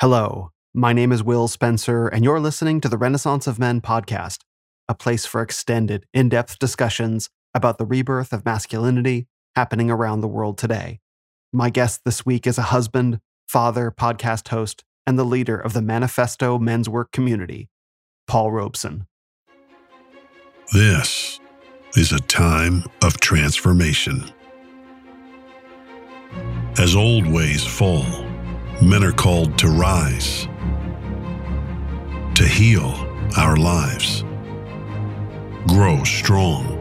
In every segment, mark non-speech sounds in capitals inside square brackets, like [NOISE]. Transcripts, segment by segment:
Hello, my name is Will Spencer, and you're listening to the Renaissance of Men podcast, a place for extended, in depth discussions about the rebirth of masculinity happening around the world today. My guest this week is a husband, father, podcast host, and the leader of the Maniphesto Men's Work community, Paul Robson. This is a time of transformation. As old ways fall, men are called to rise, to heal our lives, grow strong,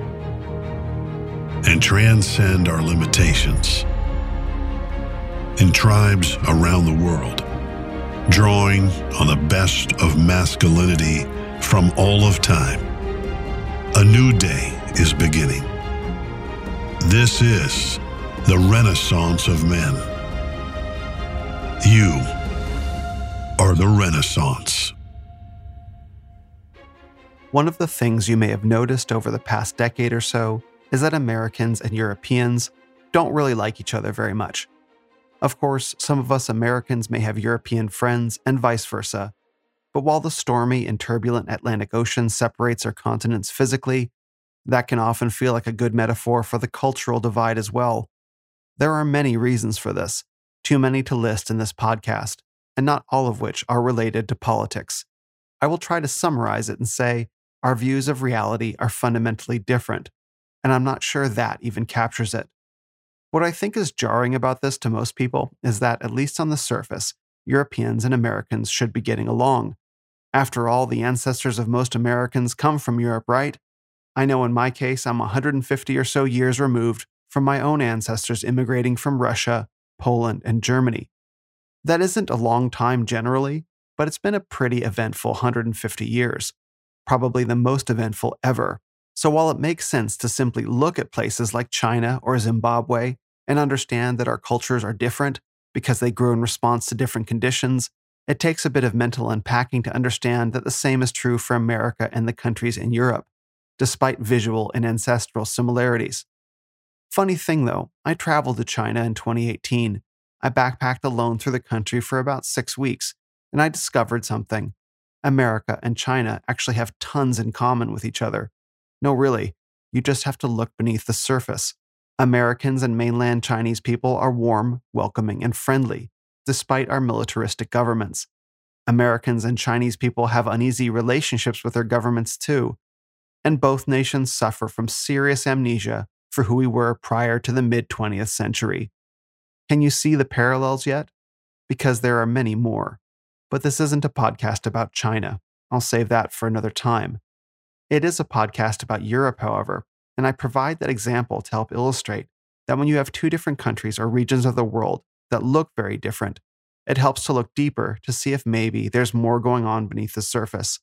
and transcend our limitations. In tribes around the world, drawing on the best of masculinity from all of time, a new day is beginning. This is the Renaissance of Men. You are the Renaissance. One of the things you may have noticed over the past decade or so is that Americans and Europeans don't really like each other very much. Of course, some of us Americans may have European friends and vice versa, but while the stormy and turbulent Atlantic Ocean separates our continents physically, that can often feel like a good metaphor for the cultural divide as well. There are many reasons for this, too many to list in this podcast, and not all of which are related to politics. I will try to summarize it and say our views of reality are fundamentally different, and I'm not sure that even captures it. What I think is jarring about this to most people is that, at least on the surface, Europeans and Americans should be getting along. After all, the ancestors of most Americans come from Europe, right? I know in my case, I'm 150 or so years removed from my own ancestors immigrating from Russia, Poland, and Germany. That isn't a long time generally, but it's been a pretty eventful 150 years, probably the most eventful ever. So while it makes sense to simply look at places like China or Zimbabwe and understand that our cultures are different because they grew in response to different conditions, it takes a bit of mental unpacking to understand that the same is true for America and the countries in Europe, despite visual and ancestral similarities. Funny thing though, I traveled to China in 2018. I backpacked alone through the country for about six weeks, and I discovered something. America and China actually have tons in common with each other. No, really, you just have to look beneath the surface. Americans and mainland Chinese people are warm, welcoming, and friendly, despite our militaristic governments. Americans and Chinese people have uneasy relationships with their governments too. And both nations suffer from serious amnesia for who we were prior to the mid 20th century. Can you see the parallels yet? Because there are many more. But this isn't a podcast about China. I'll save that for another time. It is a podcast about Europe, however, and I provide that example to help illustrate that when you have two different countries or regions of the world that look very different, it helps to look deeper to see if maybe there's more going on beneath the surface.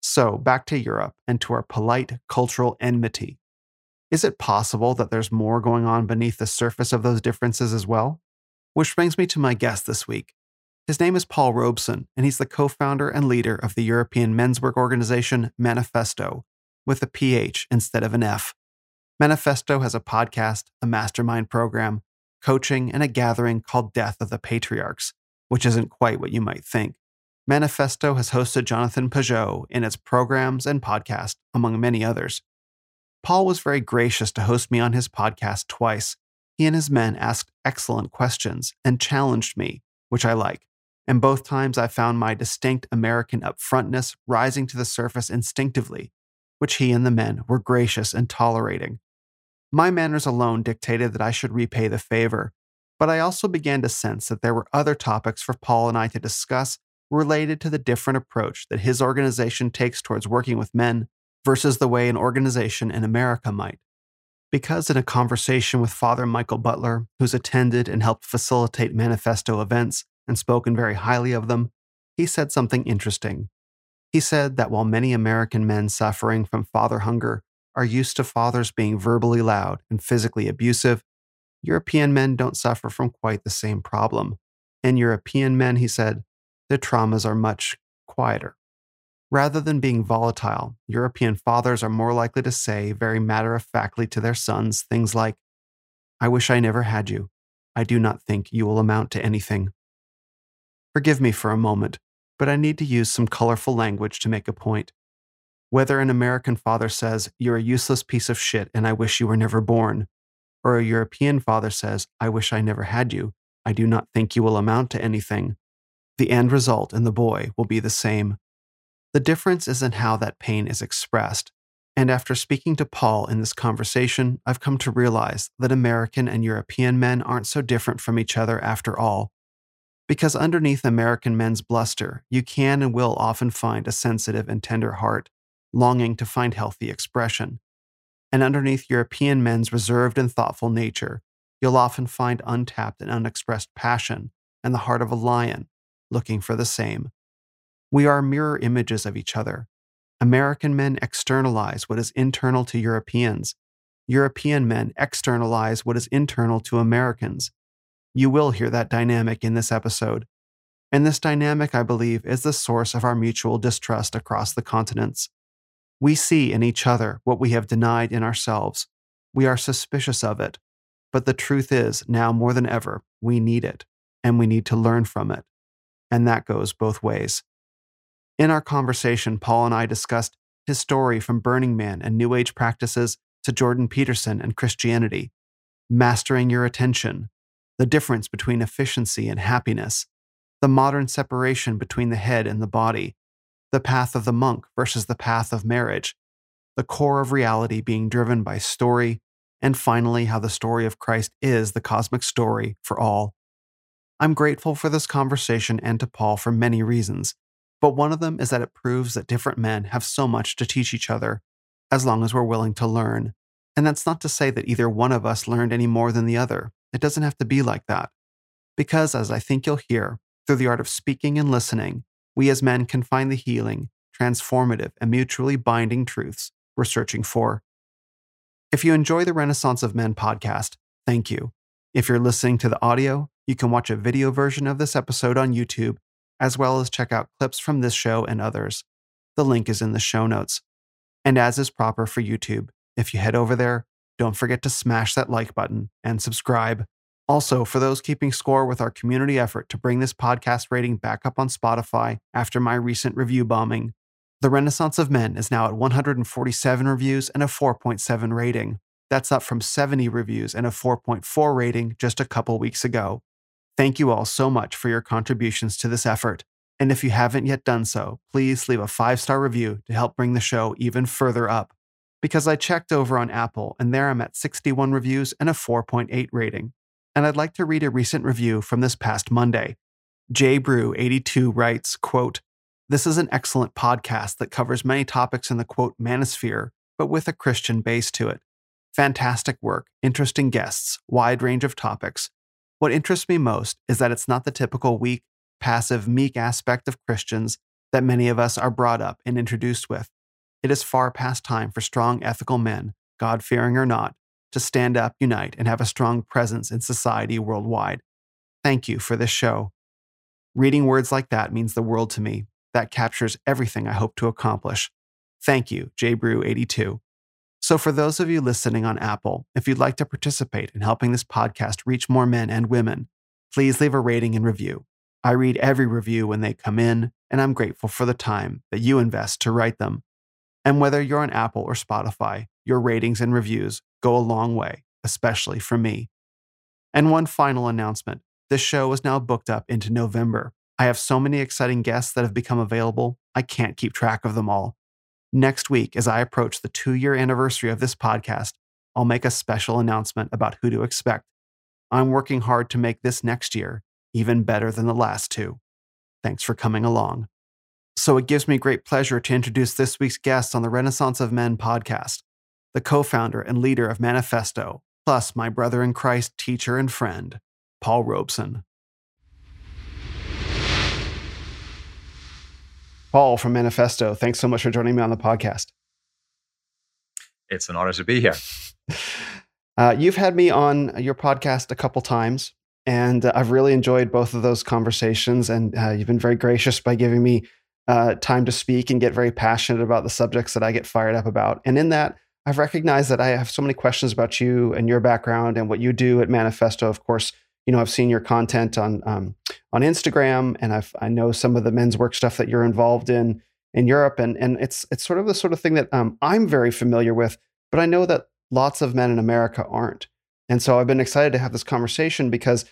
So, back to Europe and to our polite cultural enmity. Is it possible that there's more going on beneath the surface of those differences as well? Which brings me to my guest this week. His name is Paul Robson, and he's the co founder and leader of the European men's work organization Maniphesto, with a PH instead of an F. Maniphesto has a podcast, a mastermind program, coaching, and a gathering called Death of the Patriarchs, which isn't quite what you might think. Maniphesto has hosted Jonathan Pageau in its programs and podcast, among many others. Paul was very gracious to host me on his podcast twice. He and his men asked excellent questions and challenged me, which I like. And both times I found my distinct American upfrontness rising to the surface instinctively, which he and the men were gracious and tolerating. My manners alone dictated that I should repay the favor, but I also began to sense that there were other topics for Paul and I to discuss related to the different approach that his organization takes towards working with men versus the way an organization in America might. Because in a conversation with Father Michael Butler, who's attended and helped facilitate Maniphesto events and spoken very highly of them, he said something interesting. He said that while many American men suffering from father hunger are used to fathers being verbally loud and physically abusive, European men don't suffer from quite the same problem. And European men, he said, their traumas are much quieter. Rather than being volatile, European fathers are more likely to say very matter of factly to their sons things like, I wish I never had you. I do not think you will amount to anything. Forgive me for a moment, but I need to use some colorful language to make a point. Whether an American father says, You're a useless piece of shit and I wish you were never born, or a European father says, I wish I never had you, I do not think you will amount to anything, the end result in the boy will be the same. The difference is in how that pain is expressed. And after speaking to Paul in this conversation, I've come to realize that American and European men aren't so different from each other after all. Because underneath American men's bluster, you can and will often find a sensitive and tender heart, longing to find healthy expression. And underneath European men's reserved and thoughtful nature, you'll often find untapped and unexpressed passion and the heart of a lion, looking for the same. We are mirror images of each other. American men externalize what is internal to Europeans. European men externalize what is internal to Americans. You will hear that dynamic in this episode. And this dynamic, I believe, is the source of our mutual distrust across the continents. We see in each other what we have denied in ourselves. We are suspicious of it. But the truth is, now more than ever, we need it, and we need to learn from it and that goes both ways. In our conversation, Paul and I discussed his story from Burning Man and New Age practices to Jordan Peterson and Christianity, mastering your attention, the difference between efficiency and happiness, the modern separation between the head and the body, the path of the monk versus the path of marriage, the core of reality being driven by story, and finally, how the story of Christ is the cosmic story for all. I'm grateful for this conversation and to Paul for many reasons, but one of them is that it proves that different men have so much to teach each other, as long as we're willing to learn. And that's not to say that either one of us learned any more than the other. It doesn't have to be like that. Because, as I think you'll hear, through the art of speaking and listening, we as men can find the healing, transformative, and mutually binding truths we're searching for. If you enjoy the Renaissance of Men podcast, thank you. If you're listening to the audio, you can watch a video version of this episode on YouTube, as well as check out clips from this show and others. The link is in the show notes. And as is proper for YouTube, if you head over there, don't forget to smash that like button and subscribe. Also, for those keeping score with our community effort to bring this podcast rating back up on Spotify after my recent review bombing, The Renaissance of Men is now at 147 reviews and a 4.7 rating. That's up from 70 reviews and a 4.4 rating just a couple weeks ago. Thank you all so much for your contributions to this effort. And if you haven't yet done so, please leave a five star review to help bring the show even further up. Because I checked over on Apple and there I'm at 61 reviews and a 4.8 rating. And I'd like to read a recent review from this past Monday. JBrew82 writes, quote, This is an excellent podcast that covers many topics in the quote manosphere, but with a Christian base to it. Fantastic work, interesting guests, wide range of topics, what interests me most is that it's not the typical weak, passive, meek aspect of Christians that many of us are brought up and introduced with. It is far past time for strong, ethical men, God fearing or not, to stand up, unite, and have a strong presence in society worldwide. Thank you for this show. Reading words like that means the world to me. That captures everything I hope to accomplish. Thank you, JBrew82. So, for those of you listening on Apple, if you'd like to participate in helping this podcast reach more men and women, please leave a rating and review. I read every review when they come in, and I'm grateful for the time that you invest to write them. And whether you're on Apple or Spotify, your ratings and reviews go a long way, especially for me. And one final announcement this show is now booked up into November. I have so many exciting guests that have become available, I can't keep track of them all. Next week, as I approach the two year anniversary of this podcast, I'll make a special announcement about who to expect. I'm working hard to make this next year even better than the last two. Thanks for coming along. So it gives me great pleasure to introduce this week's guest on the Renaissance of Men podcast, the co founder and leader of Maniphesto, plus my brother in Christ, teacher, and friend, Paul Robson. Paul from Maniphesto, thanks so much for joining me on the podcast. It's an honor to be here. [LAUGHS] Uh, you've had me on your podcast a couple times, and uh, I've really enjoyed both of those conversations. And uh, you've been very gracious by giving me uh, time to speak and get very passionate about the subjects that I get fired up about. And in that, I've recognized that I have so many questions about you and your background and what you do at Maniphesto. Of course, you know, I've seen your content on um, on Instagram, and I've I know some of the men's work stuff that you're involved in in Europe, and and it's it's sort of the sort of thing that um, I'm very familiar with, but I know that lots of men in America aren't, and so I've been excited to have this conversation because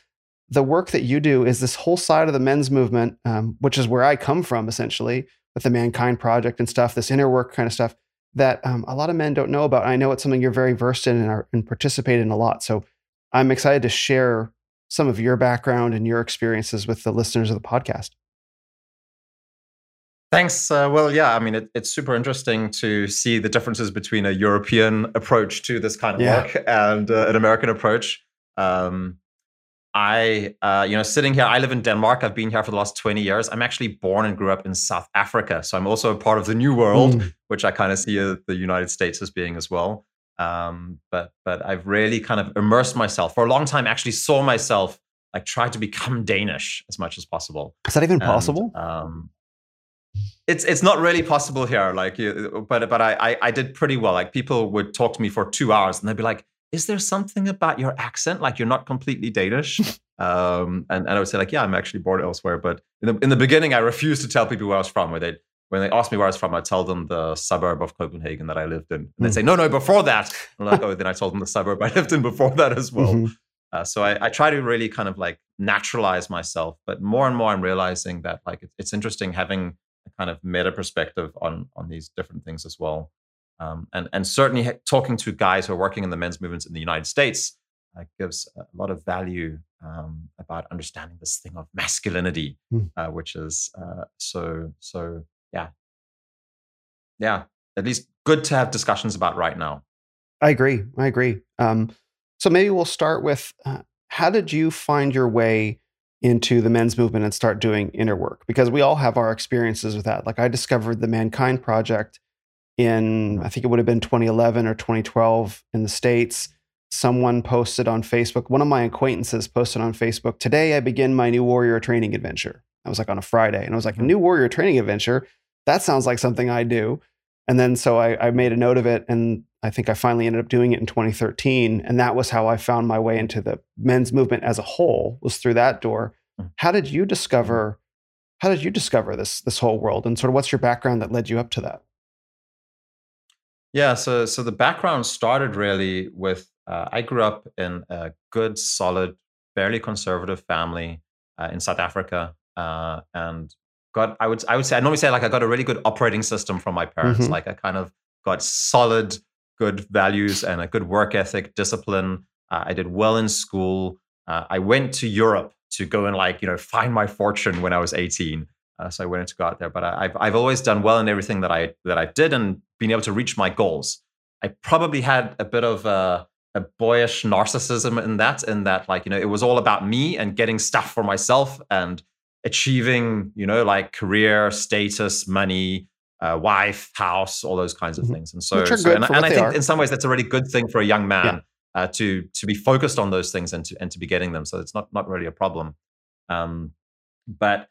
the work that you do is this whole side of the men's movement, um, which is where I come from essentially with the Mankind Project and stuff, this inner work kind of stuff that um, a lot of men don't know about. I know it's something you're very versed in and, are, and participate in a lot. So I'm excited to share some of your background and your experiences with the listeners of the podcast. Thanks. Uh, well, yeah, I mean, it, it's super interesting to see the differences between a European approach to this kind of yeah. work and uh, an American approach. Um, I, uh, you know, sitting here, I live in Denmark. I've been here for the last 20 years. I'm actually born and grew up in South Africa. So I'm also a part of the new world, mm. which I kind of see the United States as being as well. Um, but but I've really kind of immersed myself for a long time. Actually, saw myself like try to become [LAUGHS] Danish as much as possible. Is that even and, possible? Um, it's it's not really possible here. Like, but but I, I I did pretty well. Like people would talk to me for two hours and they'd be like, "Is there something about your accent? Like you're not completely Danish?" [LAUGHS] um, and and I would say like, "Yeah, I'm actually born elsewhere." But in the in the beginning, I refused to tell people where I was from. Where they when they ask me where I was from, I tell them the suburb of Copenhagen that I lived in. And mm. they say, no, no, before that. I'm like, oh, then I told them the suburb I lived in before that as well. Mm-hmm. Uh, so I, I, try to really kind of like naturalize myself, but more and more I'm realizing that like it's, it's interesting having a kind of meta perspective on on these different things as well. Um, and and certainly talking to guys who are working in the men's movements in the United States uh, gives a lot of value um, about understanding this thing of masculinity, mm. uh, which is uh, so so yeah, yeah, at least good to have discussions about right now. I agree. I agree. Um, so maybe we'll start with uh, how did you find your way into the men's movement and start doing inner work? Because we all have our experiences with that. Like I discovered the Mankind Project in, I think it would have been 2011 or 2012 in the States. Someone posted on Facebook, one of my acquaintances posted on Facebook, today I begin my new warrior training adventure. I was like on a Friday and I was like, hmm. new warrior training adventure that sounds like something I do. And then so I, I, made a note of it, and I think I finally ended up doing it in 2013. And that was how I found my way into the men's movement as a whole. Was through that door. Hmm. How did you discover? How did you discover this this whole world? And sort of what's your background that led you up to that? Yeah, so so the background started really with uh, I grew up in a good, solid, fairly conservative family uh, in South Africa, uh, and got I would I would say I normally say like I got a really good operating system from my parents. Mm-hmm. Like I kind of got solid, good values and a good work ethic, discipline. Uh, I did well in school. Uh, I went to Europe to go and like you know find my fortune when I was 18. Uh, so I wanted to go out there, but I, have I've always done well in everything that I that I did and been able to reach my goals. I probably had a bit of a, a boyish narcissism in that, in that like you know it was all about me and getting stuff for myself and achieving, you know, like career, status, money, uh, wife, house, all those kinds of mm-hmm. things. And so, so and, and I think are. in some ways that's a really good thing for a young man yeah. uh, to to be focused on those things and to and to be getting them. So it's not not really a problem. Um, but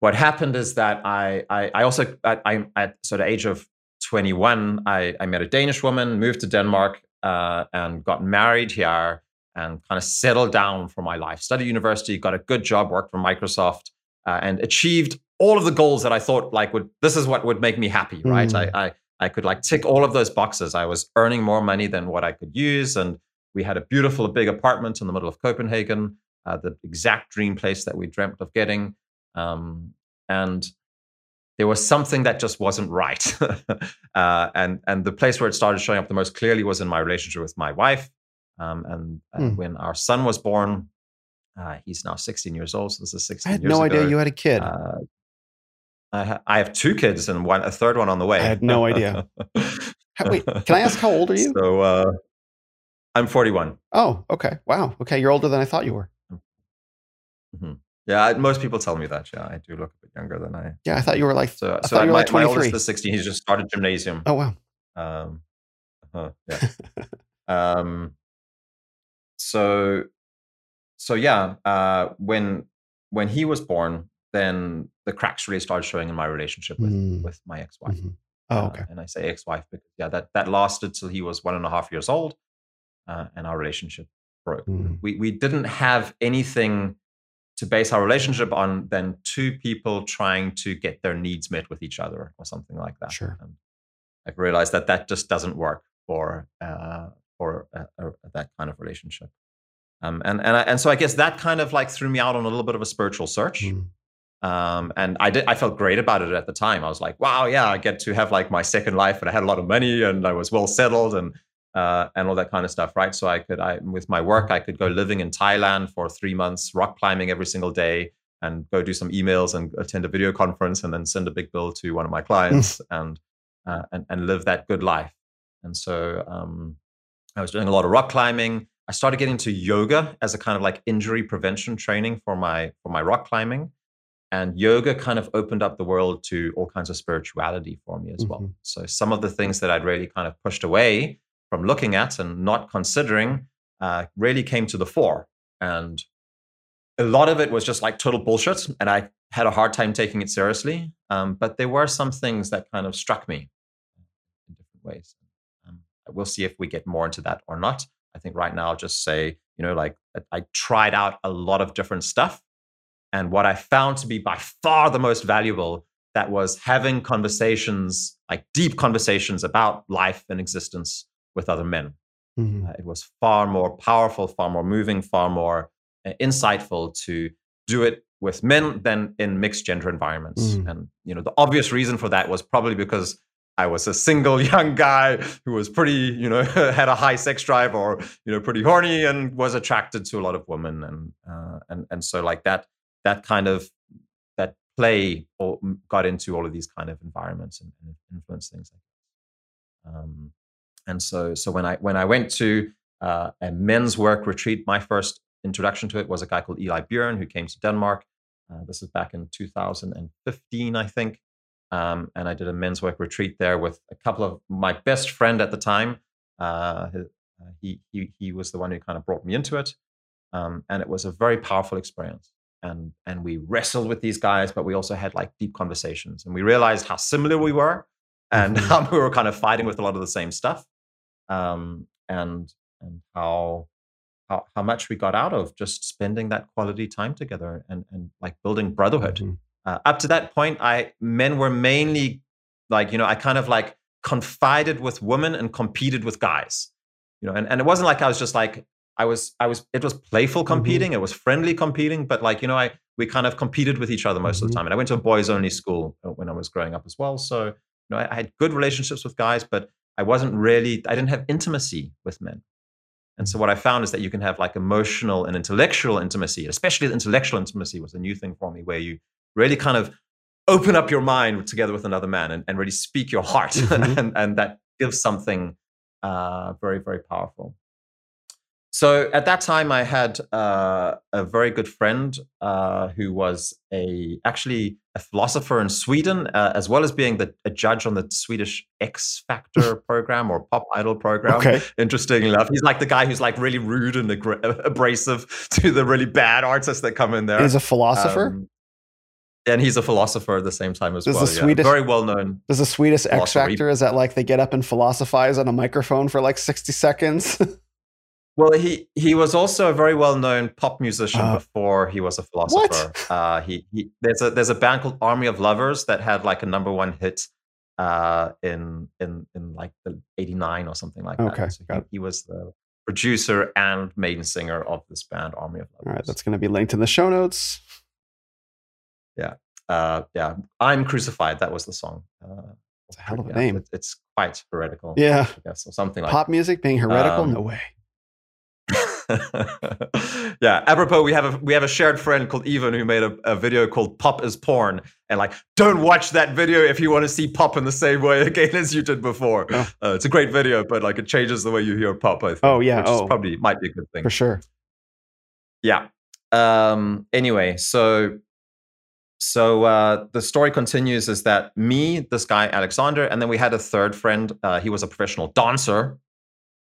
what happened is that I I, I also I, I at sort of age of 21 I, I met a Danish woman, moved to Denmark, uh, and got married here and kind of settled down for my life. Studied university, got a good job, worked for Microsoft, uh, and achieved all of the goals that I thought like would this is what would make me happy, right? Mm. I, I I could like tick all of those boxes. I was earning more money than what I could use, and we had a beautiful big apartment in the middle of Copenhagen, uh, the exact dream place that we dreamt of getting. Um, and there was something that just wasn't right. [LAUGHS] uh, and and the place where it started showing up the most clearly was in my relationship with my wife. Um, and, and mm. when our son was born, uh, he's now 16 years old. So this is 16 I had no ago. idea you had a kid. Uh, I, ha- I, have two kids and one, a third one on the way. I had no idea. [LAUGHS] Wait, can I ask how old are you? So uh, I'm 41. Oh, okay. Wow. Okay. You're older than I thought you were. Mm-hmm. Yeah, most people tell me that. Yeah, I do look a bit younger than I. Yeah, I thought you were like. So, I so my, like 23. my oldest is 16. He's just started gymnasium. Oh wow. Um, uh yeah. [LAUGHS] um, so so yeah, uh, when when he was born, then the cracks really started showing in my relationship with mm. with my ex-wife. Mm-hmm. Oh, uh, okay. Uh, and I say ex-wife because yeah, that that lasted till he was one and a half years old, uh, and our relationship broke. Mm. We we didn't have anything to base our relationship on than two people trying to get their needs met with each other or something like that. Sure. And I've realized that that just doesn't work for uh, for uh, uh, that kind of relationship. Um, and and I, and so I guess that kind of like threw me out on a little bit of a spiritual search. Mm. Um, and I did I felt great about it at the time. I was like, wow, yeah, I get to have like my second life, and I had a lot of money, and I was well settled, and uh, and all that kind of stuff, right? So I could, I with my work, I could go living in Thailand for three months, rock climbing every single day, and go do some emails and attend a video conference, and then send a big bill to one of my clients, [LAUGHS] and uh, and and live that good life. And so um, I was doing a lot of rock climbing. I started getting into yoga as a kind of like injury prevention training for my for my rock climbing. And yoga kind of opened up the world to all kinds of spirituality for me as mm-hmm. well. So some of the things that I'd really kind of pushed away from looking at and not considering uh, really came to the fore. And a lot of it was just like total bullshit. And I had a hard time taking it seriously. Um, but there were some things that kind of struck me in different ways. Um, we'll see if we get more into that or not. I think right now, I'll just say, you know, like I tried out a lot of different stuff and what I found to be by far the most valuable that was having conversations, like deep conversations about life and existence with other men. Mm-hmm. Uh, it was far more powerful, far more moving, far more uh, insightful to do it with men than in mixed gender environments. Mm-hmm. And you know, the obvious reason for that was probably because I was a single [LAUGHS] young guy who was pretty, you know, [LAUGHS] had a high sex drive or you know, pretty horny and was attracted to a lot of women, and uh, and and so like that that kind of that play or got into all of these kind of environments and, and influenced things. Um, and so so when I when I went to uh, a men's work retreat, my first introduction to it was a guy called Eli Bjorn who came to Denmark. Uh, this is back in 2015, I think. Um, and I did a men's work retreat there with a couple of my best friend at the time. Uh, uh he, he, he was the one who kind of brought me into it. Um, and it was a very powerful experience and and we wrestled with these guys but we also had like deep conversations and we realized how similar we were and [LAUGHS] mm-hmm. how we were kind of fighting with a lot of the same stuff um, and and how, how how much we got out of just spending that quality time together and and like building brotherhood mm-hmm. Uh, up to that point i men were mainly like you know i kind of like confided with women and competed with guys you know and, and it wasn't like i was just like I was I was it was playful mm-hmm. competing, mm-hmm. it was friendly competing, but like you know I we kind of competed with each other most mm-hmm. of the mm-hmm. time. And I went to a boys only school uh, when I was growing up as well, so you know I, I, had good relationships with guys, but I wasn't really I didn't have intimacy with men. And so what I found is that you can have like emotional and intellectual intimacy, especially the intellectual intimacy was a new thing for me, where you really kind of open up your mind together with another man and, and really speak your heart, [LAUGHS] mm-hmm. and, and that gives something uh, very very powerful. So at that time, I had uh, a very good friend uh, who was a actually a philosopher in Sweden, uh, as well as being the, a judge on the Swedish X Factor [LAUGHS] program or Pop Idol program. Okay. Interesting enough, he's like the guy who's like really rude and [LAUGHS] abrasive to the really bad artists that come in there. He's a philosopher. Um, and he's a philosopher at the same time as does well. Swedish, yeah. Very well known. Does the Swedish X Factor is that like they get up and philosophize on a microphone for like sixty seconds? [LAUGHS] Well, he he was also a very well known pop musician uh, before he was a philosopher. [LAUGHS] Uh, he, he there's a there's a band called Army of Lovers that had like a number one hit uh, in in in like the '89 or something like okay, that. So he, he, was the producer and maiden singer of this band, Army of Lovers. All right, that's going to be linked in the show notes. Yeah, uh, yeah. I'm crucified. That was the song. Uh, it's a hell of a yeah, name. It, it's quite heretical. Yeah, or something like pop music being heretical. Um, no way. [LAUGHS] yeah. Apropos, we have a we have a shared friend called Evan who made a, a video called "Pop is Porn," and like, don't watch that video if you want to see pop in the same way again as you did before. Oh. Uh, it's a great video, but like, it changes the way you hear pop. I think. Oh yeah. Which oh, probably might be a good thing for sure. Yeah. Um. Anyway, so so uh, the story continues is that me, this guy Alexander, and then we had a third friend. Uh, he was a professional dancer.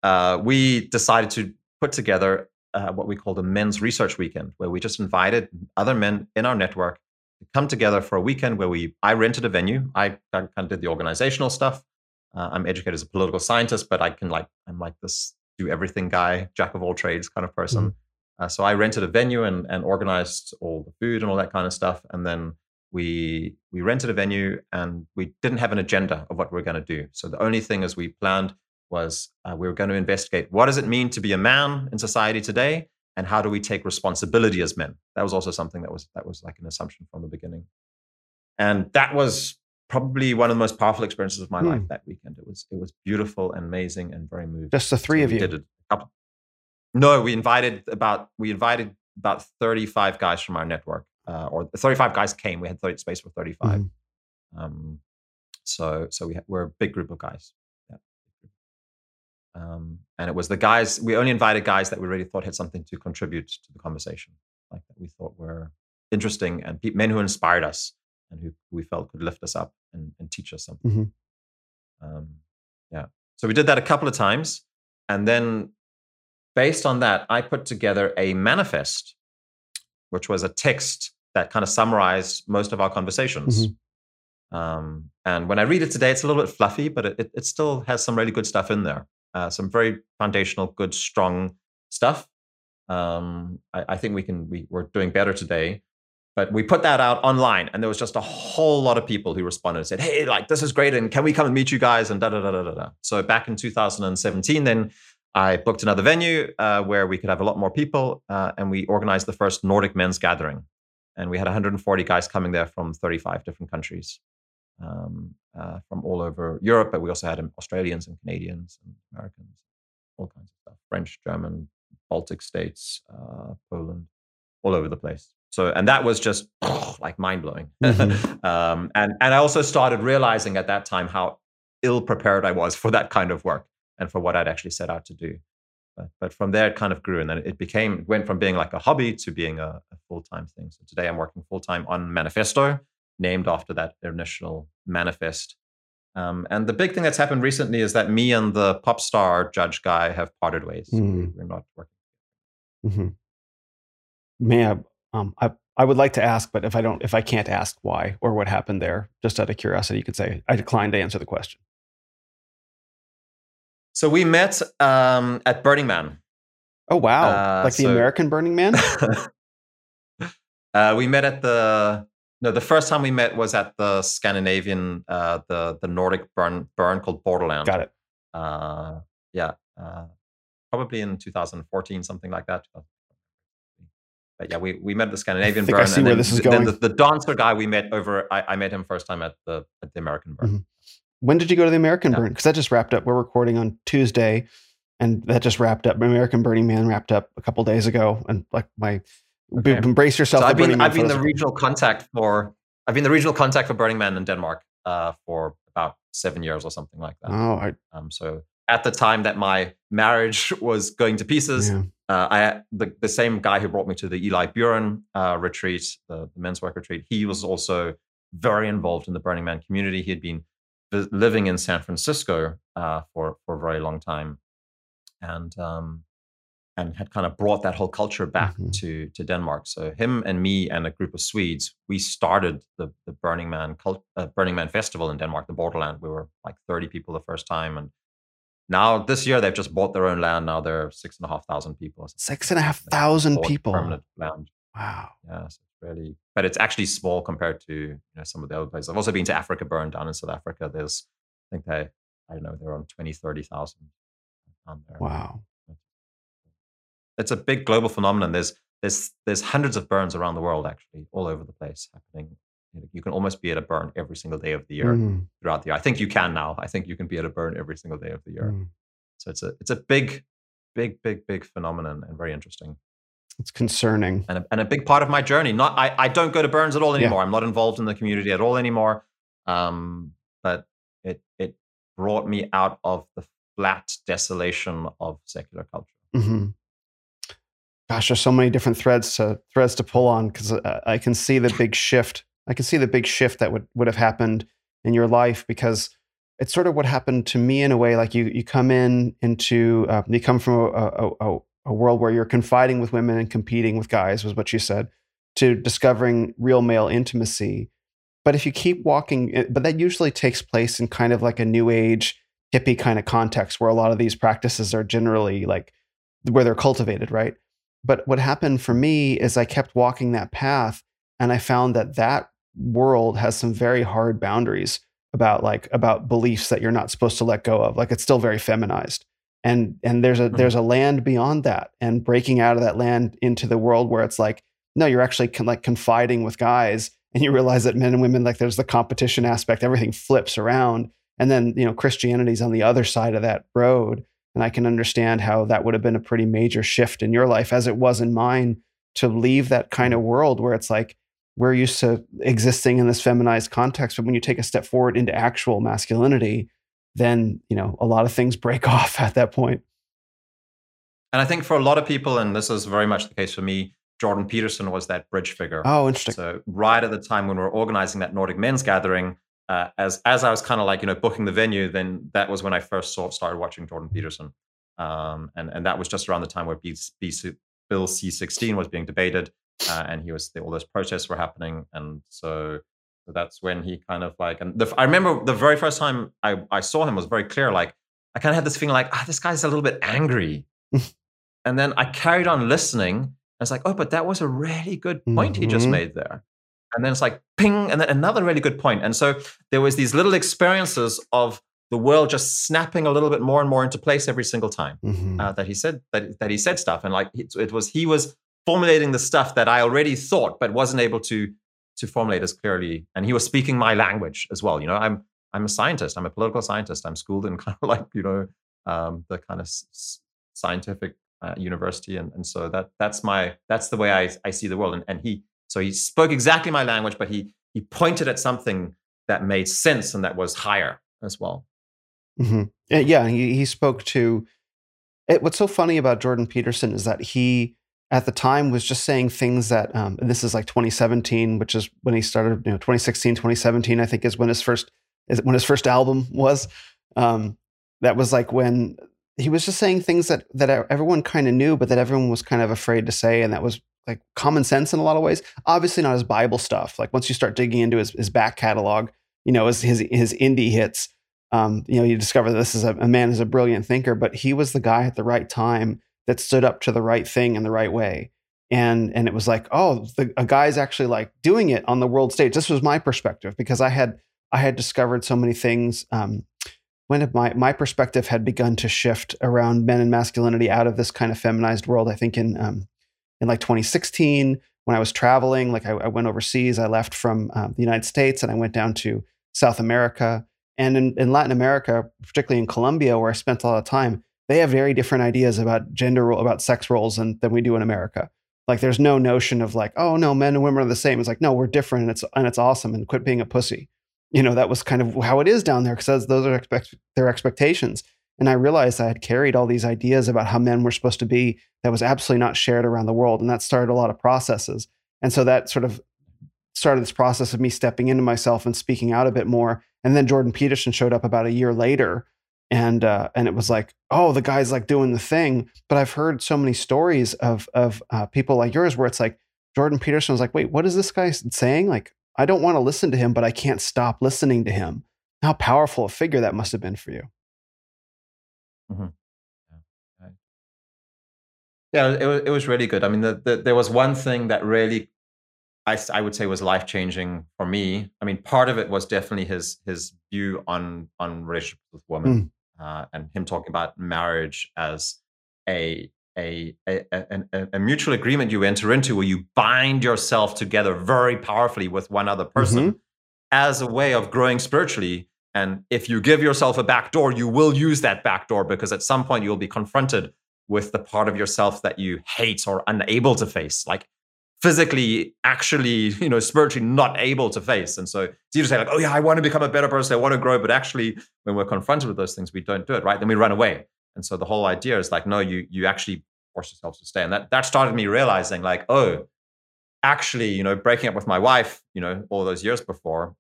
Uh, we decided to put together uh, what we called a men's research weekend, where we just invited other men in our network to come together for a weekend where we I rented a venue. I kind of did the organizational stuff. Uh, I'm educated as a political scientist, but I can like I'm like this do everything guy, jack of all trades kind of person. Mm-hmm. Uh, so I rented a venue and, and organized all the food and all that kind of stuff. And then we we rented a venue and we didn't have an agenda of what we are going to do. So the only thing as we planned was uh, we were going to investigate what does it mean to be a man in society today, and how do we take responsibility as men. That was also something that was that was like an assumption from the beginning, and that was probably one of the most powerful experiences of my hmm. life that weekend. It was it was beautiful and amazing and very moving. Just the three so of you. Did it. No, we invited about we invited about thirty five guys from our network uh, or 35 guys came. We had 30, space for 35. Mm-hmm. Um, so so we ha- we're a big group of guys. Yeah. Um, and it was the guys. We only invited guys that we really thought had something to contribute to the conversation, like that we thought were interesting and pe- men who inspired us and who we felt could lift us up and, and teach us something. Mm-hmm. Um, yeah. So we did that a couple of times, and then based on that, I put together a manifest which was a text that kind of summarized most of our conversations. Mm-hmm. Um, and when I read it today, it's a little bit fluffy, but it, it still has some really good stuff in there. Uh, some very foundational, good, strong stuff. Um, I, I, think we can. We, we're doing better today, but we put that out online, and there was just a whole lot of people who responded and said, "Hey, like this is great, and can we come and meet you guys?" And da da da da da. So back in 2017, then I booked another venue uh, where we could have a lot more people, uh, and we organized the first Nordic men's gathering. And we had 140 guys coming there from 35 different countries, um, uh, from all over Europe. But we also had um, Australians and Canadians and Americans, all kinds of stuff French, German, Baltic states, uh, Poland, all over the place. So, and that was just [SNIFFS] like mind blowing. Mm-hmm. [LAUGHS] um, and, and I also started realizing at that time how ill prepared I was for that kind of work and for what I'd actually set out to do. But, but from there, it kind of grew, and then it became it went from being like a hobby to being a, a full time thing. So today, I'm working full time on Maniphesto, named after that initial manifest. Um, and the big thing that's happened recently is that me and the pop star judge guy have parted ways. Mm. We're not working. Mm-hmm. May I, um, I, I would like to ask, but if I don't, if I can't ask why or what happened there, just out of curiosity, you could say I declined to answer the question. So we met um, at Burning Man. Oh wow! Uh, like the so, American Burning Man. [LAUGHS] uh, we met at the no. The first time we met was at the Scandinavian, uh, the the Nordic burn burn called Borderland. Got it. Uh, yeah, uh, probably in 2014, something like that. But yeah, we, we met the Scandinavian I burn. I see and where then, this is going. Then the, the, dancer guy we met over. I, I, met him first time at the at the American burn. Mm-hmm. When did you go to the American yeah. Burn? Because that just wrapped up. We're recording on Tuesday, and that just wrapped up. American Burning Man wrapped up a couple days ago, and like my okay. embrace yourself. So I've been I've been the regional contact for I've been the regional contact for Burning Man in Denmark uh, for about seven years or something like that. Oh, I, um, so at the time that my marriage was going to pieces, yeah. uh, I the, the same guy who brought me to the Eli Buren uh, retreat, the, the men's work retreat, he was also very involved in the Burning Man community. He had been living in San Francisco uh, for for a very long time, and um, and had kind of brought that whole culture back mm-hmm. to to Denmark. So him and me and a group of Swedes, we started the the Burning Man cult, uh, Burning Man festival in Denmark, the Borderland. We were like thirty people the first time, and now this year they've just bought their own land. Now they're six and a half thousand people. Six and a half thousand people. Permanent land. Wow. Yeah, so really, but it's actually small compared to you know some of the other places. I've also been to AfrikaBurn down in South Africa. There's, I think they, I don't know, they're on 20, 30,000 down there. Wow. It's a big global phenomenon. There's there's there's hundreds of burns around the world actually, all over the place happening. You can almost be at a burn every single day of the year mm. throughout the year. I think you can now. I think you can be at a burn every single day of the year. Mm. So it's a it's a big, big, big, big phenomenon and very interesting. It's concerning. And a, and a big part of my journey. Not I, I don't go to Burns at all anymore. Yeah. I'm not involved in the community at all anymore. Um, but it it brought me out of the flat desolation of secular culture. Mm-hmm. Gosh, there's so many different threads to threads to pull on because I, I can see the big shift. I can see the big shift that would would have happened in your life because it's sort of what happened to me in a way. Like you you come in into uh, you come from a, a, a, a world where you're confiding with women and competing with guys, was what she said, to discovering real male intimacy. But if you keep walking, but that usually takes place in kind of like a new age hippie kind of context where a lot of these practices are generally like where they're cultivated, right? But what happened for me is I kept walking that path and I found that that world has some very hard boundaries about like about beliefs that you're not supposed to let go of. Like it's still very feminized. And and there's a mm-hmm. there's a land beyond that and breaking out of that land into the world where it's like no, you're actually con- like confiding with guys and you realize that men and women like there's the competition aspect everything flips around. And then you know christianity's on the other side of that road. And i can understand how that would have been a pretty major shift in your life as it was in mine to leave that kind of world where it's like we're used to existing in this feminized context. But when you take a step forward into actual masculinity then you know a lot of things break [LAUGHS] off at that point. And i think for a lot of people and this is very much the case for me jordan peterson was that bridge figure. Oh interesting. So right at the time when we were organizing that nordic men's gathering uh, as as I was kind of like you know booking the venue, then that was when I first saw, started watching Jordan Peterson, um, and and that was just around the time where B, B, Bill C sixteen was being debated, uh, and he was all those protests were happening, and so, so that's when he kind of like and the, I remember the very first time I I saw him was very clear. Like I kind of had this feeling like ah this guy's a little bit angry, [LAUGHS] and then I carried on listening. I was like, oh, but that was a really good point mm-hmm. he just mm-hmm. made there and then it's like ping and then another really good point and so there was these little experiences of the world just snapping a little bit more and more into place every single time mm-hmm. uh, that he said that, that he said stuff and like it, it, was he was formulating the stuff that i already thought but wasn't able to to formulate as clearly and he was speaking my language as well you know i'm i'm a scientist i'm a political scientist i'm schooled in [LAUGHS] kind of like you know um, the kind of s- scientific uh, university and, and so that that's my that's the way I, I see the world and, and he so he spoke exactly my language, but he he pointed at something that made sense and that was higher as well. Mm-hmm. Yeah, he he spoke to. It, what's so funny about Jordan Peterson is that he at the time was just saying things that um, this is like 2017 which is when he started you know 2016 2017 i think is when his first is when his first album was um, that was like when he was just saying things that that everyone kind of knew but that everyone was kind of afraid to say and that was like common sense in a lot of ways. Obviously, not his Bible stuff. Like once you start digging into his, his back catalog, you know, his his, his indie hits, um, you know, you discover that this is a, a man is a brilliant thinker. But he was the guy at the right time that stood up to the right thing in the right way. And and it was like, oh, the, a guy's actually like doing it on the world stage. This was my perspective because I had I had discovered so many things. Um, when my my perspective had begun to shift around men and masculinity out of this kind of feminized world, I think in um, in like 2016 when I was traveling. Like I, I went overseas. I left from uh, the United States and I went down to South America. And in, in, Latin America, particularly in Colombia, where I spent a lot of time, they have very different ideas about gender, about sex roles than, than we do in America. Like there's no notion of like, oh no, men and women are the same. It's like, no, we're different and it's and it's awesome and quit being a pussy. You know, that was kind of how it is down there because those are expect, their expectations. And I realized I had carried all these ideas about how men were supposed to be that was absolutely not shared around the world. And that started a lot of processes. And so that sort of started this process of me stepping into myself and speaking out a bit more. And then Jordan Peterson showed up about a year later. And uh, and it was like, oh, the guy's like doing the thing. But I've heard so many stories of of uh, people like yours where it's like Jordan Peterson was like, wait, what is this guy saying? Like, I don't want to listen to him, but I can't stop listening to him. How powerful a figure that must have been for you. Mm-hmm. Yeah, yeah it, was, it was really good. I mean, the, the, there was one thing that really, I, I would say, was life changing for me. I mean, part of it was definitely his his view on on relationships with women, mm. Uh, and him talking about marriage as a a, a, a, a, mutual agreement you enter into where you bind yourself together very powerfully with one other person mm-hmm. as a way of growing spiritually and if you give yourself a back door, you will use that back door because at some point you'll be confronted with the part of yourself that you hate or unable to face, like physically, actually, you know, spiritually not able to face. And so it's easy to say, like, oh yeah, I want to become a better person, I want to grow. But actually, when we're confronted with those things, we don't do it, right? Then we run away. And so the whole idea is like, no, you you actually force yourself to stay. And that that started me realizing, like, oh, actually, you know, breaking up with my wife, you know, all those years before,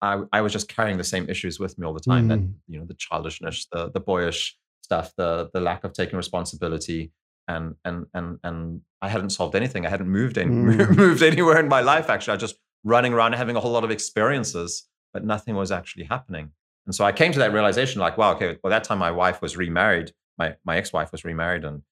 I, I was just carrying the same issues with me all the time. Mm. That you know, the childishness, the the boyish stuff, the the lack of taking responsibility, and and and and I hadn't solved anything. I hadn't moved any, [LAUGHS] mm. moved anywhere in my life. Actually, I was just running around having a whole lot of experiences, but nothing was actually happening. And so I came to that realization, like, wow, okay, well, that time my wife was remarried, my my ex-wife was remarried and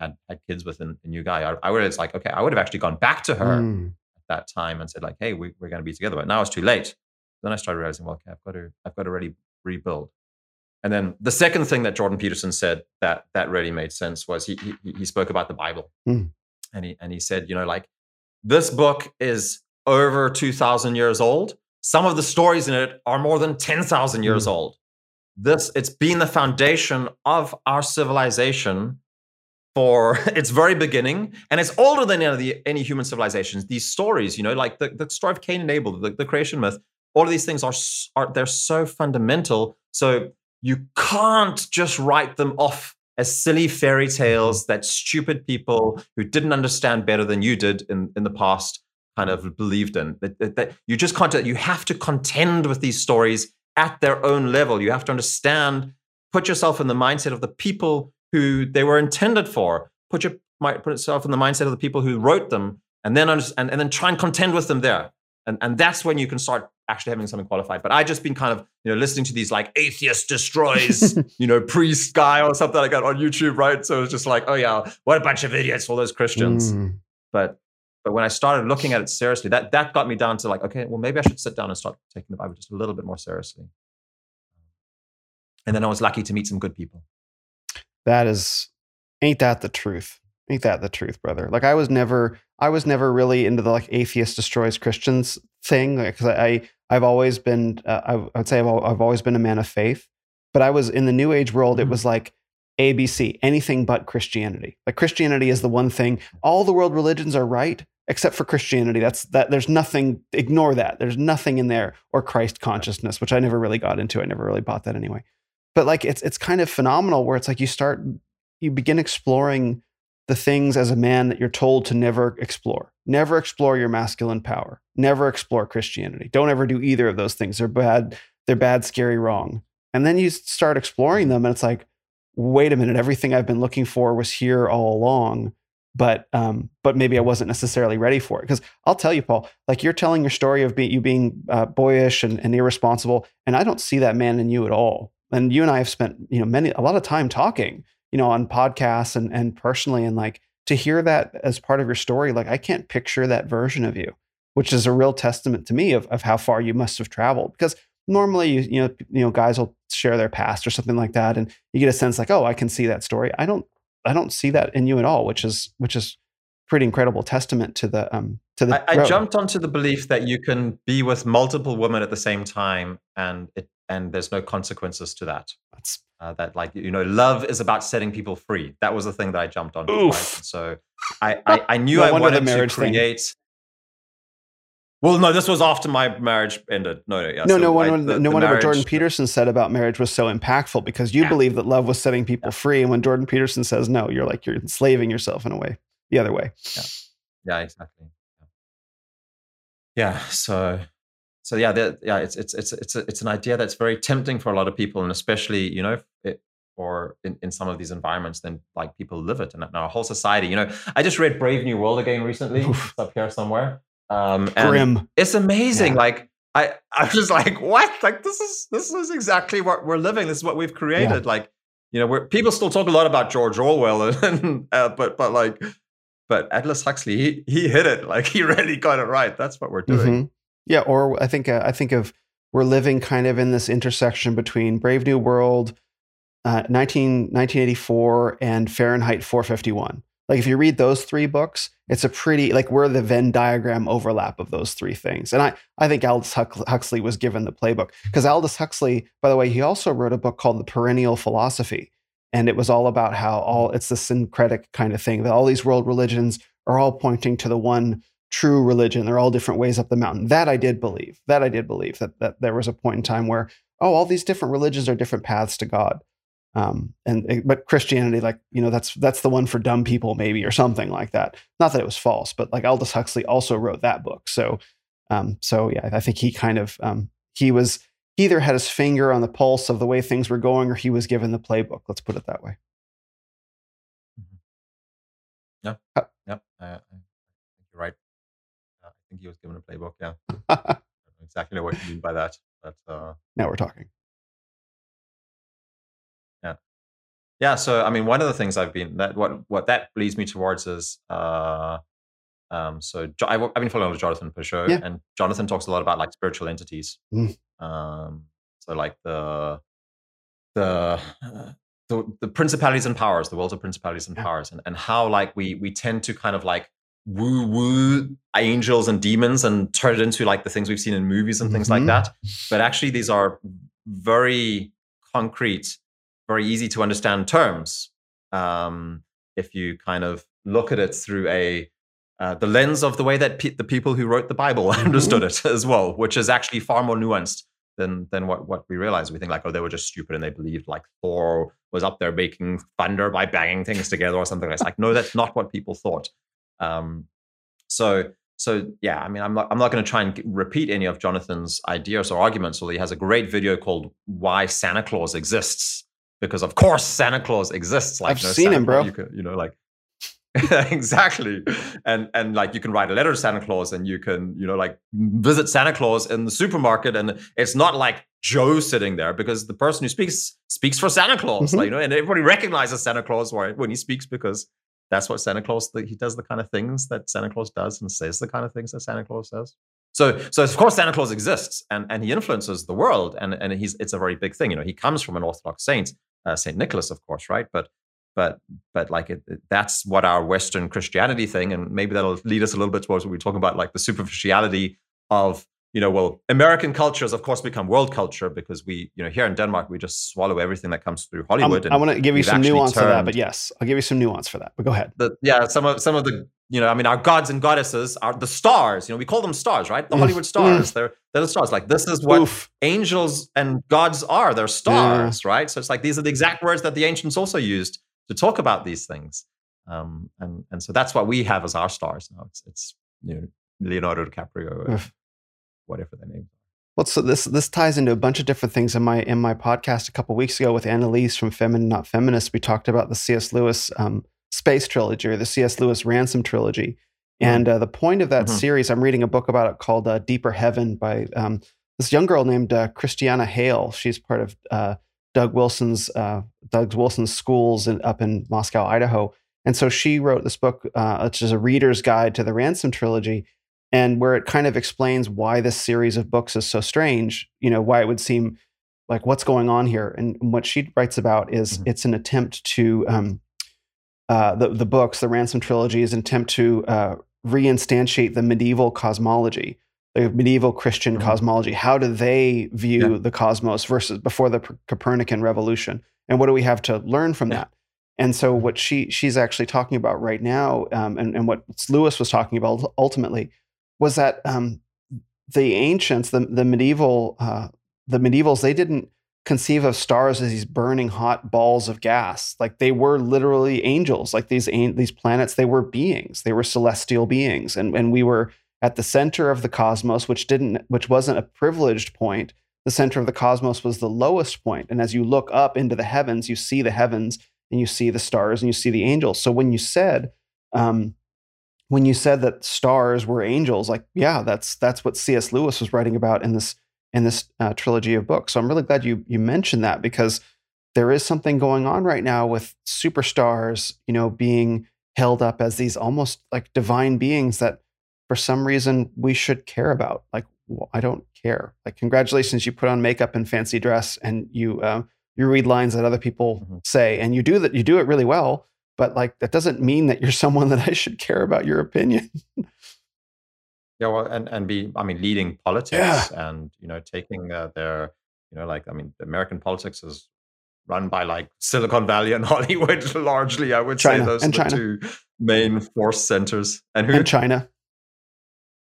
had had kids with a, a new guy. I, I would it's like, okay, I would have actually gone back to her Mm. at that time and said, like, hey, we, we're going to be together. But now it's too late. Then I started realizing, well, okay, I've got to I've got to really rebuild. And then the second thing that Jordan Peterson said that that really made sense was he he, he spoke about the Bible, Mm. and he and he said, you know, like this book is over two thousand years old. Some of the stories in it are more than ten thousand years Mm. old. This it's been the foundation of our civilization for [LAUGHS] its very beginning, and it's older than any, of the, any human civilizations. These stories, you know, like the, the story of Cain and Abel, the, the creation myth, all of these things are, are they're so fundamental. So you can't just write them off as silly fairy tales that stupid people who didn't understand better than you did in, in the past kind of believed in. That, that, that you just can't. You have to contend with these stories at their own level. You have to understand, put yourself in the mindset of the people who they were intended for. Put your put yourself in the mindset of the people who wrote them, and then and, and then try and contend with them there. And and that's when you can start actually having something qualified. But I just been kind of you know listening to these like atheist destroys [LAUGHS] you know priest guy or something like that on YouTube, right? So it's just like oh yeah, what a bunch of idiots, all those Christians. Mm. But but when I started looking at it seriously, that that got me down to like okay, well maybe I should sit down and start taking the Bible just a little bit more seriously. And then I was lucky to meet some good people. That is, ain't that the truth? Ain't that the truth, brother? Like I was never, I was never really into the like atheist destroys Christians thing, because I, I, I've always been, uh, I, I would say I've, I've always been a man of faith, but I was in the New Age world. It Mhm. was like ABC, anything but Christianity. Like Christianity is the one thing. All the world religions are right except for Christianity. That's that. There's nothing. Ignore that. There's nothing in there or Christ consciousness, which I never really got into. I never really bought that anyway. But like it's it's kind of phenomenal where it's like you start you begin exploring the things as a man that you're told to never explore. Never explore your masculine power. Never explore Christianity. Don't ever do either of those things. They're bad. They're bad, scary, wrong. And then you start exploring them, and it's like, wait a minute, everything I've been looking for was here all along. But um, but maybe I wasn't necessarily ready for it. Because I'll tell you, Paul, like you're telling your story of be, you being uh, boyish and, and irresponsible, and I don't see that man in you at all. And you and I have spent you know many a lot of time talking, you know, on podcasts and and personally, and like to hear that as part of your story, like I can't picture that version of you, which is a real testament to me of of how far you must have traveled. Because normally you you know you know guys will share their past or something like that, and you get a sense like, oh, I can see that story. I don't I don't see that in you at all, which is which is pretty incredible testament to the um to the I, I jumped onto the belief that you can be with multiple women at the same time, and it and there's no consequences to that. That's- Uh, that like you know, love is about setting people free. That was the thing that I jumped on. Right? So I I, [LAUGHS] I knew No I wanted to marriage thing. create. Well, no, this was after my marriage ended. No, no, yeah. no, so no I- the- no the Jordan Peterson said about marriage was so impactful because you Yeah. believe that love was setting people free, and when Jordan Peterson says no, you're like you're enslaving yourself in a way, the other way. Yeah, exactly. Yeah. So, so yeah, yeah, it's it's it's it's a, it's an idea that's very tempting for a lot of people, and especially you know, it, or in, in some of these environments, then like people live it, and in our whole society. You know, I just read Brave New World again recently. Oof. It's up here somewhere. Um, and Grim. It's amazing. Yeah. Like I, I was just like, what? Like this is this is exactly what we're living. This is what we've created. Like, you know, we're people still talk a lot about George Orwell, and [LAUGHS] uh, but but like, but Aldous Huxley, he he hit it. Like he [LAUGHS] really got it right. That's what we're doing. Mhm. Yeah, or I think uh, I think of we're living kind of in this intersection between Brave New World, uh, 19, 1984, and Fahrenheit 451. Like if you read those three books, it's a pretty like we're the Venn diagram overlap of those three things. And I I think Aldous Huxley was given the playbook because Aldous Huxley, by the way, he also wrote a book called The Perennial Philosophy, and it was all about how all it's the syncretic kind of thing that all these world religions are all pointing to the one true religion. They're all different ways up the mountain. That I did believe. That I did believe that that there was a point in time where oh, all these different religions are different paths to God. Um, and but Christianity, like you know, that's that's the one for dumb people, maybe or something like that. Not that it was false, but like Aldous Huxley also wrote that book. So, um, so yeah, I think he kind of um, he was he either had his finger on the pulse of the way things were going, or he was given the playbook. Let's put it that way. Yep. Uh, Yep. I, think he was given a playbook. Yeah, [LAUGHS] I don't know exactly what you mean by that, but uh, now we're talking. Yeah, yeah. So I mean, one of the things I've been that what what that leads me towards is. Uh, um, so jo- I've, been following with Jonathan Pageau, yeah. and Jonathan talks a lot about like spiritual entities. Mm. Um, so like the the [SIGHS] the, the, principalities and powers, the worlds of principalities and powers, and, and how like we we tend to kind of like woo woo angels and demons and turn it into like the things we've seen in movies and things like Mhm. that. But actually, these are very concrete, very easy to understand terms. Um, if you kind of look at it through a uh, the lens of the way that pe- the people who wrote the Bible [LAUGHS] understood it as well, which is actually far more nuanced than than what what we realize. We think like, oh, they were just stupid and they believed like Thor was up there making thunder by banging things together or something. It's like, no, that's not what people thought. Um, so so yeah, I mean, I'm not I'm not going to try and repeat any of Jonathan's ideas or arguments. Although he has a great video called "Why Santa Claus Exists," because of course Santa Claus exists. Like I've no seen Santa him, bro. You, can, you know, like [LAUGHS] exactly and and like you can write a letter to santa claus and you can you know like visit santa claus in the supermarket and it's not like joe sitting there because the person who speaks speaks for santa claus Mhm. like, you know and everybody recognizes santa claus when he speaks because that's what santa claus he does the kind of things that santa claus does and says the kind of things that santa claus says. So so of course santa claus exists and and he influences the world and and he's it's a very big thing. You know he comes from an orthodox saint uh, saint nicholas of course right? But but but like it, that's what our western christianity thing and maybe that'll lead us a little bit towards what we're talking about like the superficiality of you know well american culture has of course become world culture because we you know here in denmark we just swallow everything that comes through I'm- hollywood I want to give you some nuance to that, but yes, I'll give you some nuance for that. But go ahead. the, yeah some of some of the you know i mean our gods and goddesses are the stars you know we call them stars right the Mm, hollywood stars they're they're the stars like this is what Oof. angels and gods are they're stars right so it's like these are the exact words that the ancients also used to talk about these things um, and and so that's what we have as our stars now it's it's you know leonardo dicaprio Oof. Whatever their name Well, so this this ties into a bunch of different things. In my in my podcast a couple weeks ago with Annalise from Feminine Not Feminist, we talked about the C.S. Lewis um, space trilogy or the C.S. Lewis ransom trilogy. And uh, the point of that Mhm. series, I'm reading a book about it called uh, Deeper Heaven by um, this young girl named uh, Christiana Hale. She's part of uh, Doug Wilson's uh, Doug Wilson's schools in, up in Moscow, Idaho. And so she wrote this book, uh, which is a reader's guide to the ransom trilogy and where it kind of explains why this series of books is so strange you know why it would seem like what's going on here and what she writes about is Mhm. it's an attempt to um, uh, the, the books the ransom trilogy is an attempt to uh, reinstantiate the medieval cosmology the medieval christian Mhm. cosmology how do they view Yeah. the cosmos versus before the copernican revolution and what do we have to learn from Yeah. that and so what she she's actually talking about right now um, and, and what lewis was talking about ultimately was that um, the ancients, the the medieval uh, the medievals, they didn't conceive of stars as these burning hot balls of gas. Like they were literally angels. Like these these planets, they were beings. They were celestial beings, and and we were at the center of the cosmos, which didn't which wasn't a privileged point. The center of the cosmos was the lowest point, and as you look up into the heavens, you see the heavens and you see the stars and you see the angels. So when you said um, when you said that stars were angels, like yeah, that's that's what C.S. Lewis was writing about in this in this uh, trilogy of books. So I'm really glad you you mentioned that because there is something going on right now with superstars, you know, being held up as these almost like divine beings that for some reason we should care about. Like well, I don't care. Like congratulations, you put on makeup and fancy dress and you uh, you read lines that other people Mhm. say and you do that you do it really well but like that doesn't mean that you're [LAUGHS] someone that I should care about your opinion. Yeah, well, and and be, I mean, leading politics and you know taking uh, their, you know, like I mean, American politics is run by like Silicon Valley and [LAUGHS] Hollywood largely. I would China, say those are the China. two main force centers. And who? and China.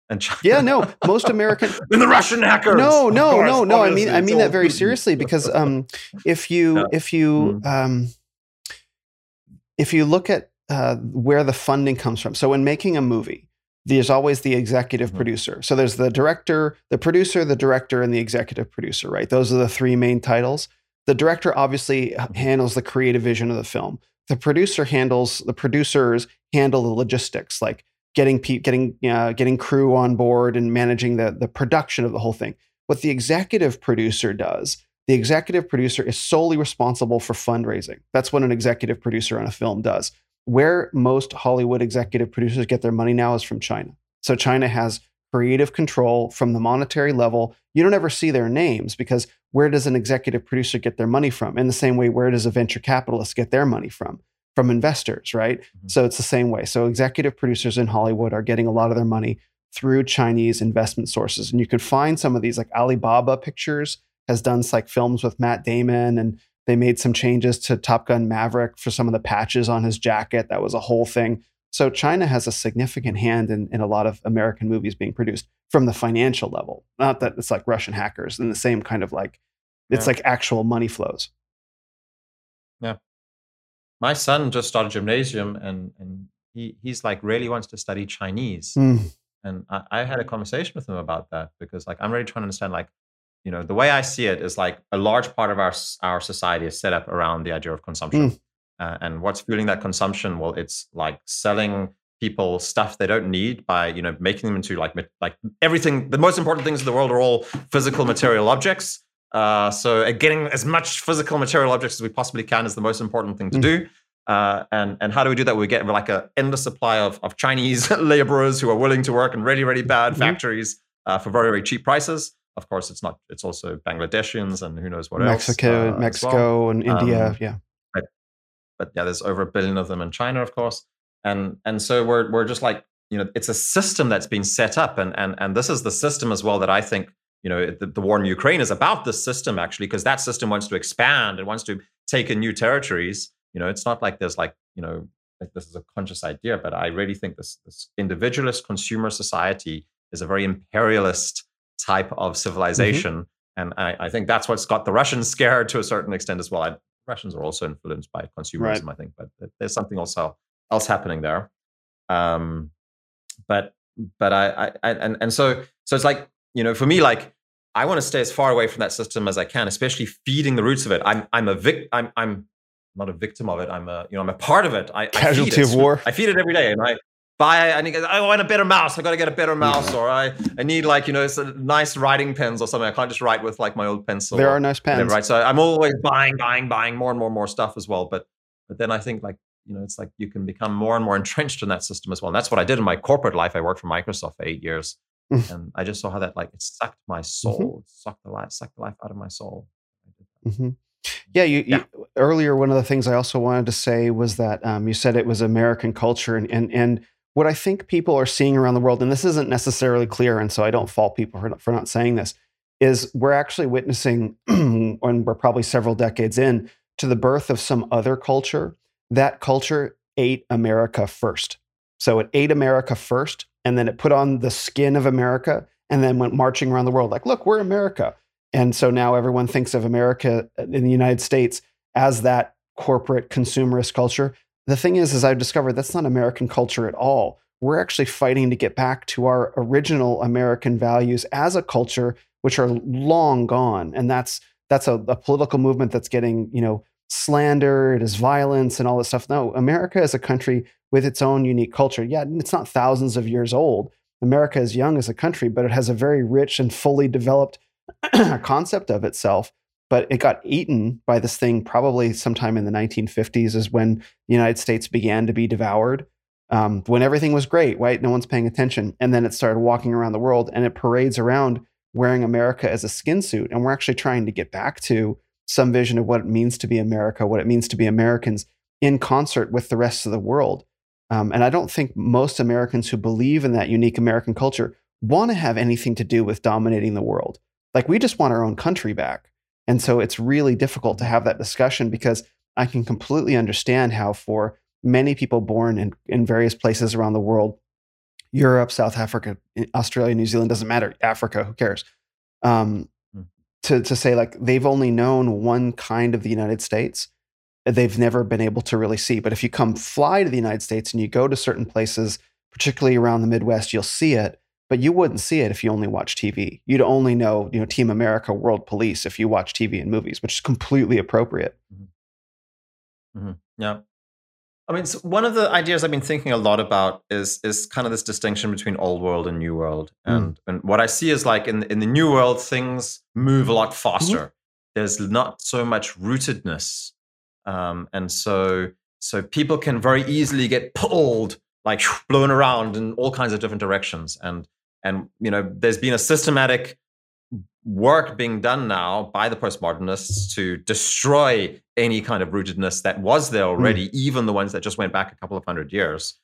And China. Yeah, no, most American [LAUGHS] and the Russian hackers. No, no, course, no, no. I mean I mean that very seriously because um if you Yeah. if you um if you look at uh, where the funding comes from. So in making a movie, there's always the executive Mhm. producer. So there's the director, the producer, the director, and the executive producer, right? Those are the three main titles. The director obviously handles the creative vision of the film. The producer handles the producers handle the logistics, like getting pe- getting uh, getting crew on board and managing the the production of the whole thing. What the executive producer does, the executive producer is solely responsible for fundraising. That's what an executive producer on a film does. Where most Hollywood executive producers get their money now is from China. So China has creative control from the monetary level. You don't ever see their names because where does an executive producer get their money from? In the same way, where does a venture capitalist get their money from? From investors, right? Mm-hmm. So it's the same way. So executive producers in Hollywood are getting a lot of their money through Chinese investment sources. And you can find some of these, like Alibaba Pictures has done like films with Matt Damon, and they made some changes to Top Gun Maverick for some of the patches on his jacket. That was a whole thing. So China has a significant hand in, in a lot of American movies being produced from the financial level. Not that it's like Russian hackers in the same kind of like, it's yeah. like actual money flows. Yeah. My son just started gymnasium and, and he, he's like really wants to study Chinese. Mm. And I, I had a conversation with him about that because like I'm really trying to understand like, you know, the way I see it is like a large part of our our society is set up around the idea of consumption. Mm. Uh, and what's fueling that consumption? Well, it's like selling people stuff they don't need by you know making them into like like everything. The most important things in the world are all physical material objects. Uh, so uh, getting as much physical material objects as we possibly can is the most important thing to mm. do. Uh, and and how do we do that? We get like an endless supply of of Chinese [LAUGHS] laborers who are willing to work in really really bad mm-hmm. factories uh, for very very cheap prices. Of course, it's not. It's also Bangladeshians and who knows what Mexico, else. Mexico, Mexico, well. and India. Um, yeah but yeah, there's over a billion of them in China, of course. And and so we're we're just like you know it's a system that's been set up, and and and this is the system as well that I think you know the, the war in Ukraine is about this system actually because that system wants to expand, it wants to take in new territories. You know, it's not like there's like you know like this is a conscious idea, but I really think this this individualist consumer society is a very imperialist type of mm-hmm. civilization. Mm-hmm. And I, I, think that's what's got the Russians [LAUGHS] scared to a certain extent as well. I, Russians are also influenced by consumerism, right. I think, but there's something also else happening there. Um, but but I, I and and so so it's like you know for me like I want to stay as far away from that system as I can, especially feeding the roots of it. I'm I'm a vic I'm I'm not a victim of it. I'm a you know I'm a part of it. I casualty I of war. I feed it every day, and I buy I need I want a better mouse. I got to get a better mouse, or I I need like you know nice writing pens or something. I can't just write with like my old pencil. There are nice pens, whatever, right? So I'm always buying, buying, buying more and more and more stuff as well. But but then I think like you know it's like you can become more and more entrenched in that system as well. And that's what I did in my corporate life. I worked for Microsoft for eight years, mm. and I just saw how that like it sucked my soul, mm-hmm. sucked the life, sucked the life out of my soul. Mm-hmm. Yeah, you, yeah. you, earlier one of the things I also wanted to say was that um, you said it was American culture and and and what I think people are seeing around the world, and this isn't necessarily clear, and so I don't fault people for not, for not saying this, is we're actually witnessing, [CLEARS THROAT] and we're probably several decades in, to the birth of some other culture. That culture ate America first. So it ate America first, and then it put on the skin of America, and then went marching around the world like, look, we're America. And so now everyone thinks of America in the United States as that corporate consumerist culture the thing is, is I've discovered that's not American culture at all. We're actually fighting to get back to our original American values as a culture, which are long gone. And that's that's a, a political movement that's getting, you know, slander, it is violence and all this stuff. No, America is a country with its own unique culture. Yeah, it's not thousands of years old. America is young as a country, but it has a very rich and fully developed [CLEARS THROAT] concept of itself but it got eaten by this thing probably sometime in the 1950s is when the united states began to be devoured um, when everything was great right? No one's paying attention. And then it started walking around the world and it parades around wearing america as a skin suit. And we're actually trying to get back to some vision of what it means to be america what it means to be americans in concert with the rest of the world. Um, and i don't think most americans who believe in that unique american culture want to have anything to do with dominating the world. Like we just want our own country back and so it's really difficult to have that discussion because I can completely understand how, for many people born in, in various places around the world, Europe, South Africa, Australia, New Zealand, doesn't matter, Africa, who cares? Um, mm. to, to say like they've only known one kind of the United States, they've never been able to really see. But if you come fly to the United States and you go to certain places, particularly around the Midwest, you'll see it but you wouldn't see it if you only watch TV. You'd only know, you know, Team America, World Police if you watch TV and movies, which is completely appropriate. Mm-hmm. Mm-hmm. Yeah. I mean, so one of the ideas I've been thinking a lot about is is kind of this distinction between old world and new world. Mm. And mm. and what I see is like in in the new world, things move a lot mm-hmm. faster. Mm-hmm. there's not so much rootedness, um, and so so people can very easily get pulled, like [LAUGHS] blown around in all kinds of different directions, and and you know there's been a systematic work being done now by the postmodernists to destroy any kind of rootedness that was there hmm. already, mm. even the ones that just went back a couple of hundred years.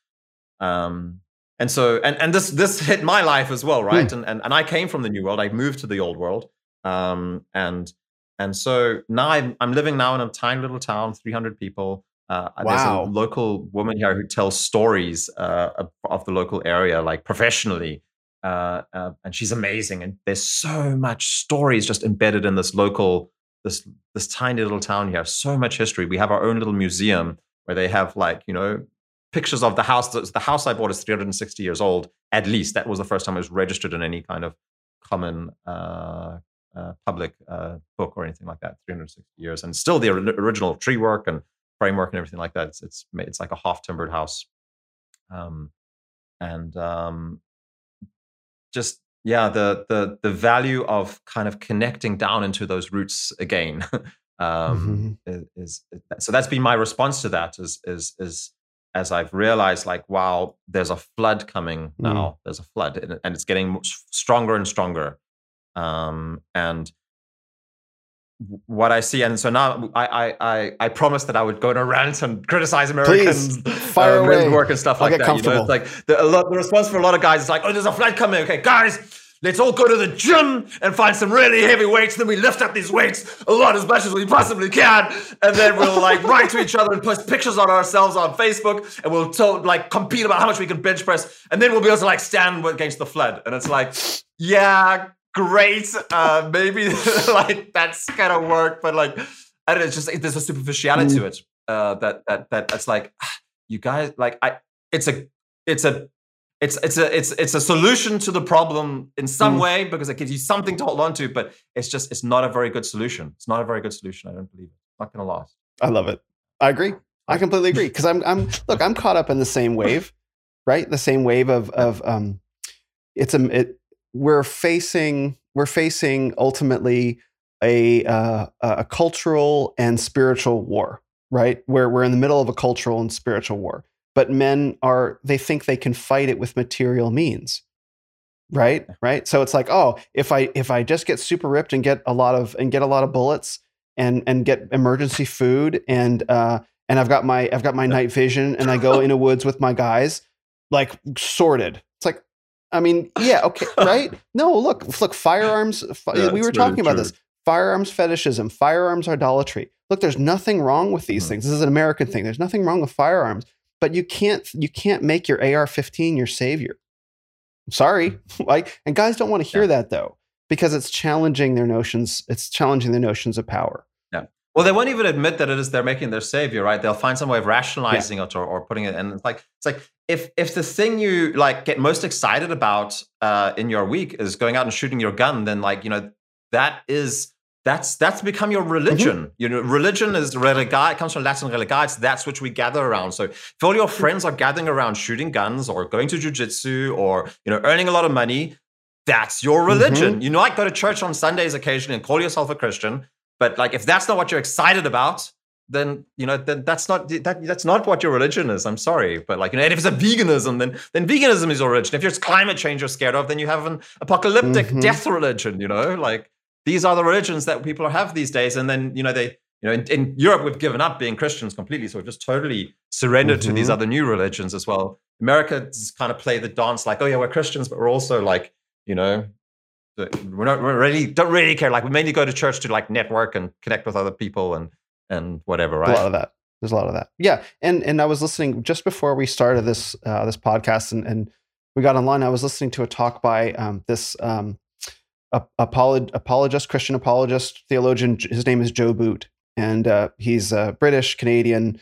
Um, and so, and, and this this [LAUGHS] hit my life as well, right? Mm. And, and and I came from the new world. I moved to the old world, um, and and so now I'm I'm living now in a tiny little town, 300 people. Uh, wow. There's a local woman here who tells stories uh, of, of the local area, like professionally, uh, uh, and she's amazing. And there's so much stories just embedded in this local, this this tiny little town here. So much history. We have our own little museum where they have like you know pictures of the house. The house I bought is 360 years old at least. That was the first time it was registered in any kind of common uh, uh, public uh, book or anything like that. 360 years, and still the original tree work and framework and everything like that. It's it's, it's like a half timbered house. Um, and um, just yeah the the the value of kind of connecting down into those roots again [LAUGHS] um mm-hmm. is, is, so that's been my response to that is is is as i've realized like wow there's a flood coming now mm. there's a flood and, and it's getting stronger and stronger um and what I see, and so now I I I promised that I would go to rant and criticize Americans' [LAUGHS] Fire uh, work and stuff I'll like that. You know, it's like the, lot, the response for a lot of guys is like, "Oh, there's a flight coming. Okay, guys, let's all go to the gym and find some really heavy weights. Then we lift up these weights a lot as much as we possibly can, and then we'll like [LAUGHS] write to each other and post pictures on ourselves on Facebook, and we'll tell, like compete about how much we can bench press, and then we'll be able to like stand against the flood. And it's like, yeah, great. Uh, maybe [LAUGHS] like that's of work, but like I don't know. It's just there's a superficiality mm. to it. Uh, that that that that's like ah, you guys like I. It's a it's a it's it's a it's it's a solution to the problem in some mm. way because it gives you something to hold on to, but it's just it's not a very good solution. It's not a very good solution. I don't believe it. Not to last. I love it. I agree. I completely agree [LAUGHS] because I'm I'm look I'm caught up in the same wave, right? The same wave of of um, it's a it we're facing we're facing ultimately a uh, a cultural and spiritual war, right? Where we're in the middle of a cultural and spiritual war. But men are they think they can fight it with material means. Right? Right? So it's like, oh, if I if I just get super ripped and get a lot of and get a lot of bullets and and get emergency food and uh and I've got my I've got my night vision and I go in the [LAUGHS] woods with my guys, like sorted. I mean, yeah, okay, [LAUGHS] right? No, look, look, firearms. Fi- we were talking about this. Firearms fetishism, firearms idolatry. Look, there's nothing wrong with these mm things. This is an American thing. There's nothing wrong with firearms, but you can't you can't make your AR-15 your savior. I'm sorry, hmm. [LAUGHS] like, and guys don't want to hear yeah. that though because it's challenging their notions. It's challenging the notions of power. Well, they won't even admit that it is they're making their savior, right? They'll find some way of rationalizing yeah. it or, or putting it. in. it's like it's like if if the thing you like get most excited about uh, in your week is going out and shooting your gun, then like you know that is that's that's become your religion. Mm-hmm. You know, religion is religare. It comes from Latin religare. that's which we gather around. So if all your friends are gathering around shooting guns or going to jujitsu or you know earning a lot of money, that's your religion. Mm-hmm. You know, like go to church on Sundays occasionally and call yourself a Christian. But like, if that's not what you're excited about, then you know then that's not that that's not what your religion is. I'm sorry, but like you know, and if it's a veganism, then then veganism is your religion. If it's climate change you're scared of, then you have an apocalyptic mm-hmm. death religion. You know, like these are the religions that people have these days. And then you know they you know in, in Europe we've given up being Christians completely, so we've just totally surrendered mm-hmm. to these mm-hmm. other new religions as well. America kind of play the dance like, oh yeah, we're Christians, but we're also like you know we're not we really don't really care. Like we mainly go to church to like network and connect with other people and and whatever. Right? A lot of that. There's a lot of that. Yeah, and and I was listening just before we started this uh, this podcast and and we got online. I was listening to a talk by um, this um, apolog- apologist, Christian apologist, theologian. His name is Joe Boot, and uh, he's uh, British Canadian,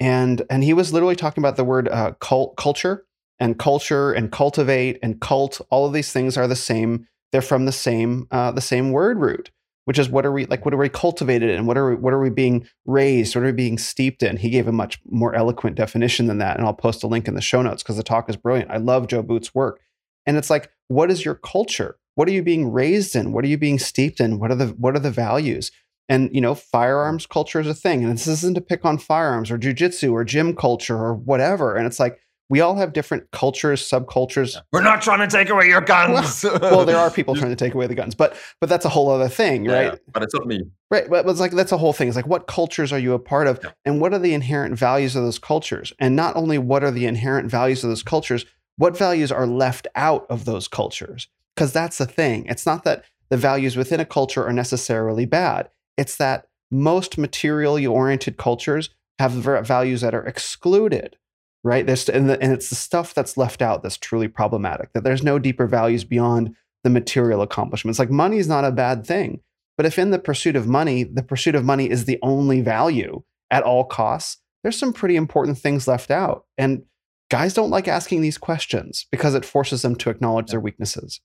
and and he was literally talking about the word uh, cult culture and culture and cultivate and cult. All of these things are the same they're from the same uh, the same word root which is what are we like what are we cultivated in? What are we, what are we being raised? What are we being steeped in? He gave a much more eloquent definition than that and i'll post a link in the show notes because the talk is brilliant. I love joe boot's work. And it's like what is your culture? What are you being raised in? What are you being steeped in? What are the what are the values? And you know, firearms culture is a thing, and this isn't to pick on firearms or jujitsu or gym culture or whatever. And it's like we all have different cultures, subcultures. We're not trying to take away your guns. Well, [LAUGHS] well there are [LAUGHS] people trying to take away the guns, but but that's a whole other thing, right? Yeah, but it's not me. Right. But it's like that's a whole thing. It's like what cultures are you a part of? Yeah. And what are the inherent values of those cultures? And not only what are the inherent values of those cultures, what values are left out of those cultures? Because that's the thing. It's not that the values within a culture are necessarily bad. It's that most materially oriented cultures have values that are excluded right? There's and, the, and it's the stuff that's left out that's truly problematic. That there's no deeper values beyond the material accomplishments. Like money is not a bad thing, but if in the pursuit of money, the pursuit of money is the only value at all costs, there's some pretty important things left out. And guys don't like asking these questions because it forces them to acknowledge their weaknesses.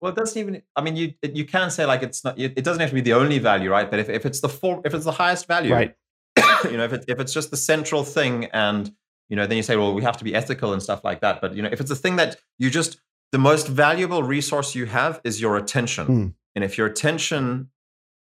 Well, it doesn't even. I mean, you you can say like it's not. It doesn't have to be the only value, right? But if, if it's the full, if it's the highest value, right? [COUGHS] you know, if it, if it's just the central thing, and you know then you say well we have to be ethical and stuff like that. But you know if it's a thing that you just the most valuable resource you have is your attention. Mm. and if your attention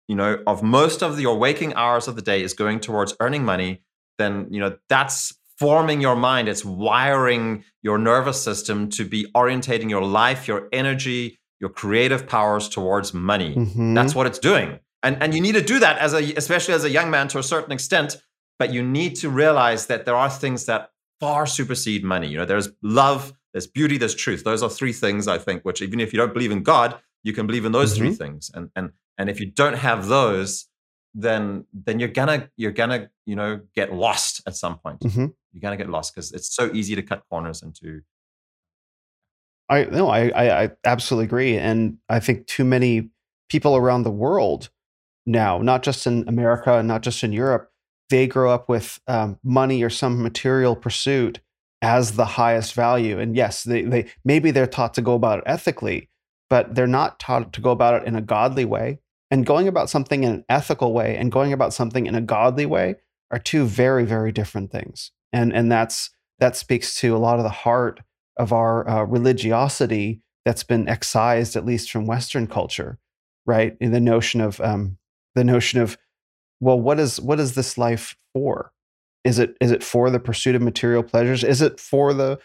you know of most of your waking hours of the day is going towards earning money then you know that's forming your mind. It's wiring your nervous system to be orientating your life your energy your creative powers towards money. Mm-hmm. that's what it's doing. And and you need to do that as a especially as a young man to a certain extent but you need to realize that there are things that far supersede money. You know, there's love, there's beauty, there's truth. Those are three things I think which even if you don't believe in God, you can believe in those mm-hmm. three things. And and and if you don't have those, then then you're gonna you're gonna you know get lost at some point. Mm-hmm. You're gonna get lost because it's so easy to cut corners and to. I no, I, I I absolutely agree, and I think too many people around the world now, not just in America not just in Europe, they grow up with um, money or some material pursuit as the highest value. And yes, they, they maybe they're taught to go about it ethically, but they're not taught to go about it in a godly way. And going about something in an ethical way and going about something in a godly way are two very, very different things. And and that's that speaks to a lot of the heart of our uh, religiosity that's been excised, at least from Western culture, right? In the notion of um, the notion of well, what is what is this life for? Is it is it for the pursuit of material pleasures? Is it for the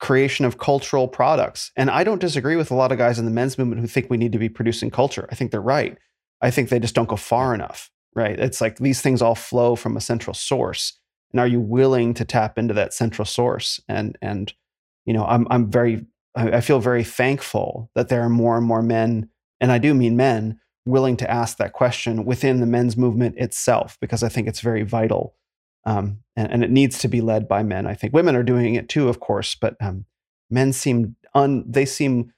creation of cultural products? And I don't disagree with a lot of guys in the men's movement who think we need to be producing culture. I think they're right. I think they just don't go far enough, right? It's like these things all flow from a central source. And are you willing to tap into that central source? And and you know, I'm I'm very I feel very thankful that there are more and more men, and I do mean men, willing to ask that question within the men's movement itself because I think it's very vital. Um, and, and, it needs to be led by men. I think women are doing it too, of course, but um, men seem un, they seem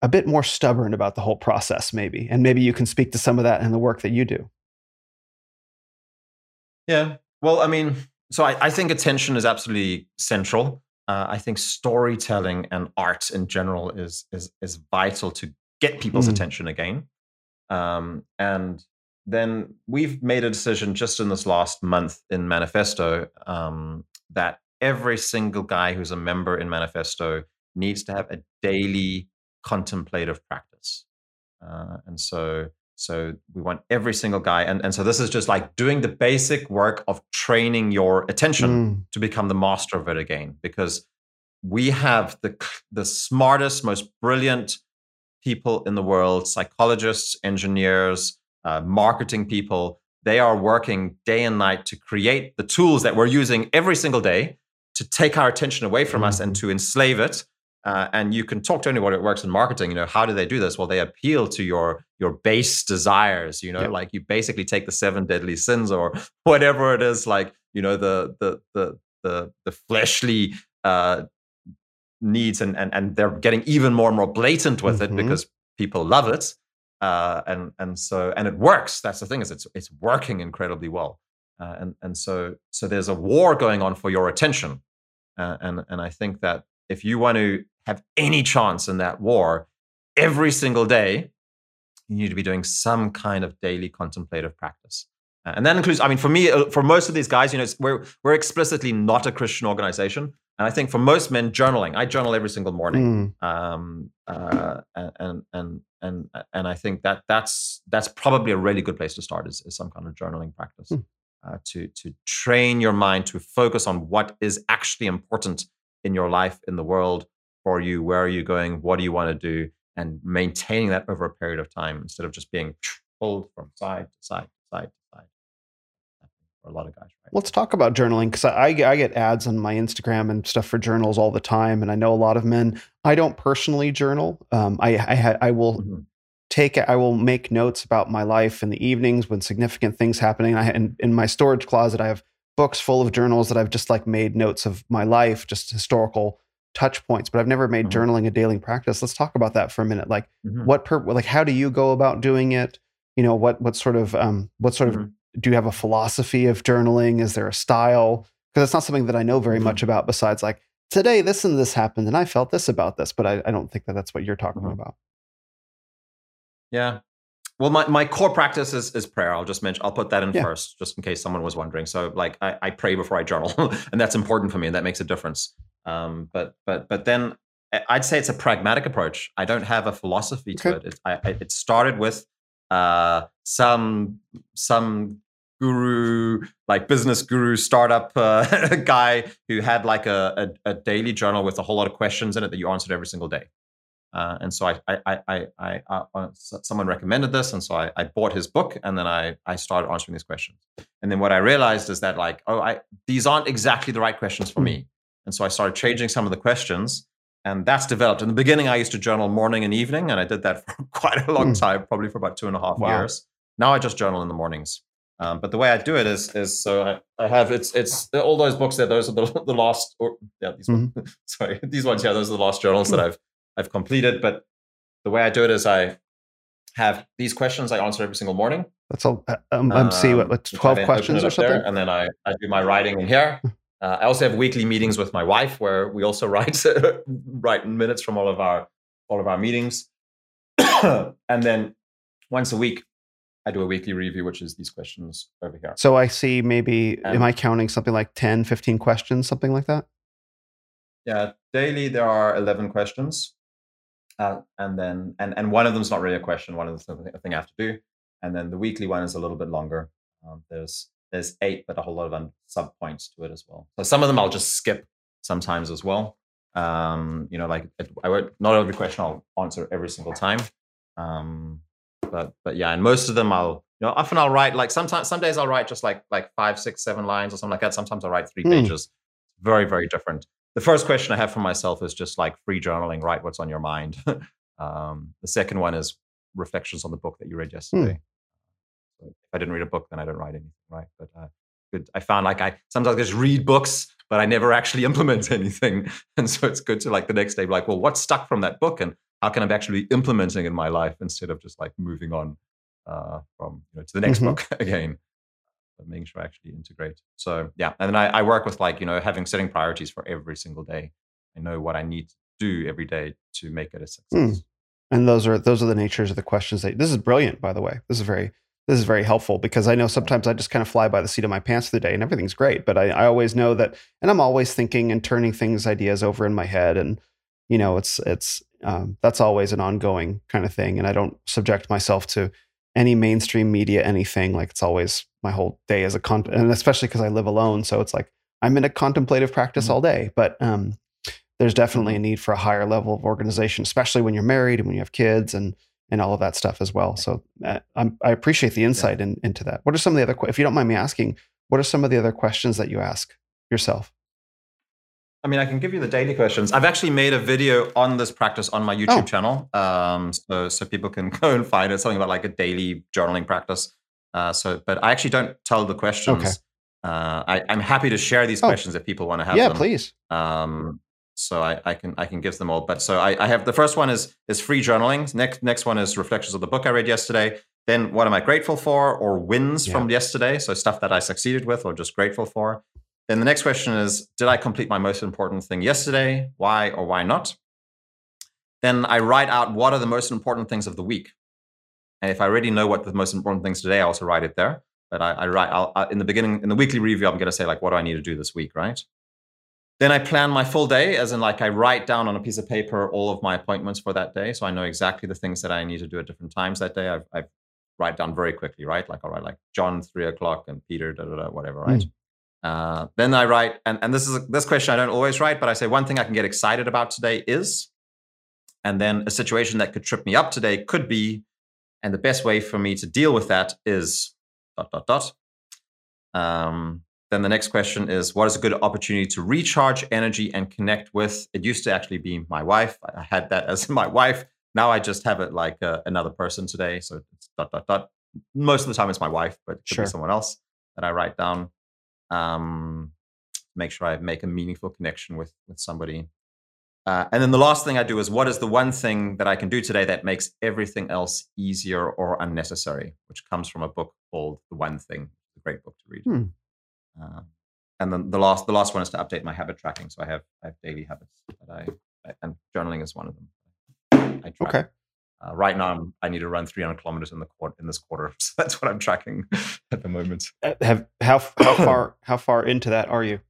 a bit more stubborn about the whole process, maybe. And maybe you can speak to some of that in the work that you do. Yeah. Well, I mean, so I, I think attention is absolutely central. Uh, I think storytelling and art in general is is is vital to get people's mm. attention again. Um, and then we've made a decision just in this last month in Maniphesto um, that every single guy who's a member in Maniphesto needs to have a daily contemplative practice. Uh, and so, so we want every single guy, and, and so this is just like doing the basic work of training your attention mm. to become the master of it again, because we have the the smartest, most brilliant, people in the world psychologists, engineers, uh, marketing people. They are working day and night to create the tools that we're using every single day to take our attention away from mm-hmm. us and mm-hmm. to enslave it. Uh, and you can talk to anyone that works in marketing. You know, how do they do this? Well, they appeal to your your base desires. You know, yep. like you basically take the seven deadly sins or [LAUGHS] whatever it is. Like you know, the the the the the fleshly uh, needs and, and and they're getting even more and more blatant with mm-hmm. it because people love it uh, and and so and it works. That's the thing is it's it's working incredibly well. Uh, and and so so there's a war going on for your attention. Uh, and and I think that if you want to have any chance in that war every single day you need to be doing some kind of daily contemplative practice. Uh, and that includes i mean for me uh, for most of these guys you know we're we're explicitly not a christian organization and I think for most men, journaling, I journal every single morning. Mm. Um, uh, and, and and and I think that that's that's probably a really good place to start is, is some kind of journaling practice Hmm. uh, to to train your mind to focus on what is actually important in your life in the world for you. Where are you going? What do you want to do? And maintaining that over a period of time instead of just being pulled from side to side to side to side. For a lot of guys, right? Let's talk about journaling because I, I get ads on my Instagram and stuff for journals all the time, and I know a lot of men. I don't personally journal. Um, I I, I will Mhm. take I will make notes about my life in the evenings when significant things happening. I in, in my storage closet I have books full of journals that I've just like made notes of my life, just historical touch points. But I've never made Mhm. journaling a daily practice. Let's talk about that for a minute. Like Mhm. what per like how do you go about doing it? You know what what sort of um what sort of Mhm. Do you have a philosophy of journaling? Is there a style? Because it's not something that I know very Mhm. much about. Besides like today this and this happened and I felt this about this, but I, I don't think that that's what you're talking Mhm. about. Yeah. Well, my, my core practice is, is prayer. I'll just mention, I'll put that in Yeah. first, just in case someone was wondering. So, like, I, I pray before I journal, [LAUGHS] and that's important for me, and that makes a difference. Um, but but but then I'd say it's a pragmatic approach. I don't have a philosophy to Okay. it. It, I, I, it started with uh, some some guru, like business guru, startup uh, [LAUGHS] guy who had like a, a, a daily journal with a whole lot of questions in it that you answered every single day. Uh, and so I, I, I, I, I uh, uh, someone recommended this, and so I, I bought his book, and then I, I started answering these questions. And then what I realized is that like, oh, I these aren't exactly the right questions for me, and so I started changing some of the questions, and that's developed. In the beginning, I used to journal morning and evening, and I did that [LAUGHS] for quite a long Hmm. time, probably for about two and a half Wow. years. Now I just journal in the mornings. Um, but the way I do it is is so I, I have it's it's all those books there. Those are the [LAUGHS] the last or yeah these ones, [LAUGHS] sorry these ones yeah those are the last journals that I've I've completed. But the way I do it is I have these questions I answer every single morning. That's all. uh, Um, um, see what, what twelve questions or up there, and then I, I do my writing in here. Uh, I also have weekly meetings with my wife where we also [LAUGHS] write write minutes from all of our all of our meetings, [COUGHS] and then once a week I do a weekly review, which is these questions over here. So I see maybe am I counting something like 10, 15 questions, something like that? Yeah, daily there are eleven questions, uh, and then and and one of them is not really a question. One of them is a thing I have to do, and then the weekly one is a little bit longer. Um, there's there's eight, but a whole lot of sub points to it as well. So some of them I'll just skip sometimes as well. Um, you know, like I won't not every question I'll answer every single time. Um, but but yeah, and most of them I'll you know often I'll write like sometimes some days I'll write just like like five six seven lines or something like that. Sometimes I'll write three Hmm. pages. Very very different the first question I have for myself is just like free journaling, write what's on your mind. [LAUGHS] um, the second one is reflections on the book that you read yesterday. So if I didn't read a book, then I don't write anything, right? But uh, good. I found like I sometimes I just read books, but I never actually [LAUGHS] implement anything, and so it's good to like the next day be like, well, what stuck from that book, and how can I actually be implementing in my life instead of just like moving on uh, from you know to the next Mhm. book [LAUGHS] again but making sure I actually integrate. So yeah, and then I, I work with like you know having setting priorities for every single day. I know what I need to do every day to make it a success. And those are those are the natures of the questions that this is brilliant, by the way. This is very this is very helpful because I know sometimes I just kind of fly by the seat of my pants for the day and everything's great. But I, I always know that and I'm always thinking and turning things, ideas over in my head. And, you know, it's it's um, that's always an ongoing kind of thing. And I don't subject myself to any mainstream media, anything. Like it's always my whole day as a con and especially because I live alone. So it's like I'm in a contemplative practice Mhm. all day. But um there's definitely a need for a higher level of organization, especially when you're married and when you have kids and and all of that stuff as well. So uh, I'm, I appreciate the insight in, into that. What are some of the other, if you don't mind me asking, what are some of the other questions that you ask yourself? I mean, I can give you the daily questions. I've actually made a video on this practice on my YouTube Oh. channel, um, so so people can [LAUGHS] go and find it. Something about like a daily journaling practice. Uh, so, but I actually don't tell the questions. Okay. Uh, I, I'm happy to share these Oh. questions if people want to have yeah, them. please. Um, so I, I can I can give them all. But so I, I have the first one is is free journaling. Next next one is reflections of the book I read yesterday. Then what am I grateful for or wins Yeah. from yesterday? So stuff that I succeeded with or just grateful for. Then the next question is did I complete my most important thing yesterday? Why or why not? Then I write out what are the most important things of the week. And if I already know what the most important things today, I also write it there. But I, I write I'll, I, in the beginning in the weekly review. I'm going to say like, what do I need to do this week, right? Then I plan my full day, as in like I write down on a piece of paper all of my appointments for that day, so I know exactly the things that I need to do at different times that day. I, I write down very quickly, right? Like I'll like John three o'clock and Peter da da da whatever, right? Mm. Uh, then I write, and and this is this question I don't always write, but I say one thing I can get excited about today is, and then a situation that could trip me up today could be, and the best way for me to deal with that is dot dot dot. Um, then the next question is what is a good opportunity to recharge energy and connect with? It used to actually be my wife. I had that [LAUGHS] as my wife. Now I just have it like uh, another person today. So it's dot, dot, dot. Most of the time it's my wife, but it could sure. be someone else that I write down. Um, make sure I make a meaningful connection with, with somebody. Uh, and then the last thing I do is what is the one thing that I can do today that makes everything else easier or unnecessary, which comes from a book called The One Thing, a great book to read. Hmm. Um, and then the last the last one is to update my habit tracking. So I have I have daily habits that I, and journaling is one of them. I track. Okay. Uh, right now, I'm, i need to run 300 kilometers in the quarter, in this quarter, [LAUGHS] so that's what I'm tracking [LAUGHS] at the moment. Uh, have how how far how far into that are you?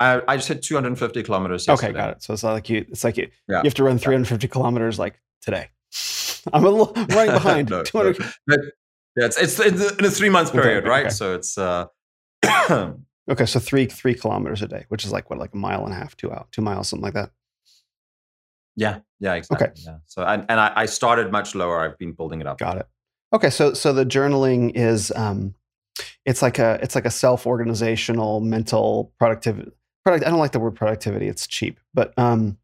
I, I just hit 250 kilometers. Yesterday. Okay, got it. So it's not like you. It's like you. Yeah. You have to run 350 yeah. kilometers like today. [LAUGHS] I'm a little running behind. no, 200. No. Yeah, it's it's in a three month period, okay, right? Okay. So it's uh [CLEARS THROAT] okay. So three three kilometers a day, which is like what, like a mile and a half, two out, two miles, something like that. Yeah, yeah, exactly. Okay. Yeah. So and, and I, I started much lower. I've been building it up. Got it. Okay, so so the journaling is um, it's like a it's like a self organizational mental productivity. Product. I don't like the word productivity. It's cheap, but um,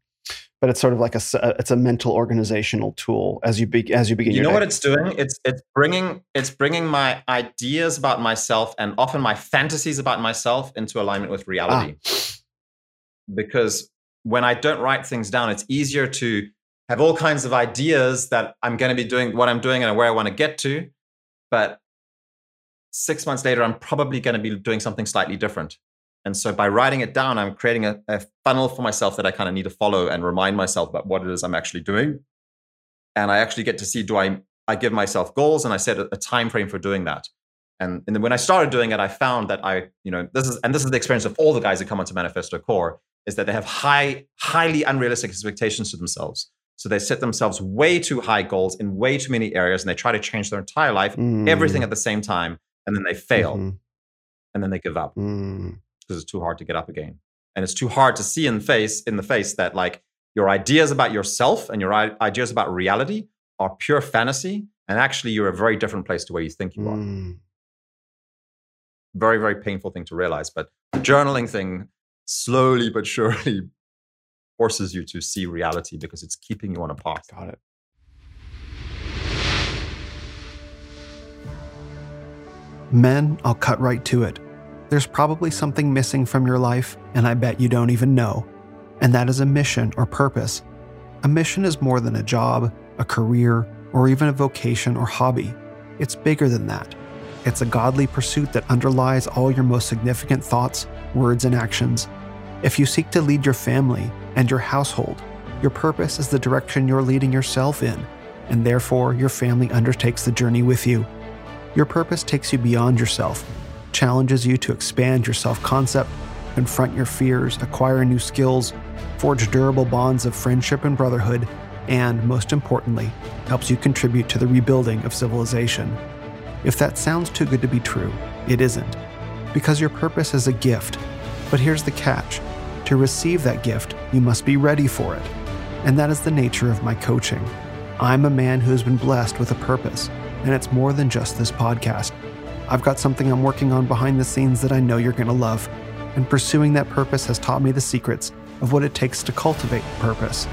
but it's sort of like a it's a mental organizational tool as you be, as you begin. You know day. what it's doing? It's it's bringing it's bringing my ideas about myself and often my fantasies about myself into alignment with reality. Ah. Because when I don't write things down, it's easier to have all kinds of ideas that I'm going to be doing what I'm doing and where I want to get to, but six months later, I'm probably going to be doing something slightly different. And so by writing it down, I'm creating a, a funnel for myself that I kind of need to follow and remind myself about what it is I'm actually doing. And I actually get to see do I I give myself goals and I set a, a time frame for doing that. And, and then when I started doing it, I found that I, you know, this is and this is the experience of all the guys that come onto Maniphesto Core, is that they have high, highly unrealistic expectations to themselves. So they set themselves way too high goals in way too many areas and they try to change their entire life, mm. everything at the same time, and then they fail. Mm-hmm. And then they give up. Mm because it's too hard to get up again. And it's too hard to see in the face in the face that like your ideas about yourself and your ideas about reality are pure fantasy, and actually you're a very different place to where you think you are. Mm. Very, very painful thing to realize. But the journaling thing slowly but surely [LAUGHS] forces you to see reality because it's keeping you on a path. Got it. Men, I'll cut right to it there's probably something missing from your life, and I bet you don't even know. And that is a mission or purpose. A mission is more than a job, a career, or even a vocation or hobby. It's bigger than that. It's a godly pursuit that underlies all your most significant thoughts, words, and actions. If you seek to lead your family and your household, your purpose is the direction you're leading yourself in, and therefore your family undertakes the journey with you. Your purpose takes you beyond yourself challenges you to expand your self concept, confront your fears, acquire new skills, forge durable bonds of friendship and brotherhood, and, most importantly, helps you contribute to the rebuilding of civilization. If that sounds too good to be true, it isn't. Because your purpose is a gift. But here's the catch to receive that gift, you must be ready for it. And that is the nature of my coaching. I'm a man who has been blessed with a purpose, and it's more than just this podcast. I've got something I'm working on behind the scenes that I know you're going to love, and pursuing that purpose has taught me the secrets of what it takes to cultivate purpose.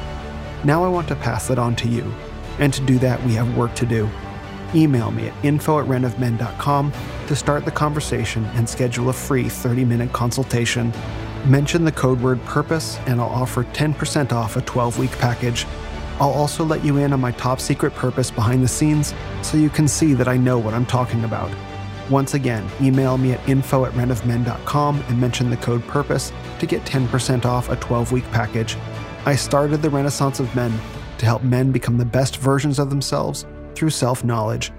Now I want to pass it on to you, and to do that, we have work to do. Email me at info at renofmen.com to start the conversation and schedule a free 30 minute consultation. Mention the code word purpose, and I'll offer 10% off a 12 week package. I'll also let you in on my top secret purpose behind the scenes so you can see that I know what I'm talking about. Once again, email me at info at renofmen.com and mention the code PURPOSE to get 10% off a 12 week package. I started the Renaissance of Men to help men become the best versions of themselves through self knowledge.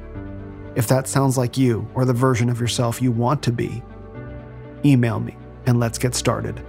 If that sounds like you or the version of yourself you want to be, email me and let's get started.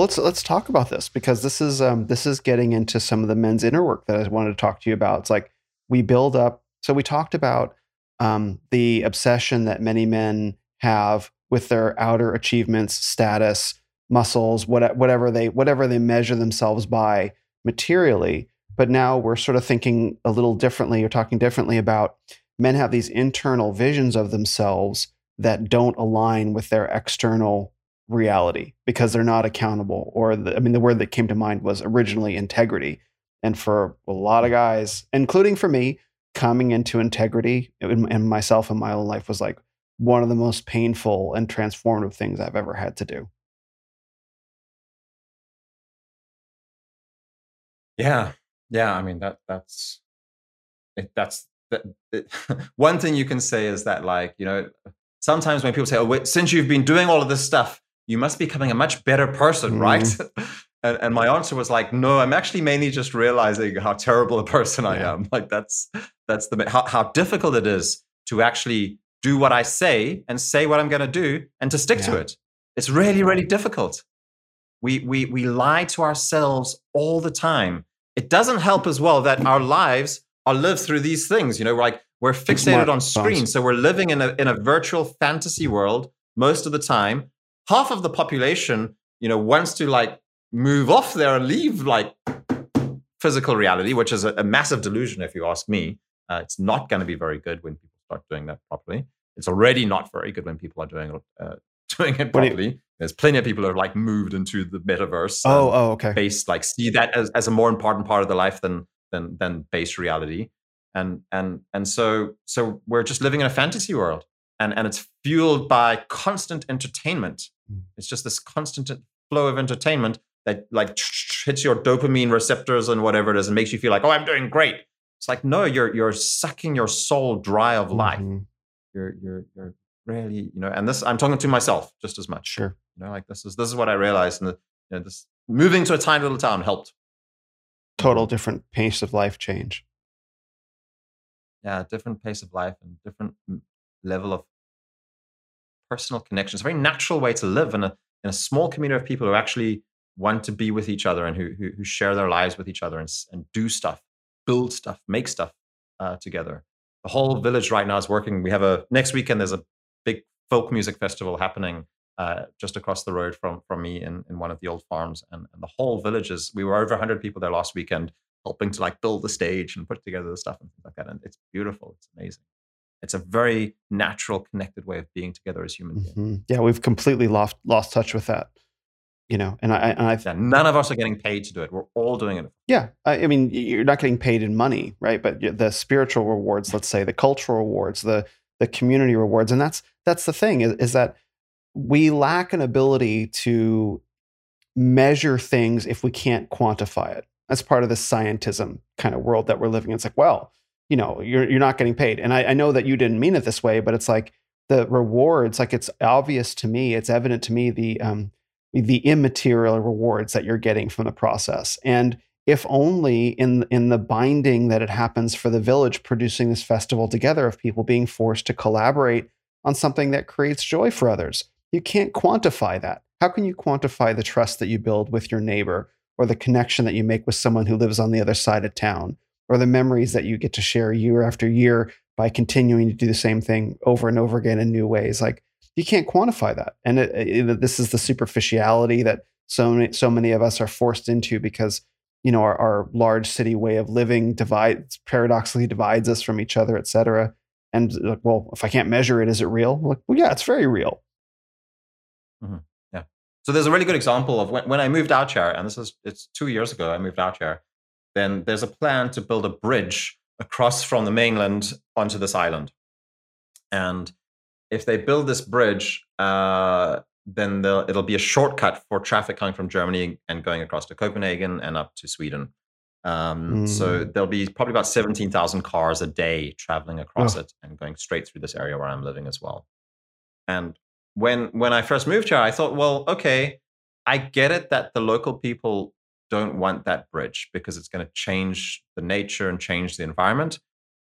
Well, let's let's talk about this because this is um, this is getting into some of the men's inner work that I wanted to talk to you about. It's like we build up. So we talked about um, the obsession that many men have with their outer achievements, status, muscles, what, whatever they whatever they measure themselves by materially. But now we're sort of thinking a little differently or talking differently about men have these internal visions of themselves that don't align with their external reality because they're not accountable. Or the, I mean, the word that came to mind was originally integrity. And for a lot of guys, including for me, coming into integrity and myself in my own life was like one of the most painful and transformative things I've ever had to do. Yeah, yeah. I mean that that's it, that's that, it, [LAUGHS] one thing you can say is that like you know sometimes when people say, "Oh, wait, since you've been doing all of this stuff, you must be becoming a much better person, mm. right?" [LAUGHS] and, and, my answer was like, "No, I'm actually mainly just realizing how terrible a person yeah. I am. Like that's that's the how, how difficult it is to actually do what I say and say what I'm going to do and to stick yeah. to it. It's really, really difficult. We, we, we lie to ourselves all the time. It doesn't help as well that our lives are lived through these things. You know, like we're fixated on screens. So we're living in a, in a virtual fantasy world most of the time. Half of the population, you know, wants to like move off there and leave like physical reality, which is a, a massive delusion, if you ask me. Uh, it's not going to be very good when people start doing that properly. It's already not very good when people are doing it, uh, [LAUGHS] doing it properly. There's plenty of people who have like moved into the metaverse. Oh, oh, okay. Based like see that as, as a more important part of the life than than than base reality. And and and so so we're just living in a fantasy world. And and it's fueled by constant entertainment. Mm. It's just this constant flow of entertainment that like hits your dopamine receptors and whatever it is and makes you feel like, oh, I'm doing great. It's like, no, you're you're sucking your soul dry of life. Mm-hmm. You're you're you're really, you know, and this I'm talking to myself just as much. Sure. You know, like this is this is what I realized, and the, you know, this moving to a tiny little town helped. Total different pace of life change. Yeah, different pace of life and different level of personal connection. It's a very natural way to live in a in a small community of people who actually want to be with each other and who who, who share their lives with each other and, and do stuff, build stuff, make stuff uh, together. The whole village right now is working. We have a next weekend. There's a big folk music festival happening uh, just across the road from from me in, in one of the old farms, and, and the whole village is. We were over 100 people there last weekend, helping to like build the stage and put together the stuff and things like that. And it's beautiful. It's amazing. It's a very natural, connected way of being together as human beings. Mm-hmm. Yeah, we've completely lost lost touch with that. You know, and I and I yeah, none of us are getting paid to do it. We're all doing it. Yeah, I, I mean, you're not getting paid in money, right? But the spiritual rewards, let's say, the cultural rewards, the the community rewards, and that's that's the thing is, is that we lack an ability to measure things if we can't quantify it. That's part of the scientism kind of world that we're living in. It's like, well, you know, you're you're not getting paid. And I, I know that you didn't mean it this way, but it's like the rewards, like it's obvious to me, it's evident to me the um the immaterial rewards that you're getting from the process. And if only in in the binding that it happens for the village producing this festival together of people being forced to collaborate on something that creates joy for others. You can't quantify that. How can you quantify the trust that you build with your neighbor or the connection that you make with someone who lives on the other side of town or the memories that you get to share year after year by continuing to do the same thing over and over again in new ways? Like you can't quantify that. And it, it, this is the superficiality that so many, so many of us are forced into because you know our, our large city way of living divides paradoxically divides us from each other, et cetera and like, well, if I can't measure it, is it real? I'm like, well, yeah, it's very real. Mm-hmm. Yeah. So there's a really good example of when, when I moved out here, and this is it's two years ago. I moved out here. Then there's a plan to build a bridge across from the mainland onto this island, and if they build this bridge, uh, then it'll be a shortcut for traffic coming from Germany and going across to Copenhagen and up to Sweden. Um, mm. So there'll be probably about 17,000 cars a day traveling across oh. it and going straight through this area where I'm living as well. And when when I first moved here, I thought, well, okay, I get it that the local people don't want that bridge because it's going to change the nature and change the environment.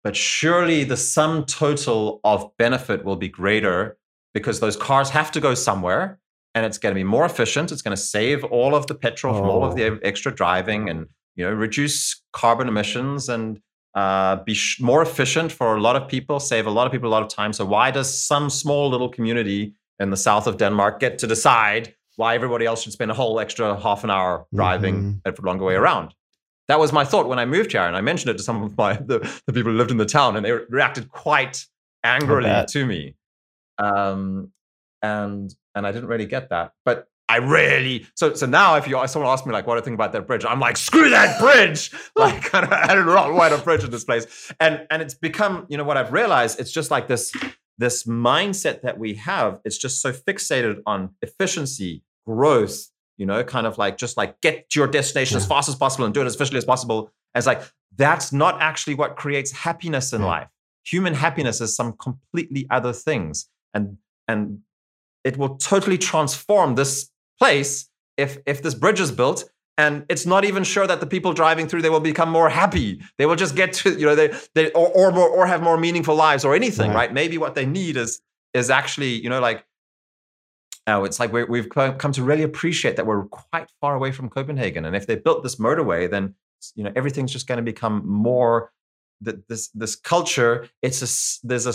But surely the sum total of benefit will be greater because those cars have to go somewhere and it's going to be more efficient. It's going to save all of the petrol oh. from all of the oh. extra driving and you know reduce carbon emissions and uh, be sh- more efficient for a lot of people, save a lot of people a lot of time. So why does some small little community in the south of Denmark get to decide why everybody else should spend a whole extra half an hour driving mm-hmm. a longer way around? That was my thought when I moved here, and I mentioned it to some of my [LAUGHS] the, the people who lived in the town, and they reacted quite angrily to me. Um, and and I didn't really get that. But I really so so now if you someone asks me like what do I think about that bridge, I'm like screw that bridge. [LAUGHS] like [LAUGHS] I don't know why a bridge in this place. And and it's become you know what I've realized. It's just like this this mindset that we have. is just so fixated on efficiency, growth. You know, kind of like just like get to your destination yeah. as fast as possible and do it as efficiently as possible. It's like that's not actually what creates happiness in yeah. life. Human happiness is some completely other things. And and it will totally transform this place if if this bridge is built and it's not even sure that the people driving through they will become more happy. They will just get to you know they they or or more or have more meaningful lives or anything right, right? maybe what they need is is actually you know like oh it's like we have come to really appreciate that we're quite far away from copenhagen. And if they built this motorway then you know everything's just going to become more this this culture. It's a there's a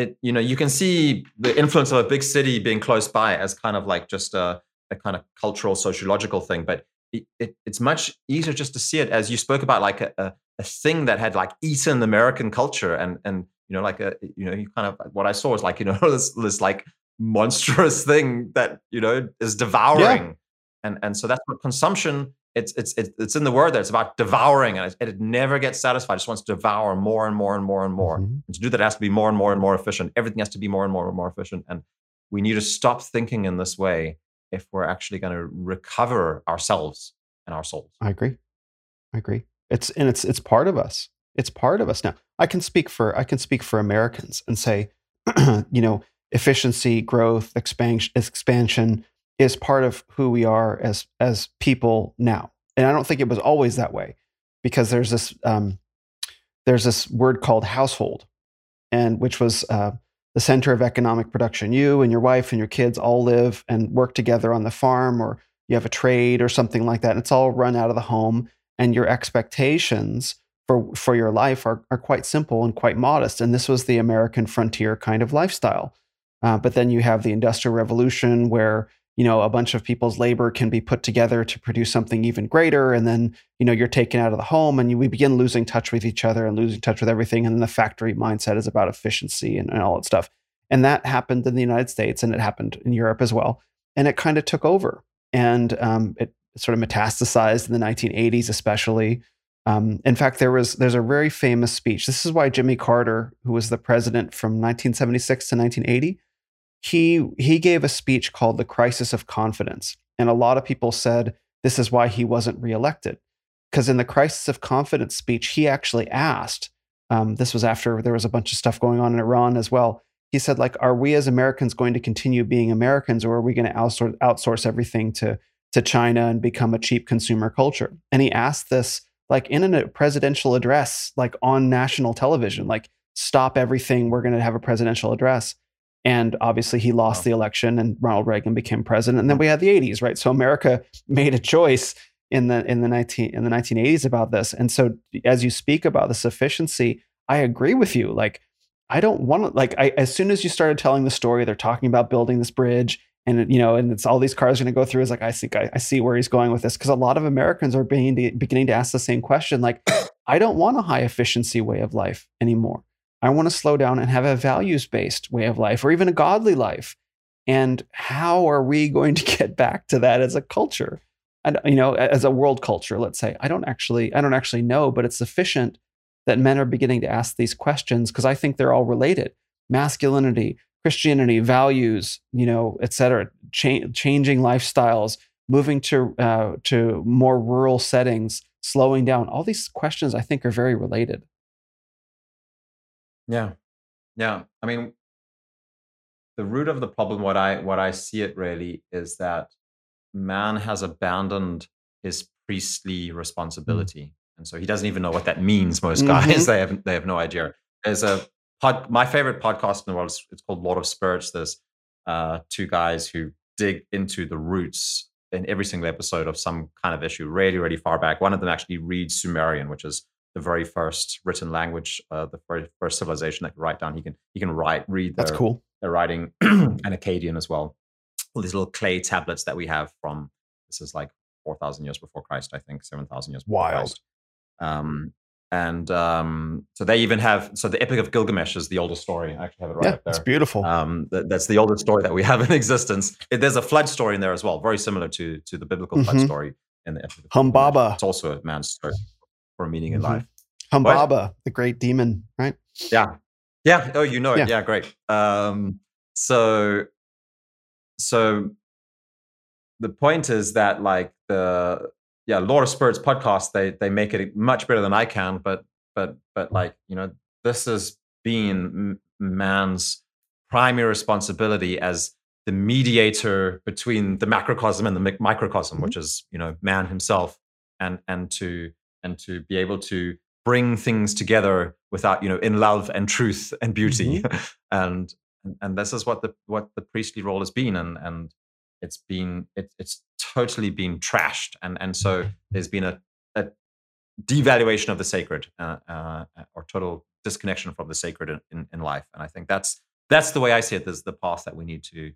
it you know you can see the influence of a big city being close by as kind of like just a a kind of cultural sociological thing. But it, it, it's much easier just to see it as you spoke about like a, a, a, thing that had like eaten american culture and and you know like a you know you kind of what i saw was like you know [LAUGHS] this this like monstrous thing that you know is devouring. Yeah. and and so that's what consumption it's it's it's in the word there it's about devouring and it, it never gets satisfied it just wants to devour more and more and more and more. Mm-hmm. and to do that it has to be more and more and more efficient. Everything has to be more and more and more efficient. And we need to stop thinking in this way if we're actually going to recover ourselves and our souls. I agree. I agree. It's and it's it's part of us. It's part of us now. I can speak for I can speak for Americans and say, [CLEARS THROAT] you know, efficiency, growth, expansion, expansion is part of who we are as as people now. And I don't think it was always that way, because there's this um, there's this word called household, and which was uh, the center of economic production. You and your wife and your kids all live and work together on the farm, or you have a trade or something like that. And it's all run out of the home, and your expectations for for your life are are quite simple and quite modest. And this was the American frontier kind of lifestyle. Uh, but then you have the Industrial Revolution, where you know a bunch of people's labor can be put together to produce something even greater and then you know you're taken out of the home and you, we begin losing touch with each other and losing touch with everything and then the factory mindset is about efficiency and, and all that stuff. And that happened in the united states and it happened in europe as well. And it kind of took over and um, it sort of metastasized in the 1980s especially. Um, in fact there was there's a very famous speech. This is why jimmy carter who was the president from 1976 to 1980 he he gave a speech called the crisis of confidence and a lot of people said this is why he wasn't reelected. Because in the crisis of confidence speech he actually asked um, this was after there was a bunch of stuff going on in iran as well he said like are we as americans going to continue being americans or are we going to outsource, outsource everything to to china and become a cheap consumer culture? And he asked this like in a presidential address like on national television like stop everything we're going to have a presidential address and obviously, he lost wow. the election, and Ronald Reagan became president. And then we had the '80s, right? So America made a choice in the in the 19 in the 1980s about this. And so, as you speak about this efficiency, I agree with you. Like, I don't want to like. I, as soon as you started telling the story, they're talking about building this bridge, and you know, and it's all these cars going to go through. Is like, I think I, I see where he's going with this because a lot of Americans are being beginning to ask the same question. Like, [COUGHS] I don't want a high efficiency way of life anymore. I want to slow down and have a values based way of life or even a godly life. And how are we going to [LAUGHS] get back to that as a culture? And you know, as a world culture, let's say. I don't actually I don't actually know, but it's sufficient that men are beginning to ask these questions because I think they're all related. Masculinity, Christianity, values, you know, et cetera, cha- changing lifestyles, moving to uh, to more rural settings, slowing down. All these questions I think are very related. Yeah. Yeah. I mean, the root of the problem, what I what I see it really is that man has abandoned his priestly responsibility. Mm. And so he doesn't even know what that means. Most guys mm-hmm. [LAUGHS] they have they have no idea. There's a pod, my favorite podcast in the world. Is, it's called Lord of Spirits. There's uh, two guys who dig into the roots in every single episode of some kind of issue, really, really far back. One of them actually reads Sumerian, which is the very first written language, uh, the very first civilization that could write down. He can he can write read. Their, That's cool. They're writing [CLEARS THROAT] and Akkadian as well. All these little clay tablets that we have from this is like four thousand years before Christ, I think seven thousand years. Wild. Christ. Um, and um, so they even have so the Epic of Gilgamesh is the oldest story. I actually have it right yeah, up there. It's beautiful. Um, that, that's the oldest story that we have in [LAUGHS] existence. It, there's a flood story in there as well, very similar to to the biblical mm-hmm. flood story in the Epic. Of Humbaba. It's also a man's story for meaning mm-hmm. in life. Humbaba, what? the great demon, right? Yeah, yeah. Oh, you know it. Yeah, yeah great. Um, so, so the point is that like the yeah, Lord of Spirits podcast, they they make it much better than I can, but but but like you know, this has been man's primary responsibility as the mediator between the macrocosm and the microcosm, mm-hmm. which is you know man himself, and and to and to be able to bring things together without you know in love and truth and beauty, mm-hmm. [LAUGHS] and and this is what the what the priestly role has been, and and it's been it, it's totally been trashed. And and so there's been a, a devaluation of the sacred uh, uh, or total disconnection from the sacred in, in, life. And i think that's that's the way i see it. There's the path that we need to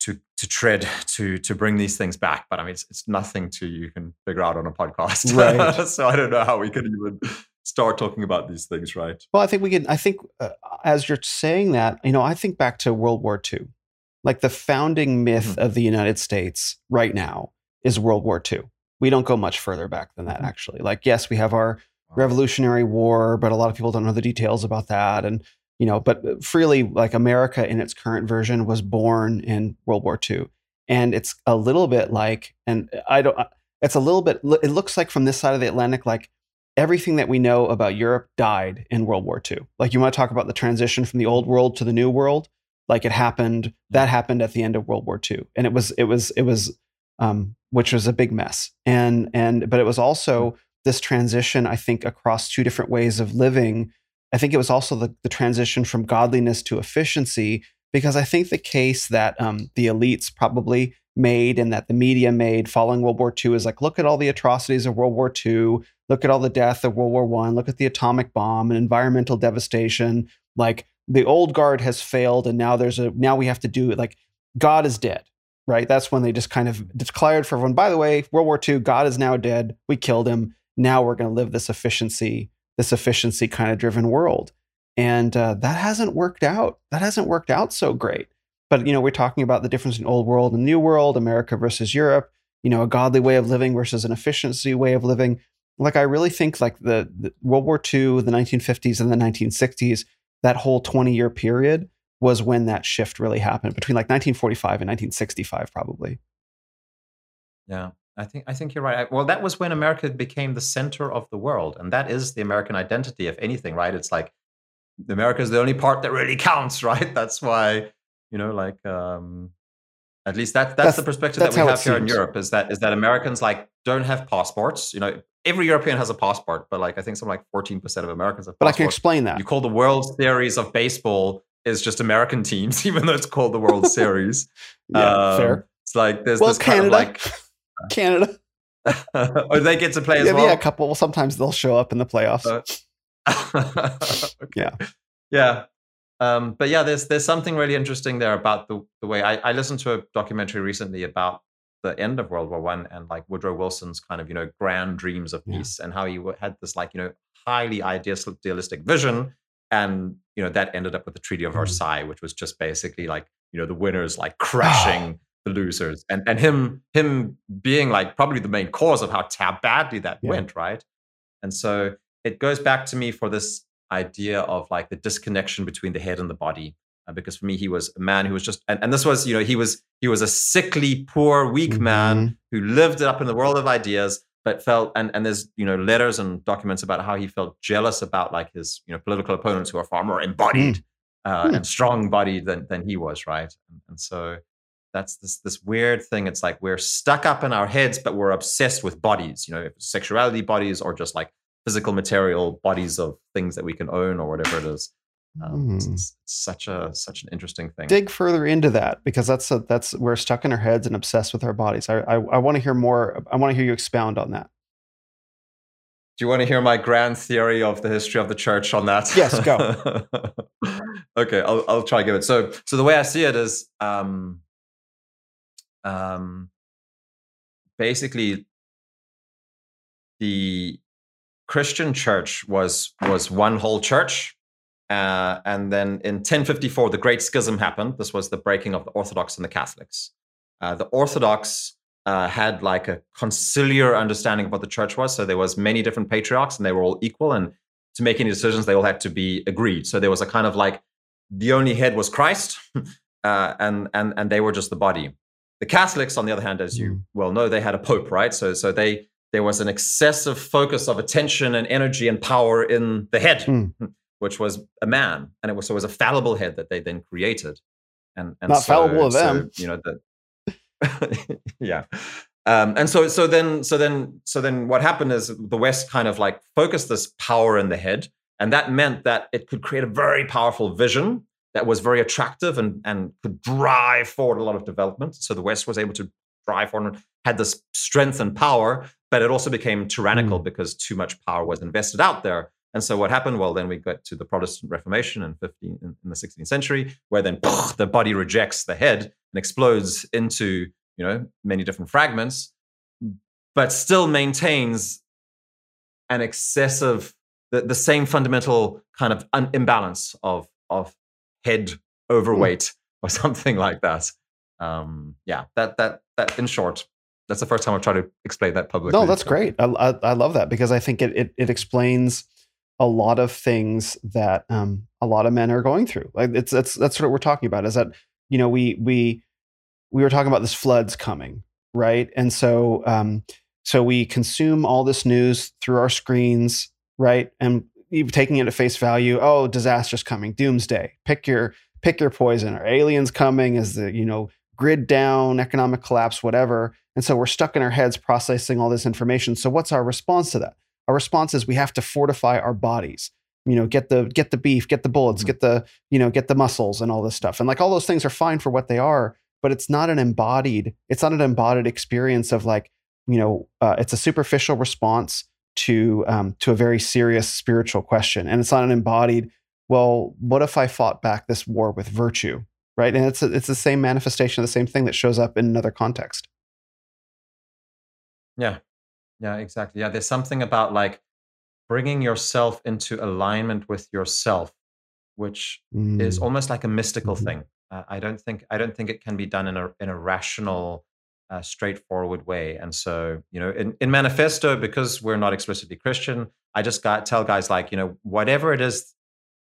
to to tread to to bring these things back but i mean it's, it's nothing to you can figure out on a podcast right. [LAUGHS] so i don't know how we could even start talking about these things right well i think we can i think uh, as you're saying that you know i think back to world war ii like the founding myth mm-hmm. of the United States right now is World War II. We don't go much further back than that, mm-hmm. actually. Like, yes, we have our Revolutionary War, but a lot of people don't know the details about that. And, you know, but uh, freely, like America in its current version was born in World War II. And it's a little bit like, and I don't, uh, it's a little bit, it looks like from this side of the Atlantic, like everything that we know about Europe died in World War II. Like, you want to talk about the transition from the old world to the new world? like it happened that happened at the end of world war ii and it was it was it was um, which was a big mess and and but it was also this transition i think across two different ways of living i think it was also the, the transition from godliness to efficiency because i think the case that um, the elites probably made and that the media made following world war ii is like look at all the atrocities of world war ii look at all the death of world war one look at the atomic bomb and environmental devastation. Like the old guard has failed and now there's a now we have to do it like god is dead right? That's when they just kind of declared for everyone by the way world war ii god is now dead. We killed him. Now we're going to live this efficiency this efficiency kind of driven world. And uh, that hasn't worked out that hasn't worked out so great. But you know we're talking about the difference in old world and new world america versus europe you know a godly way of living versus an efficiency way of living. Like i really think like the, the world war ii the 1950s and the 1960s that whole 20 year period was when that shift really happened between like 1945 and 1965 probably. Yeah i think i think you're right well that was when america became the center of the world and that is the american identity if anything right it's like america is the only part that really [LAUGHS] counts right that's why you know like um at least that, that's, that's the perspective that we have here seems. in Europe is that is that Americans like don't have passports. You know, every European has a passport, but like I think something like 14% of Americans have passports. But I can explain that. You call the World Series of baseball is just American teams, [LAUGHS] even though it's called the World [LAUGHS] Series. yeah, um, fair. It's like there's well, this Canada. Kind of like Canada. [LAUGHS] or they get to play as yeah, well. Yeah, a couple. Well, sometimes they'll show up in the playoffs. Uh, [LAUGHS] okay. Yeah. Yeah. Um, but yeah, there's there's something really interesting there about the the way I, I listened to a documentary recently about the end of World War One and like Woodrow Wilson's kind of you know grand dreams of peace yeah. and how he had this like you know highly idealistic vision and you know that ended up with the Treaty of mm-hmm. Versailles, which was just basically like you know the winners like crushing the losers and and him him being like probably the main cause of how, how badly that yeah. went right and so it goes back to me for this idea of like the disconnection between the head and the body uh, because for me he was a man who was just and, and this was you know he was he was a sickly poor weak mm-hmm. man who lived up in the world of ideas but felt and and there's you know letters and documents about how he felt jealous about like his you know political opponents who are far more embodied mm. Uh, mm. and strong bodied than than he was right and, and so That's this this weird thing. It's like we're stuck up in our heads, but we're obsessed with bodies. You know, sexuality bodies or just like physical material bodies of things that we can own or whatever it is. Um, mm. it's, it's, such a such an interesting thing. Dig further into that because that's a, that's we're stuck in our heads and obsessed with our bodies. I I, I want to hear more. I want to hear you expound on that. Do you want to hear my grand theory of the history of the church on that? Yes, go. [LAUGHS] okay, I'll I'll try to give it. So so the way I see it is, um, um, basically the Christian church was was one whole church uh, and then in 1054, the Great Schism happened. This was the breaking of the Orthodox and the Catholics. Uh, the Orthodox uh, had like a conciliar understanding of what the church was. So there was many different patriarchs, and they were all equal. And to make any decisions, they all had to be agreed. So there was a kind of like the only head was Christ, [LAUGHS] uh, and and and they were just the body. The Catholics, on the other hand, as you mm. well know, they had a pope, right? So so they there was an excessive focus of attention and energy and power in the head. Mm. [LAUGHS] which was a man, and it was so it was a fallible head that they then created, and, and not so, fallible of them, you know that, [LAUGHS] yeah. Um, and so, so then, so then, so then, what happened is the West kind of like focused this power in the head, and that meant that it could create a very powerful vision that was very attractive and and could drive forward a lot of development. So the West was able to drive forward, had this strength and power, but it also became tyrannical mm. because too much power was invested out there. And so what happened? Well, then we got to the Protestant Reformation in 15 in, in the 16th century, where then the body rejects the head and explodes into you know many different fragments, but still maintains an excessive the, the same fundamental kind of un- imbalance of of head overweight mm. [LAUGHS] or something like that. Um, yeah, that that that in short that's the first time I've tried to explain that publicly. No, that's great. I, I, I, love that because I think it, it, it explains a lot of things that um, a lot of men are going through. Like it's that's that's what we're talking about. Is that you know we we we were talking about this floods coming, right? And so um, so we consume all this news through our screens, right? And taking it at face value. Oh, disaster's coming, doomsday. Pick your pick your poison. Or aliens coming? Is the you know grid down, economic collapse, whatever? And so we're stuck in our heads processing all this information. So what's our response to that? Our response is we have to fortify our bodies. You know, get the get the beef, get the bullets, mm-hmm. get the you know get the muscles and all this stuff. And like all those things are fine for what they are, but it's not an embodied. It's not an embodied experience of like you know uh, it's a superficial response to um, to a very serious spiritual question, and it's not an embodied. Well, what if I fought back this war with virtue, right? And it's a, it's the same manifestation of the same thing that shows up in another context. Yeah, yeah, exactly. Yeah, there's something about like bringing yourself into alignment with yourself, which mm. is almost like a mystical mm-hmm. thing. Uh, I don't think I don't think it can be done in a in a rational, uh, straightforward way. And so, you know, in, in Maniphesto, because we're not explicitly Christian, I just got tell guys like, you know, whatever it is,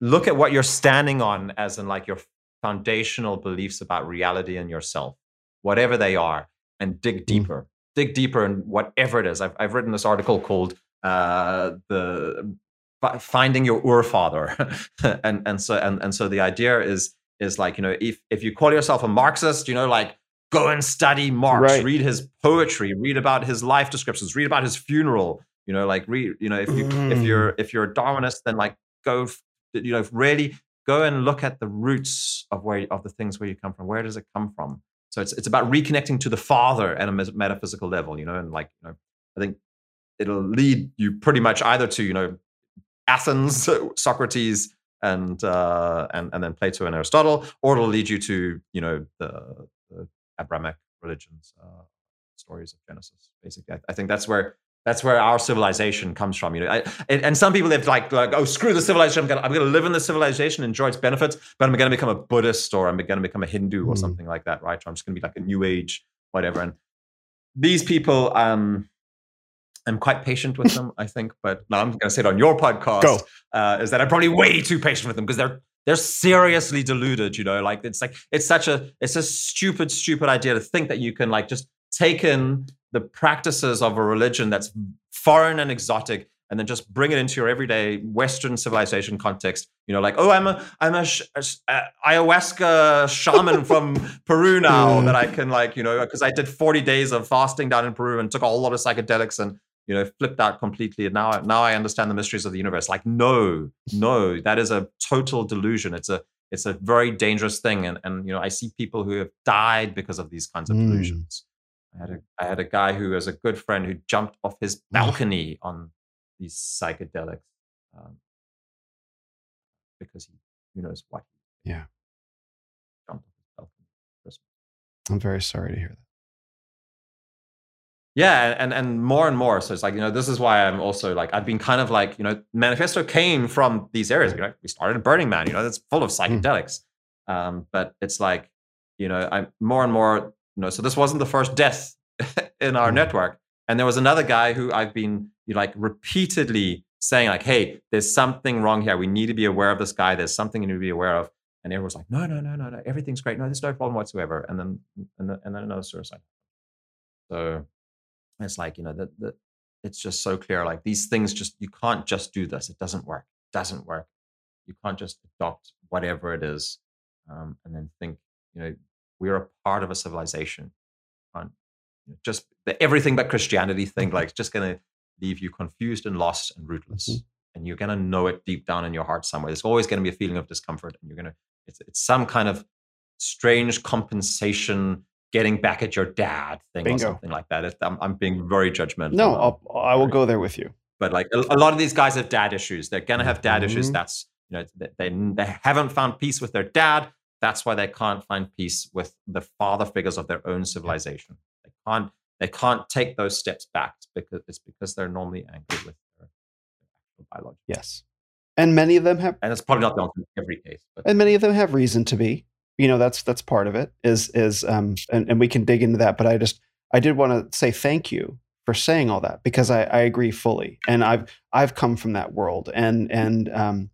look at what you're standing on, as in like your foundational beliefs about reality and yourself, whatever they are, and dig mm. deeper. Mm dig deeper in whatever it is. I've, I've written this article called uh, the finding your Ur-Father, [LAUGHS] and and so and and so the idea is is like you know if if you call yourself a Marxist, you know like go and study Marx, right. read his poetry, read about his life descriptions, read about his funeral. You know, like read. You know, if you mm. if you're if you're a Darwinist, then like go. You know, really go and look at the roots of where of the things where you come from. Where does it come from? So it's it's about reconnecting to the Father at a metaphysical level, you know, and like you know, I think it'll lead you pretty much either to you know Athens, [LAUGHS] Socrates, and uh, and and then Plato and Aristotle, or it'll lead you to you know the, the Abrahamic religions, uh, stories of Genesis. Basically, I, I, think that's where that's where our civilization comes from. You know, I, and, and, some people have like like oh screw the civilization. I'm gonna I'm gonna live in the civilization, enjoy its benefits, but I'm gonna become a Buddhist or I'm gonna become a Hindu or mm. something like that, right? Or I'm just gonna be like a New Age, whatever. And these people, um, I'm quite patient with [LAUGHS] them, I think. But now I'm gonna say it on your podcast. Uh, is that I'm probably way too patient with them because they're they're seriously deluded. You know, like it's like it's such a it's a stupid stupid idea to think that you can like just take in the practices of a religion that's foreign and exotic, and then just bring it into your everyday Western civilization context. You know, like, oh, I'm a I'm a, sh- a, a ayahuasca shaman from [LAUGHS] Peru now mm. that I can like, you know, because I did 40 days of fasting down in Peru and took a whole lot of psychedelics and you know flipped out completely. And now now I understand the mysteries of the universe. Like, no, no, that is a total delusion. It's a it's a very dangerous thing, and and you know I see people who have died because of these kinds of mm. delusions. I had a I had a guy who was a good friend who jumped off his balcony on these psychedelics um, because he who knows what. yeah. Jumped off his balcony. I'm very sorry to hear that. Yeah, and and more and more. So it's like you know, this is why I'm also like I've been kind of like you know, Maniphesto came from these areas. You know, we started Burning Man. You know, that's full of hmm. psychedelics. Mm. Um, but it's like you know, I'm more and more you know, so this wasn't the first death [LAUGHS] in our mm. network. And there was another guy who I've been you know, like repeatedly saying like, "Hey, there's something wrong here. We need to be aware of this guy. There's something you need to be aware of." And everyone's like, "No, no, no, no, no. Everything's great. No, there's no problem whatsoever." And then and then, and then another suicide. So it's like you know that that it's just so clear. Like these things, just you can't just do this. It doesn't work. It doesn't work. You can't just adopt whatever it is um, and then think you know we're a part of a civilization. On just the everything but Christianity thing, like just gonna leave you confused and lost and rootless. Mm-hmm. And you're gonna know it deep down in your heart somewhere. There's always gonna be a feeling of discomfort, and you're gonna it's it's some kind of strange compensation getting back at your dad thing Bingo. or something like that. It, I'm, I'm being very judgmental. No, I'll, I will go there with you. But like a, a, lot of these guys have dad issues. They're gonna have dad mm-hmm. issues. That's you know they they haven't found peace with their dad. That's why they can't find peace with the father figures of their own civilization. They can't they can't take those steps back because it's because they're normally angry with their, biology. Yes, and many of them have, and it's probably not the answer in every case, but. and many of them have reason to be. You know, that's that's part of it. Is is um, and, and we can dig into that. But I just I did want to say thank you for saying all that because I, I agree fully, and I've I've come from that world, and and um,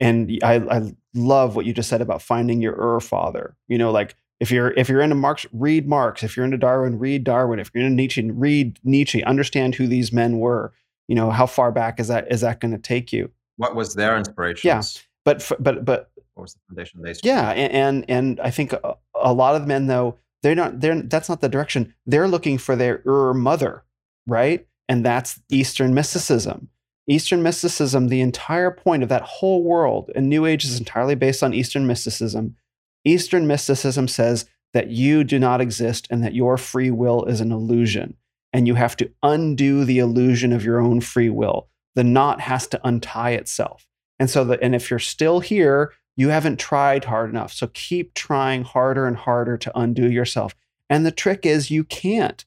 and I, I love what you just said about finding your Ur father. You know, like if you're if you're into Marx, read Marx. If you're into Darwin, read Darwin. If you're into Nietzsche, read Nietzsche. Understand who these men were. You know, how far back is that is that going to take you? What was their inspiration? Yeah, but but but what was the foundation they? Yeah, and, and and I think a, a lot of men though they're not they're that's not the direction they're looking for their Ur mother, right? And that's Eastern mysticism. Eastern mysticism, the entire point of that whole world, and New Age is entirely based on Eastern mysticism. Eastern mysticism says that you do not exist and that your free will is an illusion. And you have to undo the illusion of your own free will. The knot has to untie itself. And so, and if you're still here, you haven't tried hard enough. So keep trying harder and harder to undo yourself. And the trick is you can't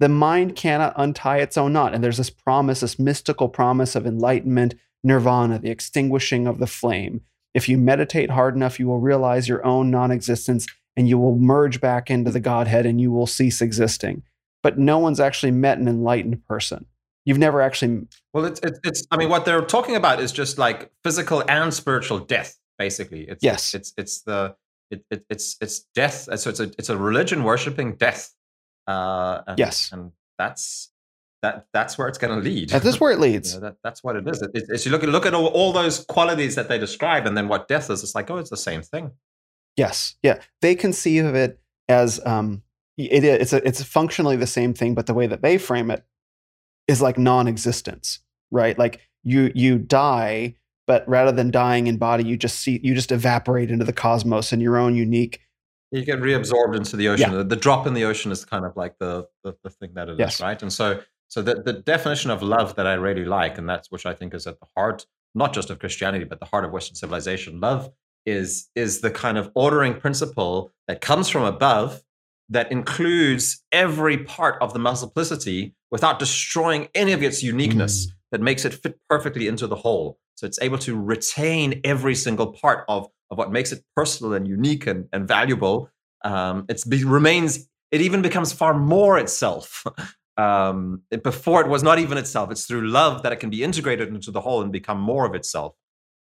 the mind cannot untie its own knot. And there's this promise, this mystical promise of enlightenment, nirvana, the extinguishing of the flame. If you meditate hard enough, you will realize your own non existence and you will merge back into the Godhead and you will cease existing. But no one's actually met an enlightened person. You've never actually. Well, it's, it's, it's I mean, what they're talking about is just like physical and spiritual death, basically. It's, yes. It's, it's the, it, it, it's, it's death. So it's a, it's a religion worshiping death uh, and, yes, and that's that that's where it's going to lead. That is where it leads. [LAUGHS] you know, that, that's what it is. It, it's you look at look at all, all those qualities that they describe, and then what death is. It's like oh, it's the same thing. Yes, yeah. They conceive of it as um, it, it's a, it's functionally the same thing, but the way that they frame it is like non-existence, right? Like you you die, but rather than dying in body, you just see you just evaporate into the cosmos in your own unique you get reabsorbed into the ocean. Yeah. The, the, drop in the ocean is kind of like the the, the thing that it yes. is, right? And so so the, the definition of love that I really like, and that's which I think is at the heart, not just of Christianity, but the heart of Western civilization. Love is is the kind of ordering principle that comes from above that includes every part of the multiplicity without destroying any of its uniqueness mm. that makes it fit perfectly into the whole. So it's able to retain every single part of of what makes it personal and unique and, and valuable, um, it remains, it even becomes far more itself. [LAUGHS] um, it, before it was not even itself. It's through love that it can be integrated into the whole and become more of itself.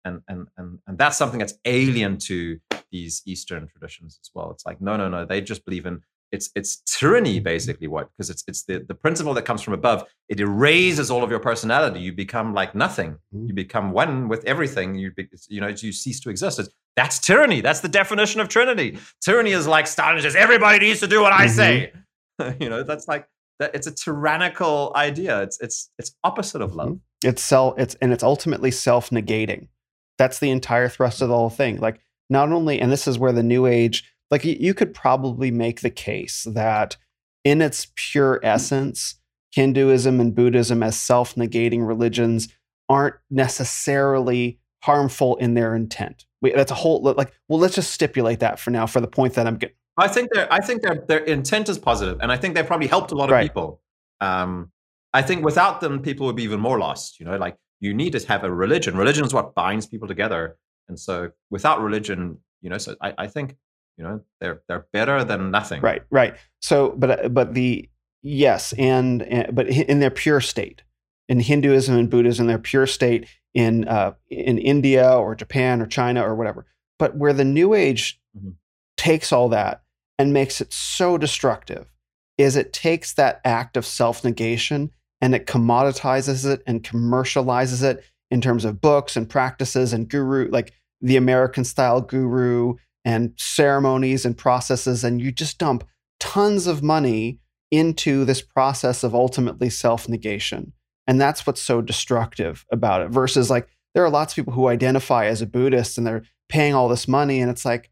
And, and, and, and that's something that's alien to these Eastern traditions as well. It's like, no, no, no, they just believe in it's it's tyranny basically what because it's it's the, the principle that comes from above. It erases all of your personality. You become like nothing. Mm-hmm. you become one with everything. You be, you know you cease to exist. It's, that's tyranny. That's the definition of trinity tyranny is like stalin says everybody needs to do what i Mhm. say. [LAUGHS] You know that's like that it's a tyrannical idea. It's it's it's opposite of love. It's self it's and it's ultimately self-negating. That's the entire thrust of the whole thing. Like not only and this is where the new age like you, could probably make the case that in its pure essence hinduism and buddhism as self-negating religions aren't necessarily harmful in their intent we, that's a whole like well let's just stipulate that for now for the point that i'm getting I think their I think their their intent is positive, and I think they probably helped a lot of Right. people. Um, I think without them, people would be even more lost. You know, like you need to have a religion. Religion is what binds people together, and so without religion, you know, so I, I think you know they're they're better than nothing. Right, right. So, but uh, but the yes, and, and but in their pure state, in Hinduism and Buddhism, their pure state in uh, in India or Japan or China or whatever. But where the New Age Mhm. takes all that and makes it so destructive is it takes that act of self negation and it commoditizes it and commercializes it in terms of books and practices and guru, like the American style guru and ceremonies and processes. And you just dump tons of money into this process of ultimately self negation. And that's what's so destructive about it versus like there are lots of people who identify as a Buddhist and they're paying all this money. And it's like,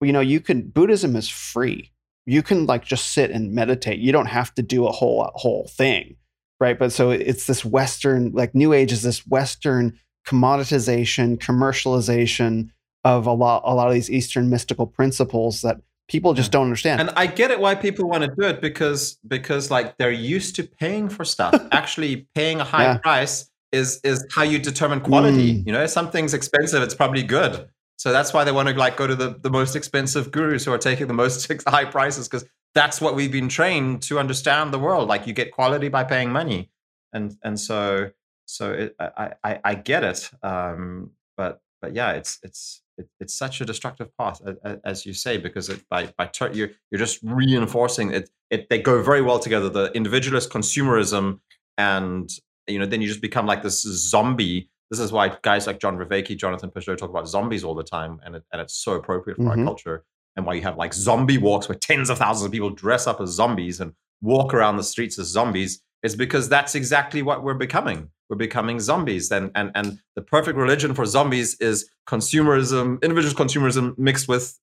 you know, you can, Buddhism is free. You can like just sit and meditate. You don't have to do a whole, whole thing. Right. But so it's this Western, like New Age is this Western commoditization, commercialization of a lot, a lot of these Eastern mystical principles that people just don't understand. And I get it why people want to do it because because like they're used to paying for stuff. [LAUGHS] Actually, paying a high Yeah. price is is how you determine quality. Mm. You know, if something's expensive, it's probably good. So that's why they want to like go to the, the most expensive gurus who are taking the most [LAUGHS] high prices because that's what we've been trained to understand the world. Like you get quality by paying money, and and so so it, I, I I get it. Um, but but yeah, it's it's it, it's such a destructive path, as you say, because it, by by tur- you're you're just reinforcing it. It they go very well together. The individualist consumerism, and you know, then you just become like this zombie. This is why guys like John Vervaeke, Jonathan Pageau talk about zombies all the time, and it, and it's so appropriate for Mhm. our culture. And why you have like zombie walks where tens of thousands of people dress up as zombies and walk around the streets as zombies is because that's exactly what we're becoming. We're becoming zombies. And and and the perfect religion for zombies is consumerism, individual consumerism mixed with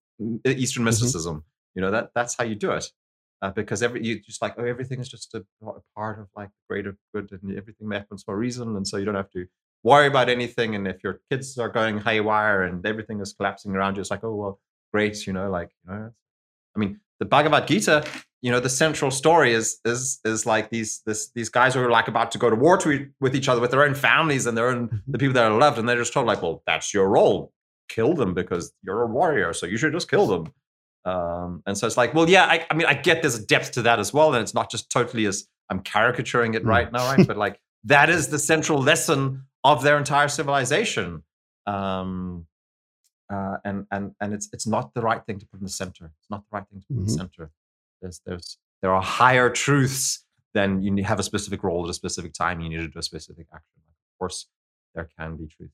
Eastern mysticism. You know that that's how you do it. Uh, because every you just like oh everything is just a, a part of like greater good and everything happens for a reason and so you don't have to worry about anything and if your kids are going haywire and everything is collapsing around you it's like oh well great you know like you know I mean the Bhagavad Gita you know the central story is is is like these this these guys who are like about to go to war to with each other with their own families and their own the people that are loved and they're just told like well that's your role kill them because you're a warrior so you should just kill them um, and so it's like well yeah I, I mean I get there's a depth to that as well and it's not just totally as I'm caricaturing it right now right but like that is the central lesson of their entire civilization um, uh, and and and it's it's not the right thing to put in the center. It's not the right thing to put in the Mhm. center. There's there's there are higher truths than you have a specific role at a specific time. You need to do a specific action. Of course, there can be truth.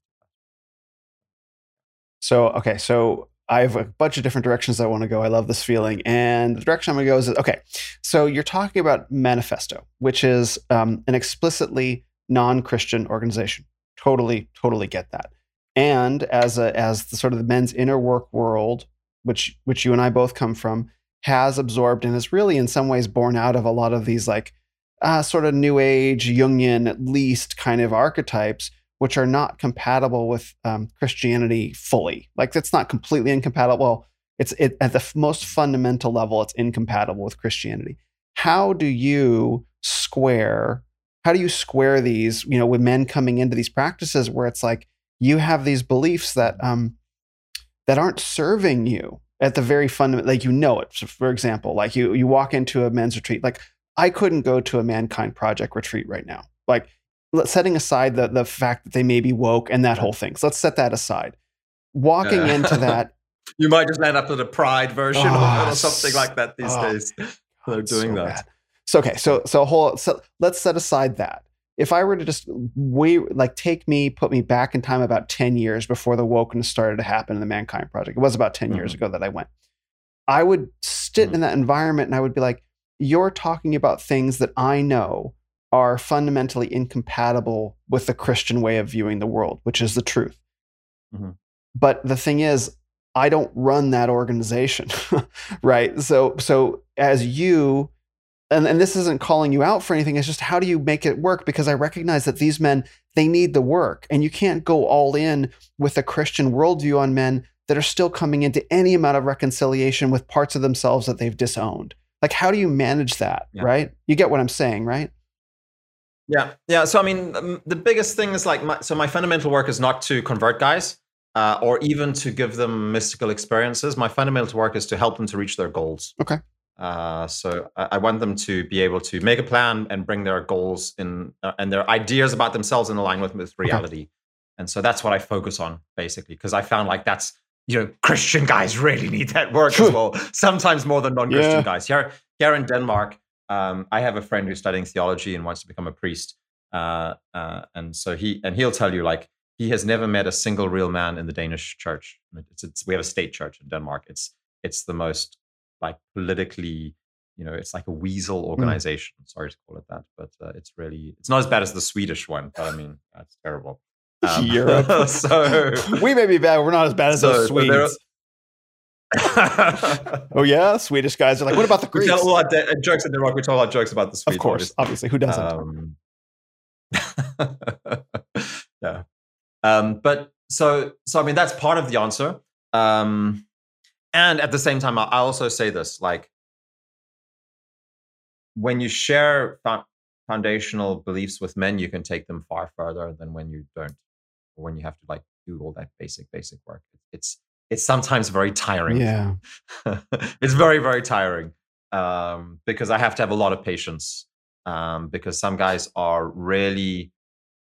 So, okay, so I have a bunch of different directions I want to go. I love this feeling. And the direction I'm going to go is okay, so you're talking about Maniphesto, which is um, an explicitly non Christian organization. Totally, totally get that. And as, a, as the sort of the men's inner work world, which, which you and I both come from, has absorbed and is really in some ways born out of a lot of these like uh, sort of new age, Jungian, at least kind of archetypes which are not compatible with um, Christianity fully. Like it's not completely incompatible. Well, it's it, at the f- most fundamental level, it's incompatible with Christianity. How do you square? How do you square these? You know, with men coming into these practices where it's like you have these beliefs that um, that aren't serving you at the very fundamental. Like you know it. So for example, like you you walk into a men's retreat. Like I couldn't go to a Mankind Project retreat right now. Like setting aside the the fact that they may be woke and that whole thing. So let's set that aside. Walking Yeah. into that [LAUGHS] you might just end up with a pride version Oh, of or ah, something like that these oh, days. [LAUGHS] They're so doing that. bad. So okay, so so whole so let's set aside that. If I were to just we like take me, put me back in time about 10 years before the wokeness started to happen in the Mankind Project. It was about 10 years Mm-hmm. ago that I went. I would sit Mhm. in that environment and I would be like, you're talking about things that I know are fundamentally incompatible with the Christian way of viewing the world, which is the truth. Mhm. But the thing is, I don't run that organization, [LAUGHS] right? So, so as you, and, and this isn't calling you out for anything. It's just how do you make it work? Because I recognize that these men they need the work, and you can't go all in with a Christian worldview on men that are still coming into any amount of reconciliation with parts of themselves that they've disowned. Like, how do you manage that? Yeah. Right? You get what I'm saying, right? Yeah, yeah. So I mean, um, the biggest thing is like, my, so my fundamental work is not to convert guys, uh, or even to give them mystical experiences. My fundamental work is to help them to reach their goals. Okay. Uh, so I, I want them to be able to make a plan and bring their goals in uh, and their ideas about themselves in line with, with reality. And so that's what I focus on basically, because I found like that's you know Christian guys [LAUGHS] really need that work as well. Sometimes more than non-Christian Yeah. guys. Here, here in Denmark, um, I have a friend who's studying theology and wants to become a priest. Uh, uh, and so he and he'll tell you like he has never met a single real man in the Danish church. It's, it's, we have a state church in Denmark. It's it's the most like politically, you know, it's like a weasel organization. Sorry to call it that, but uh, it's really it's not as bad as the Swedish one. But I mean, that's terrible. [LAUGHS] Um, Europe. [LAUGHS] so [LAUGHS] we may be bad. We're not as bad as So- those Swedes. oh yeah, Swedish guys are like, what about the we Greeks? tell all our de- jokes in Denmark. We tell our jokes about the Swedes. of course, obviously, who doesn't? Um, yeah. Um, but so, so I mean, that's part of the answer. Um, and at the same time, I also say this: like, when you share foundational beliefs with men, you can take them far further than when you don't, or when you have to like do all that basic, basic work. It's it's sometimes very tiring yeah, [LAUGHS] it's very very tiring um, because I have to have a lot of patience um, because some guys are really.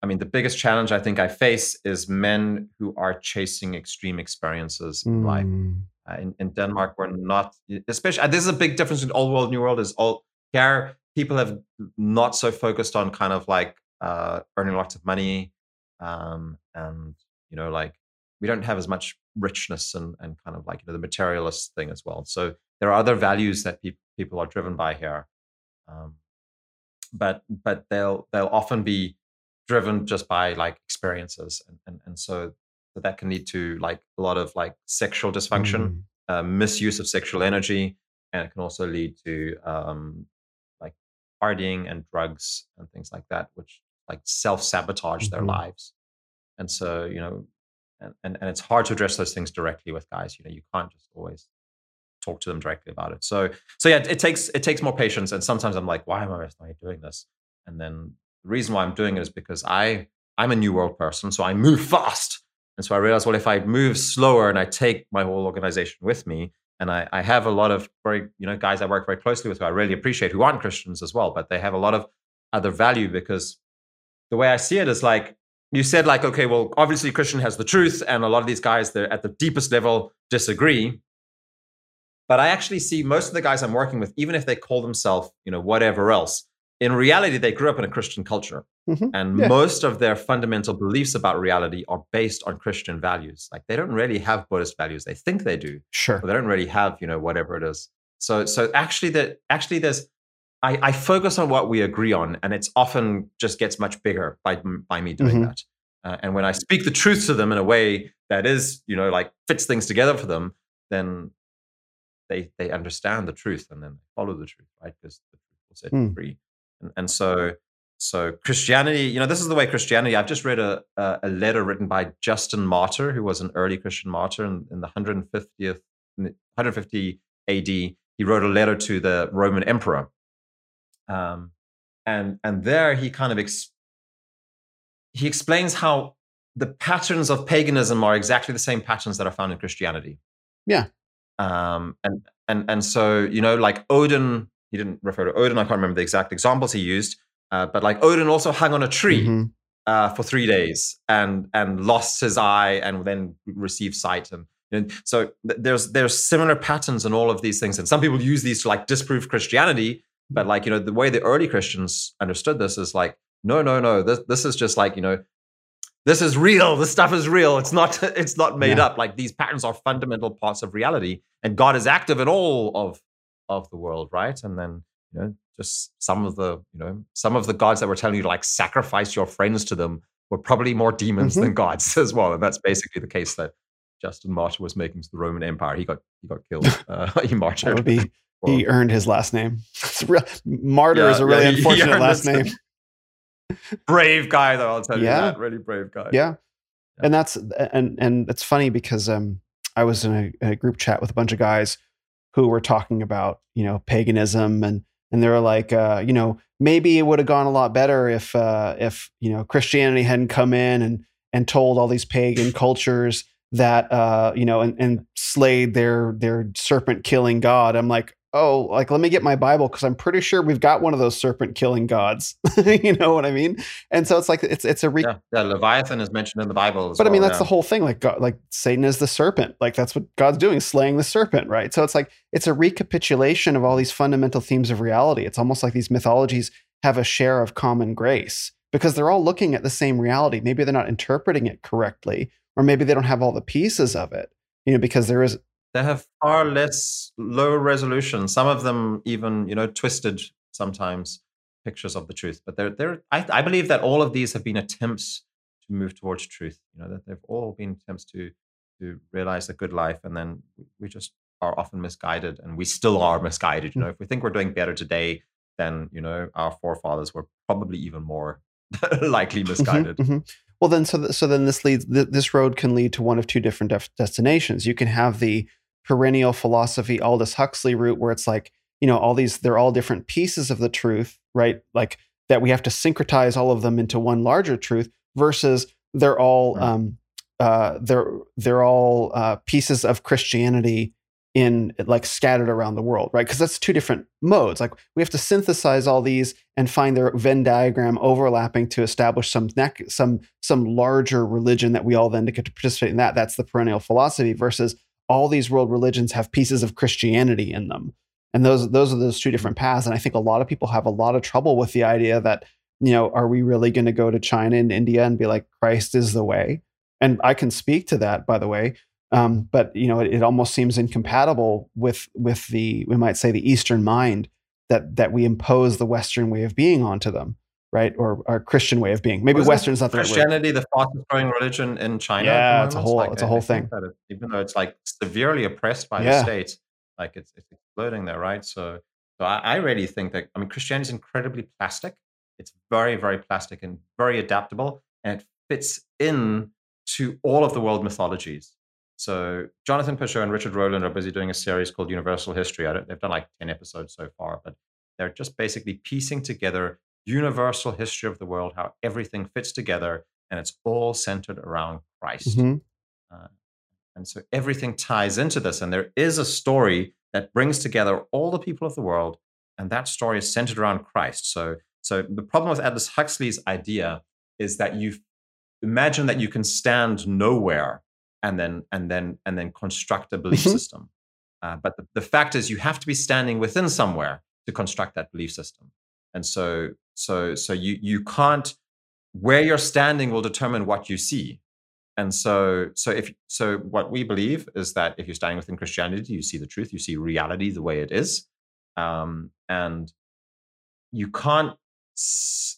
I mean, the biggest challenge I think I face is men who are chasing extreme experiences in life. Mm, Uh, in, in Denmark, we're not, especially. And this is a big difference in old world, new world. Is all here people have not so focused on kind of like uh, earning lots of money, um, and you know, like we don't have as much richness and and kind of like you know the materialist thing as well. So there are other values that peop people are driven by here, um, but but they'll they'll often be driven just by like experiences, and and, and so that can lead to like a lot of like sexual dysfunction mm, uh, misuse of sexual energy, and it can also lead to um, like partying and drugs and things like that, which like self sabotage their lives. And so, you know, and, and and it's hard to address those things directly with guys. You know, you can't just always talk to them directly about it. So, so yeah, it takes it takes more patience. And sometimes I'm like, why am I doing this? And then the reason why I'm doing it is because I I'm a new world person, so I move [LAUGHS] fast. And so I realized, well, if I move slower and I take my whole organization with me, and I, I have a lot of very, you know, guys I work very closely with who I really appreciate who aren't Christians as well, but they have a lot of other value because the way I see it is like you said, like, okay, well, obviously Christian has the truth, and a lot of these guys, they're at the deepest level disagree. But I actually see most of the guys I'm working with, even if they call themselves, you know, whatever else, in reality, they grew up in a Christian culture. mhm. And Yeah. most of their fundamental beliefs about reality are based on Christian values. Like they don't really have Buddhist values. They think they do, Sure. but they don't really have, you know, whatever it is. So, so actually, that actually, there's, I, I focus on what we agree on, and it's often just gets much bigger by by me doing Mhm. that. Uh, and when I speak the truth to them in a way that is, you know, like fits things together for them, then they they understand the truth and then they follow the truth, right? Because the truth will set you Mm. free. And, and so, so Christianity, you know, this is the way Christianity. I've just read a a, a letter written by Justin Martyr, who was an early Christian martyr in, in the 150th, in the 150 A.D. He wrote a letter to the Roman emperor, um, and and there he kind of ex- he explains how the patterns of paganism are exactly the same patterns that are found in Christianity. Yeah. Um, and and and so you know, like Odin, he didn't refer to Odin. I can't remember the exact examples he used, uh, but like Odin also hung on a tree Mhm. uh, for three days and and lost his eye and then received sight. And And so th- there's there's similar patterns in all of these things, and some people use these to like disprove Christianity. But like you know, the way the early Christians understood this is like, no, no, no. This this is just like you know, this is real. This stuff is real. It's not [LAUGHS] it's not made yeah. up. Like these patterns are fundamental parts of reality, and God is active in all of of the world, right? And then you know, just some of the you know some of the gods that were telling you to like sacrifice your friends to them were probably more demons mm-hmm. than gods [LAUGHS] as well, and that's basically the case that Justin Martyr was making to the Roman Empire. He got he got killed. [LAUGHS] Uh, [LAUGHS] he martyred. That would be, he earned his last name. Real, Martyr yeah, is a really yeah, unfortunate last name. brave guy, though. I'll tell yeah. you that. Really brave guy. Yeah. yeah. and that's and and it's funny because um I was in a, a group chat with a bunch of guys who were talking about you know paganism and and they were like, uh, you know, maybe it would have gone a lot better if uh, if you know Christianity hadn't come in and and told all these pagan cultures that uh, you know and, and slayed their their serpent killing god. I'm like, oh, like let me get my Bible because I'm pretty sure we've got one of those serpent killing gods. [LAUGHS] you know what I mean? And so it's like it's it's a re- yeah, yeah, Leviathan is mentioned in the Bible. but well, I mean that's yeah. the whole thing. Like God, like Satan is the serpent. Like that's what God's doing, slaying the serpent, right? So it's like it's a recapitulation of all these fundamental themes of reality. It's almost like these mythologies have a share of common grace because they're all looking at the same reality. Maybe they're not interpreting it correctly, or maybe they don't have all the pieces of it. You know, because there is they have far less low resolution. Some of them even, you know, twisted sometimes pictures of the truth. But they're they're I, I believe that all of these have been attempts to move towards truth. You know, that they've all been attempts to to realize a good life, and then we just are often misguided, and we still are misguided. You know, if we think we're doing better today, then you know our forefathers were probably even more [LAUGHS] likely mm-hmm, misguided. Mm-hmm, mm-hmm. Well, then so th- so then this leads th- this road can lead to one of two different def- destinations. You can have the perennial philosophy Aldous Huxley route where it's like, you know, all these they're all different pieces of the truth, right? Like that we have to syncretize all of them into one larger truth versus they're all right. um uh they're they're all uh pieces of Christianity in like scattered around the world, right? Because that's two different modes. Like we have to synthesize all these and find their Venn diagram overlapping to establish some neck, some some larger religion that we all then get to participate in. That that's the perennial philosophy versus all these world religions have pieces of Christianity in them. And those those are those two different paths. And I think a lot of people have a lot of trouble with the idea that, you know, are we really going to go to China and India and be like, Christ is the way? And I can speak to that, by the way. Um, but you know, it, it almost seems incompatible with with the we might say the Eastern mind that that we impose the Western way of being onto them right? Or our Christian way of being. Maybe Western's not the Christianity, right the fastest growing religion in China. Yeah, it's a whole, like, it's a whole thing. It, even though it's like severely oppressed by yeah. the state, like it's, it's exploding there, right? So, so I, I really think that I mean Christianity is incredibly plastic. It's very, very plastic and very adaptable, and it fits in to all of the world mythologies. So Jonathan Pageau and Richard Rohlin are busy doing a series called Universal History. I don't, they've done like 10 episodes so far, but they're just basically piecing together universal history of the world, how everything fits together, and it's all centered around Christ. Mm-hmm. Uh, and so everything ties into this, and there is a story that brings together all the people of the world, and that story is centered around Christ. So, so the problem with Aldous Huxley's idea is that you imagine that you can stand nowhere and then and then and then construct a belief mm-hmm. system. Uh, but the, the fact is, you have to be standing within somewhere to construct that belief system. And so so so you you can't where you're standing will determine what you see. And so so if so what we believe is that if you're standing within Christianity, you see the truth, you see reality the way it is. Um, and you can't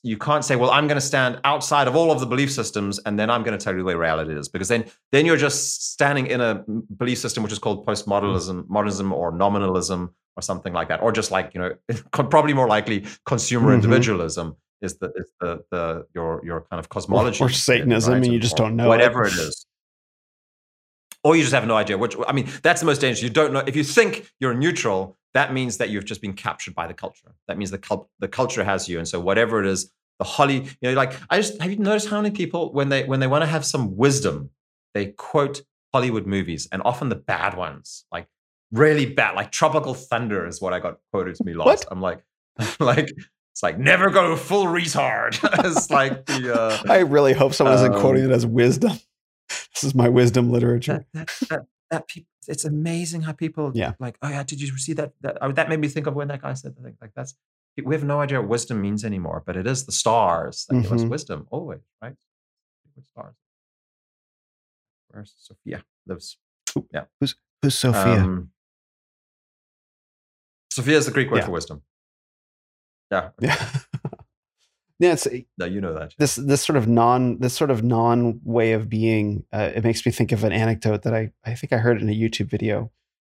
you can't say, well, I'm going to stand outside of all of the belief systems, and then I'm going to tell you the way reality is, because then then you're just standing in a belief system which is called postmodernism, modernism, or nominalism, or something like that, or just like you know, [LAUGHS] probably more likely consumer mm-hmm. individualism is the is the the your your kind of cosmology or, or Satanism, right? and you just don't know whatever it. it is. Or you just have no idea. Which I mean, that's the most dangerous. You don't know if you think you're neutral. That means that you've just been captured by the culture. That means the cult, the culture has you, and so whatever it is, the holly. You know, like I just have you noticed how many people when they when they want to have some wisdom, they quote Hollywood movies, and often the bad ones, like really bad. Like Tropical Thunder is what I got quoted to me last. What? I'm like, [LAUGHS] like it's like never go full retard. [LAUGHS] it's like the. Uh, I really hope someone isn't quoting um, it as wisdom. [LAUGHS] This is my wisdom literature. That, that, that people, it's amazing how people Yeah. like, oh yeah, did you see that? That, oh, that made me think of when that guy said the thing. Like that's we have no idea what wisdom means anymore, but it is the stars that give us Mhm. wisdom always, right? With stars. Where's Sophia lives? Who's Sophia? Um, Sophia is the Greek word Yeah. for wisdom. Yeah. yeah. [LAUGHS] yeah, it's No, you know that. this this sort of non this sort of non way of being. Uh, it makes me think of an anecdote that I I think I heard in a YouTube video.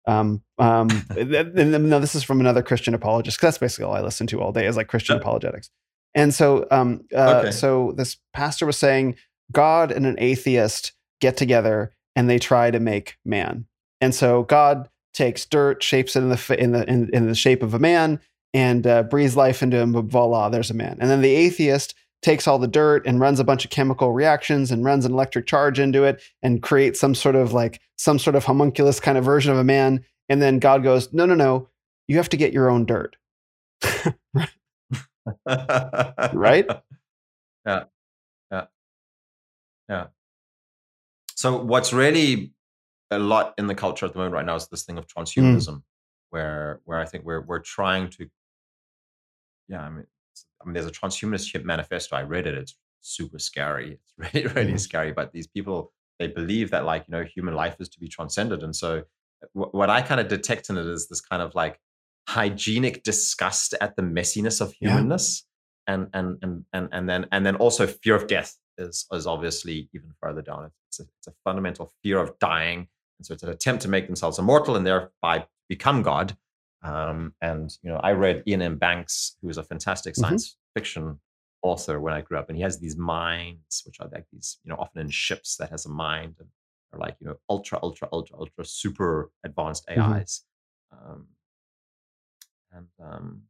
Um, um, [LAUGHS] no, this is from another Christian apologist because that's basically all I listen to all day is like Christian Yeah. apologetics. And so, um, uh, Okay. so this pastor was saying God and an atheist get together and they try to make man. And so God takes dirt, shapes it in the in the in, in the shape of a man, and uh, breathes life into him. Voila, there's a man. And then the atheist takes all the dirt and runs a bunch of chemical reactions and runs an electric charge into it and creates some sort of like some sort of homunculus kind of version of a man. And then God goes, no, no, no, you have to get your own dirt. [LAUGHS] Right? Yeah. Yeah. Yeah. So what's really a lot in the culture at the moment right now is this thing of transhumanism, where where I think we're we're trying to yeah, I mean I mean there's a transhumanist manifesto. I read it. It's super scary. [LAUGHS] It's really, really Mhm. scary. But these people they believe that like, you know, human life is to be transcended. And so wh- what I kind of detect in it is this kind of like hygienic disgust at the messiness of Yeah. humanness and and and and and then and then also fear of death is is obviously even further down. It's a, it's a fundamental fear of dying, and so it's an attempt to make themselves immortal and thereby become God. Um, and you know, I read Iain M. Banks, who is a fantastic Mhm. science fiction author when I grew up, and he has these minds, which are like these, you know, often in ships that has a mind and are like you know ultra, ultra, ultra, ultra, super advanced. AIs. Um, and um,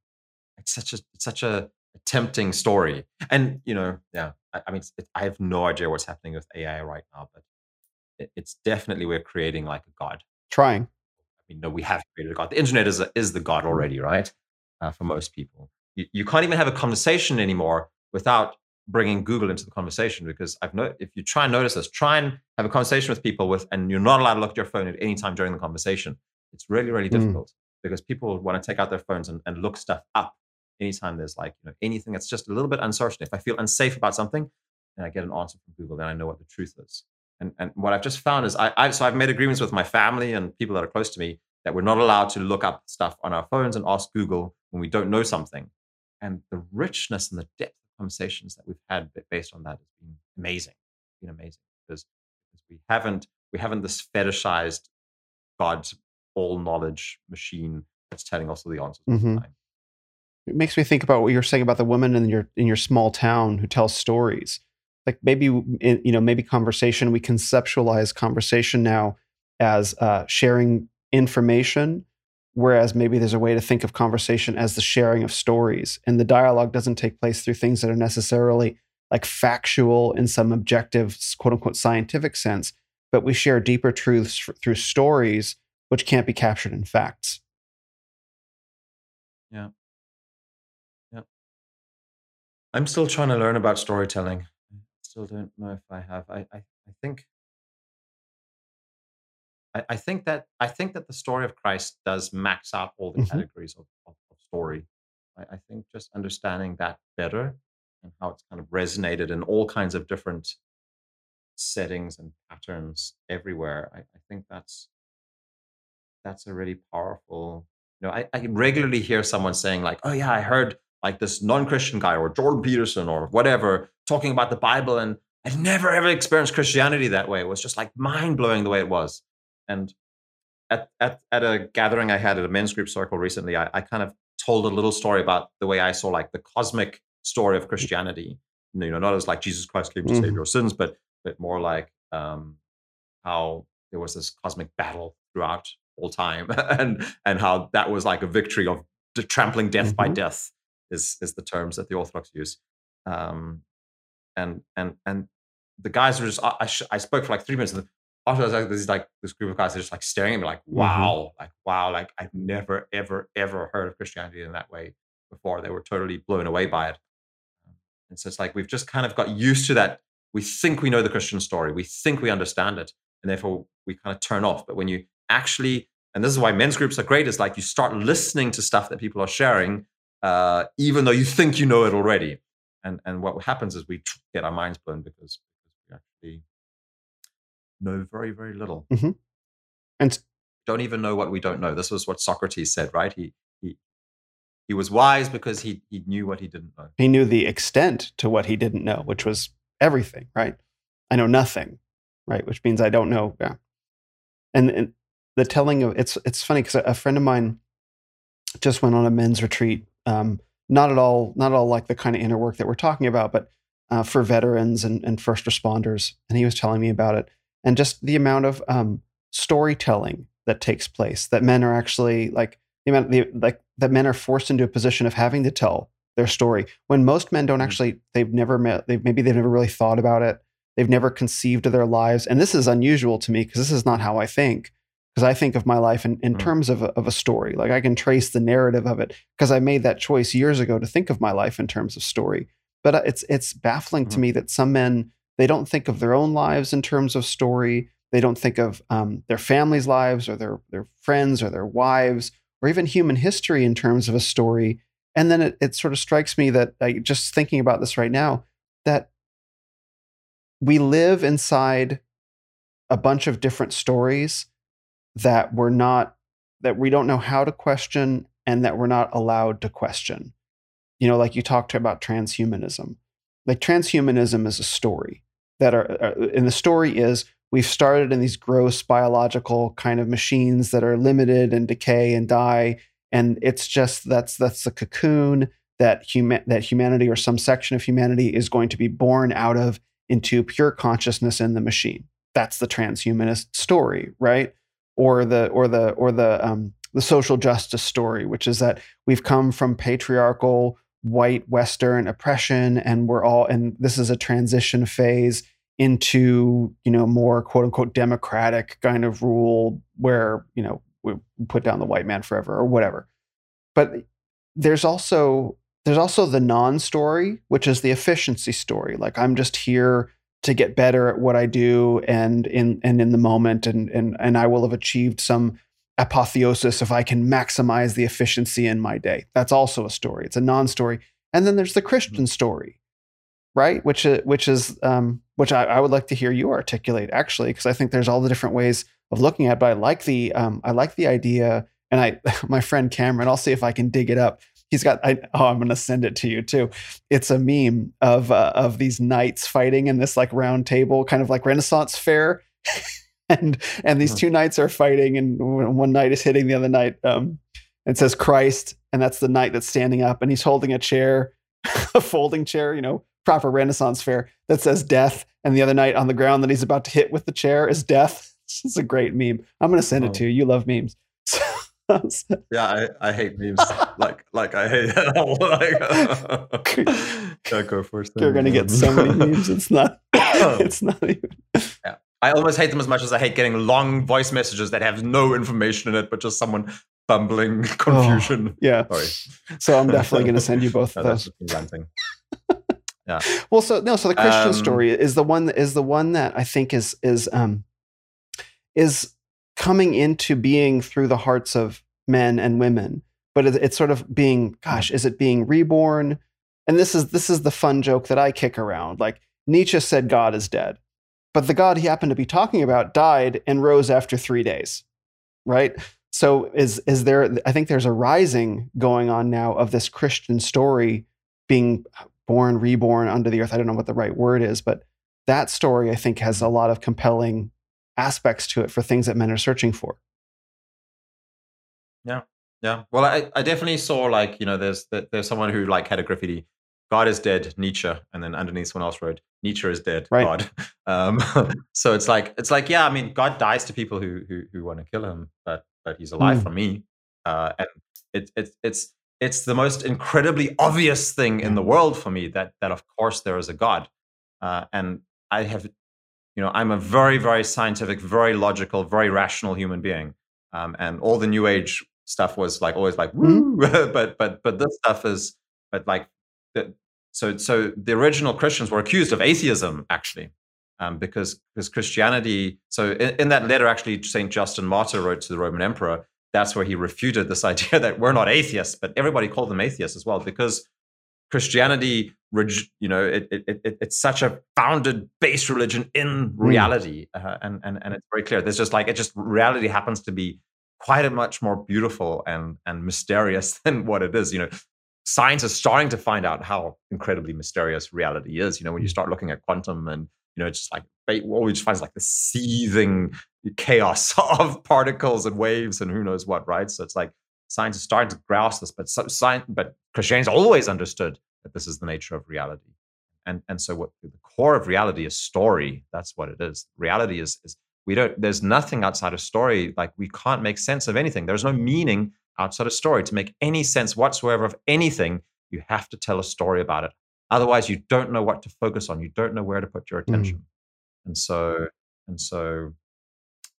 it's such a it's such a, tempting story. And you know, yeah, I, I mean, it, I have no idea what's happening with AI right now, but it's definitely we're creating like a god. Trying. I mean, no, we have created a god. The internet is a, is the god already, right? Uh, for most people, you, you can't even have a conversation anymore without bringing Google into the conversation because I've no. If you try and notice this, try and have a conversation with people with, and you're not allowed to look at your phone at any time during the conversation. It's really, really Mm. difficult because people want to take out their phones and, and look stuff up anytime there's like you know anything that's just a little bit uncertain. If I feel unsafe about something, and I get an answer from Google, then I know what the truth is. And and what I've just found is I, I so I've made agreements with my family and people that are close to me that we're not allowed to look up stuff on our phones and ask Google when we don't know something. And the richness and the depth of conversations that we've had based on that has been amazing. It's Been amazing because, because we haven't we haven't this fetishized God's all knowledge machine that's telling us all the answers all Mhm. the time. It makes me think about what you're saying about the woman in your in your small town who tells stories. Like maybe you know maybe conversation we conceptualize conversation now as uh, sharing information, whereas maybe there's a way to think of conversation as the sharing of stories, and the dialogue doesn't take place through things that are necessarily like factual in some objective quote unquote scientific sense, but we share deeper truths through stories which can't be captured in facts. Yeah. Yeah. I'm still trying to learn about storytelling. Still don't know if I have. I I, I think I, I think that I think that the story of Christ does max out all the Mhm. categories of, of, of story. I, I think just understanding that better and how it's kind of resonated in all kinds of different settings and patterns everywhere. I, I think that's that's a really powerful. You know, I, I regularly hear someone saying like, "Oh yeah, I heard like this non-Christian guy or Jordan Peterson or whatever talking about the Bible, and I'd never ever experienced Christianity that way. It was just like mind blowing the way it was." And at at at a gathering I had at a men's group circle recently, I, I kind of told a little story about the way I saw like the cosmic story of Christianity. You know, not as like Jesus Christ came to save Mhm. your sins, but but more like um, how there was this cosmic battle throughout all time, [LAUGHS] and and how that was like a victory of trampling death by Mhm. death is is the terms that the Orthodox use. Um, and and and the guys were just I, I, sh- I spoke for like three minutes. And after I was like, this like this group of guys are just like staring at me like, wow, like wow, like I've never ever ever heard of Christianity in that way before. They were totally blown away by it. And so it's like we've just kind of got used to that. We think we know the Christian story. We think we understand it. and therefore we kind of turn off. But when you actually, and this is why men's groups are great, is like you start listening to stuff that people are sharing, uh, even though you think you know it already. And and what happens is we get our minds blown because, because we actually know very very little, mm-hmm. and don't even know what we don't know. This was what Socrates said, right? He he he was wise because he he knew what he didn't know. He knew the extent to what he didn't know, which was everything, right? I know nothing, right? Which means I don't know. Yeah. And, and the telling of it's it's funny because a friend of mine just went on a men's retreat. Um, not at all, not at all like the kind of inner work that we're talking about, but uh, for veterans and, and first responders. And he was telling me about it, and just the amount of um, storytelling that takes place. That men are actually like the amount, the, like that men are forced into a position of having to tell their story when most men don't mm. actually. They've never met. They've maybe they've never really thought about it. They've never conceived of their lives, and this is unusual to me because this is not how I think because I think of my life in, in mm. terms of a, of a story. Like I can trace the narrative of it because I made that choice years ago to think of my life in terms of story. But uh, it's it's baffling mm. to me that some men they don't think of their own lives in terms of story. They don't think of um, their families' lives or their their friends or their wives or even human history in terms of a story. And then it, it sort of strikes me that just thinking about this right now that we live inside a bunch of different stories that we're not that we don't know how to question and that we're not allowed to question. You know, like you talked about transhumanism. Like transhumanism is a story that are, uh, and the story is we've started in these gross biological kind of machines that are limited and decay and die, and it's just that's that's the cocoon that human that humanity or some section of humanity is going to be born out of into pure consciousness in the machine. That's the transhumanist story, right? Or the or the or the um, the social justice story, which is that we've come from patriarchal white Western oppression, and we're all and this is a transition phase into you know more quote unquote democratic kind of rule where you know we put down the white man forever or whatever. But there's also there's also the non-story, which is the efficiency story. Like I'm just here to get better at what I do and in and in the moment and and and I will have achieved some apotheosis if I can maximize the efficiency in my day. That's also a story. It's a non-story. And then there's the Christian mm-hmm. story, right? Which is which is um, which I, I would like to hear you articulate actually, because I think there's all the different ways of looking at. it. But I like the um, I like the idea, and I [LAUGHS] my friend Cameron. I'll see if I can dig it up he's got I, oh i'm going to send it to you too. It's a meme of uh, of these knights fighting in this like round table kind of like renaissance fair. [LAUGHS] And and these two knights are fighting and one knight is hitting the other knight um and says christ and that's the knight that's standing up and he's holding a chair [LAUGHS] a folding chair you know proper renaissance fair that says death and the other knight on the ground that he's about to hit with the chair is death. [LAUGHS] It's a great meme. I'm going to send it oh. to you. You love memes yeah, I, I hate memes. like like I hate [LAUGHS] like [LAUGHS] yeah, go first. You're gonna get so many [LAUGHS] memes. It's not. it's not even. Yeah. I almost hate them as much as I hate getting long voice messages that have no information in it, but just someone bumbling confusion. Oh, yeah. Sorry. So I'm definitely going to send you both no, those. Ranting. yeah. Well, so no, so the Christian um, story is the one that is the one that I think is is um is coming into being through the hearts of men and women but it's sort of being gosh is it being reborn? And this is this is the fun joke that i kick around. Like nietzsche said god is dead but the god he happened to be talking about died and rose after 3 days right? So is is there i think there's a rising going on now of this christian story being born reborn under the earth. I don't know what the right word is but that story i think has a lot of compelling aspects to it for things that men are searching for. Yeah. Yeah. Well, I, I definitely saw like, you know, there's there's someone who like had a graffiti, God is dead, Nietzsche, and then underneath someone else wrote, Nietzsche is dead, right. God. [LAUGHS] Um, [LAUGHS] so it's like it's like, yeah, I mean, God dies to people who who, who want to kill him, but but he's alive mm. for me. Uh, and it's it it's it's the most incredibly obvious thing in the world for me that that of course there is a God. Uh, and I have you know, I'm a very, very scientific, very logical, very rational human being. Um, and all the new age stuff was like always like woo, mm-hmm. [LAUGHS] but but but this stuff is but like the, so so the original Christians were accused of atheism actually, um, because because Christianity. So in, in, that letter, actually, Saint Justin Martyr wrote to the Roman Emperor. That's where he refuted this [LAUGHS] idea that we're not atheists, but everybody called them atheists as well, because Christianity, you know, it, it, it, it's such a founded base religion in hmm. reality, mm. uh, and and and it's very clear. There's just like it just reality happens to be quite a much more beautiful and and mysterious [LAUGHS] than what it is. You know, science is starting to find out how incredibly mysterious reality is. You know, when you hmm. start looking at quantum and you know, it's just like all we just find is like the seething chaos [LAUGHS] of particles and waves and who knows what, right? So it's like science is starting to grasp this, but science, but Christianity's always understood that this is the nature of reality. And and so what the core of reality is story. That's what it is. Reality is is we don't there's nothing outside of story. Like we can't make sense of anything. There's no meaning outside of story. To make any sense whatsoever of anything, you have to tell a story about it. Otherwise, you don't know what to focus on. You don't know where to put your attention. Mm. And so, and so,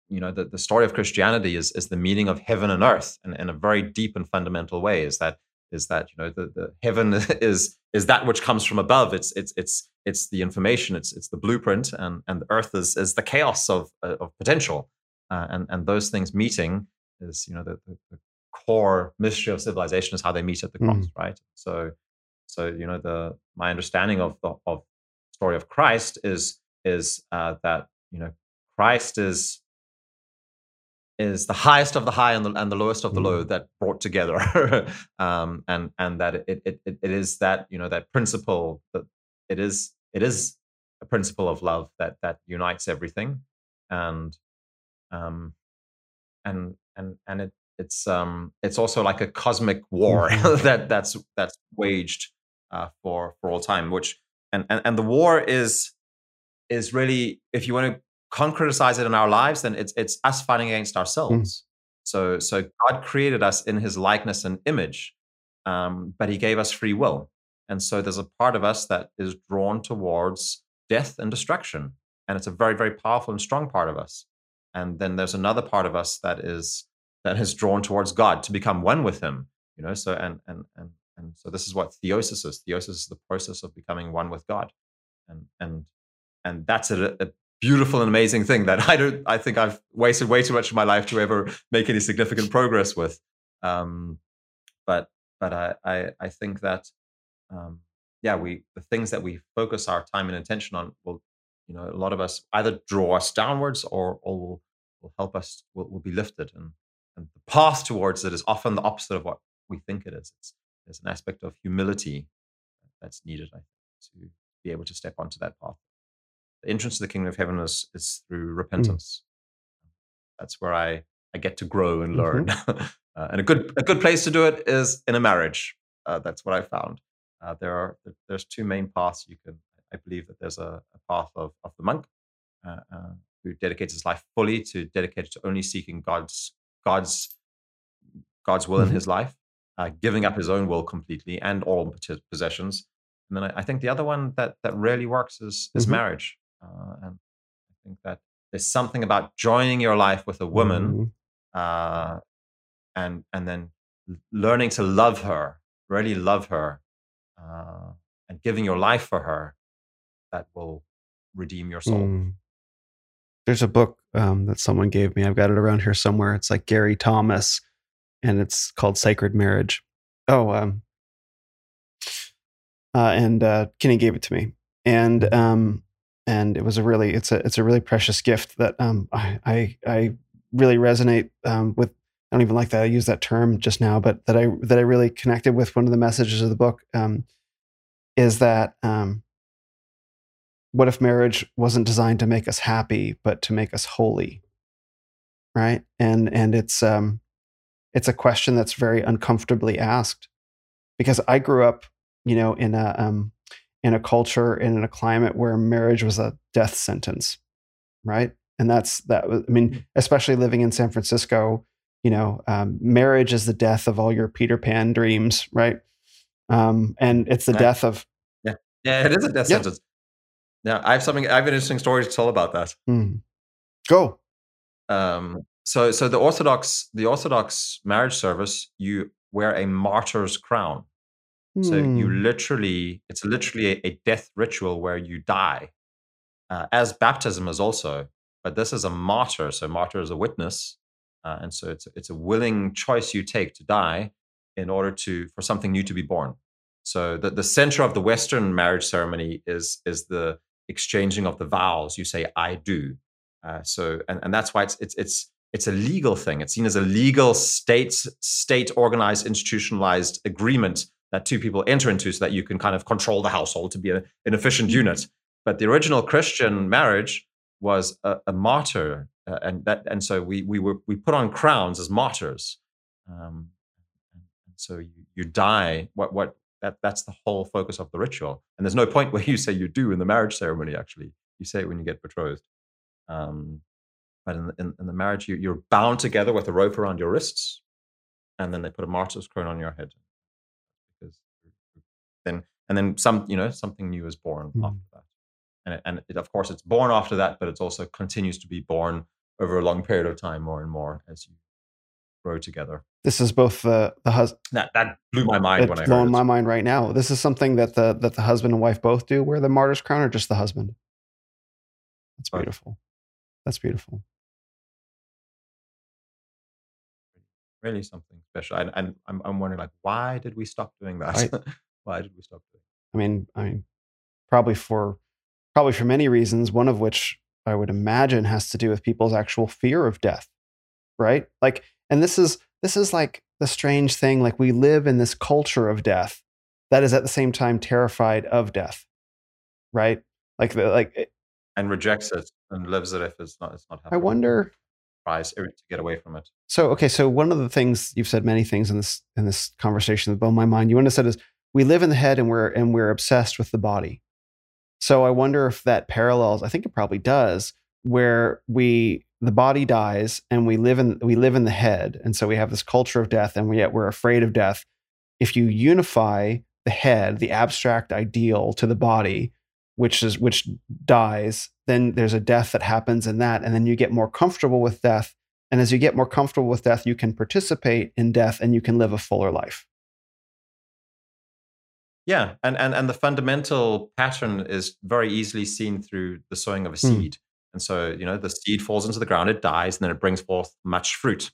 you know, the, the story of Christianity is is the meaning of heaven and earth, and in a very deep and fundamental way. Is that is that you know the, the heaven [LAUGHS] is is that which comes from above. It's it's it's it's the information. It's it's the blueprint, and and the earth is is the chaos of uh, of potential, uh, and and those things meeting is you know the, the, the, core mystery of civilization is how they meet at the cross, mm. right? So so you know the my understanding of the of story of Christ is is uh, that you know Christ is is the highest of the high and the, and the lowest of the low mm. that brought together [LAUGHS] um, and and that it, it it is that you know that principle that it is it is a principle of love that that unites everything and um and and and it it's um it's also like a cosmic war mm-hmm. [LAUGHS] that that's that's waged uh, for for all time. Which and, and and the war is is really if you want to concretize it in our lives, then it's it's us fighting against mm. ourselves. Mm. So so God created us in His likeness and image, um, but He gave us free will, and so there's a part of us that is drawn towards death and destruction, and it's a very very powerful and strong part of us. And then there's another part of us that is that is drawn towards God to become one with Him. You know, so and and and and so this is what theosis is. Theosis is the process of becoming one with God. And and and that's a, a beautiful and amazing thing that [LAUGHS] I don't I think I've wasted way too much of my life to ever make any significant progress with. Um, but but I, I, I think that um, yeah we the things that we focus our time and attention on will you know a lot of us either draw us downwards or or will, will help us will, will be lifted and and the path towards it is often the opposite of what we think it is. It's there's an aspect of humility that's needed, I think, to be able to step onto that path. The entrance to the kingdom of heaven is, is through mm. repentance. Mm. That's where I, I get to grow and learn. Mm-hmm. [LAUGHS] uh, and a good a good place to do it is in a marriage. Uh, that's what I found. Uh, there are there's two main paths you can. I believe that there's a, a path of, of the monk uh, uh, who dedicates his life fully to dedicated to only seeking God's God's God's will mm-hmm. in his life, uh, giving up his own will completely and all possessions. And then I, I, think the other one that that really works is is mm-hmm. marriage. Uh, and I think that there's something about joining your life with a woman, mm-hmm. uh, and and then learning to love her, really love her, uh, and giving your life for her, that will redeem your soul. Mm. There's a book um, that someone gave me. I've got it around here somewhere. It's like Gary Thomas and it's called Sacred Marriage. Oh, um, uh, and uh, Kenny gave it to me, and mm-hmm. um, and it was a really it's a it's a really precious gift that um, I, I I really resonate um, with. I don't even like that I use that term just now, but that I that I really connected with one of the messages of the book um, is that um, what if marriage wasn't designed to make us happy, but to make us holy, right? And and it's um, it's a question that's very uncomfortably asked because I grew up, you know, in a um, in a culture and in a climate where marriage was a death sentence, right? And that's that. Was, I mean, mm-hmm. especially living in San Francisco, you know, um, marriage is the death of all your Peter Pan dreams, right? Um, and it's the right. death of yeah, yeah, it is a death yeah. sentence. Yeah, I have something. I have an interesting story to tell about that. Mm. Go. Um, so so the Orthodox the Orthodox marriage service, you wear a martyr's crown. So you hmm. literally, it's literally a, a, death ritual where you die. uh, as baptism is also. But this is a martyr. So martyr is a witness, uh, and so it's it's a willing choice you take to die in order to for something new to be born. So the, the center of the Western marriage ceremony is is the exchanging of the vows. You say "I do." Uh, so and, and that's why it's it's it's it's a legal thing. It's seen as a legal state state organized institutionalized agreement that two people enter into, so that you can kind of control the household to be a, an efficient mm-hmm. unit. But the original Christian marriage was a, a martyr, uh, and that and so we we were we put on crowns as martyrs. Um, and so you you die. What what that that's the whole focus of the ritual. And there's no point where [LAUGHS] you say you do in the marriage ceremony. Actually, you say it when you get betrothed. Um, but in, in, in the marriage, you, you're bound together with a rope around your wrists, and then they put a martyr's crown on your head. Then, and then some, you know, something new is born mm. after that. And, it, and it, of course, it's born after that, but it also continues to be born over a long period of time, more and more as you grow together. This is both the the husband that that blew my mind when I blowing my mind right now. This is something that the that the husband and wife both do. Wear the martyr's crown, or just the husband? That's beautiful. That's beautiful. really something special. And, and I'm, I'm wondering, like, why did we stop doing that? I, [LAUGHS] why did we stop doing? I mean, I mean, probably for probably for many reasons. One of which I would imagine has to do with people's actual fear of death, right? Like, and this is this is like the strange thing. Like, we live in this culture of death that is at the same time terrified of death, right? Like, the, like, and rejects it and lives it if it's not. It's not. Happening. I wonder prize to get away from it. So okay, so one of the things you've said many things in this in this conversation that blow my mind. You want to said is we live in the head and we're and we're obsessed with the body. So I wonder if that parallels. I think it probably does, where we the body dies and we live in we live in the head, and so we have this culture of death, and yet we're afraid of death. If you unify the head, the abstract ideal, to the body, which is which dies then there's a death that happens in that and then you get more comfortable with death and as you get more comfortable with death you can participate in death and you can live a fuller life yeah and and, and the fundamental pattern is very easily seen through the sowing of a hmm. seed mm. and so you know the seed falls into the ground it dies and then it brings forth much fruit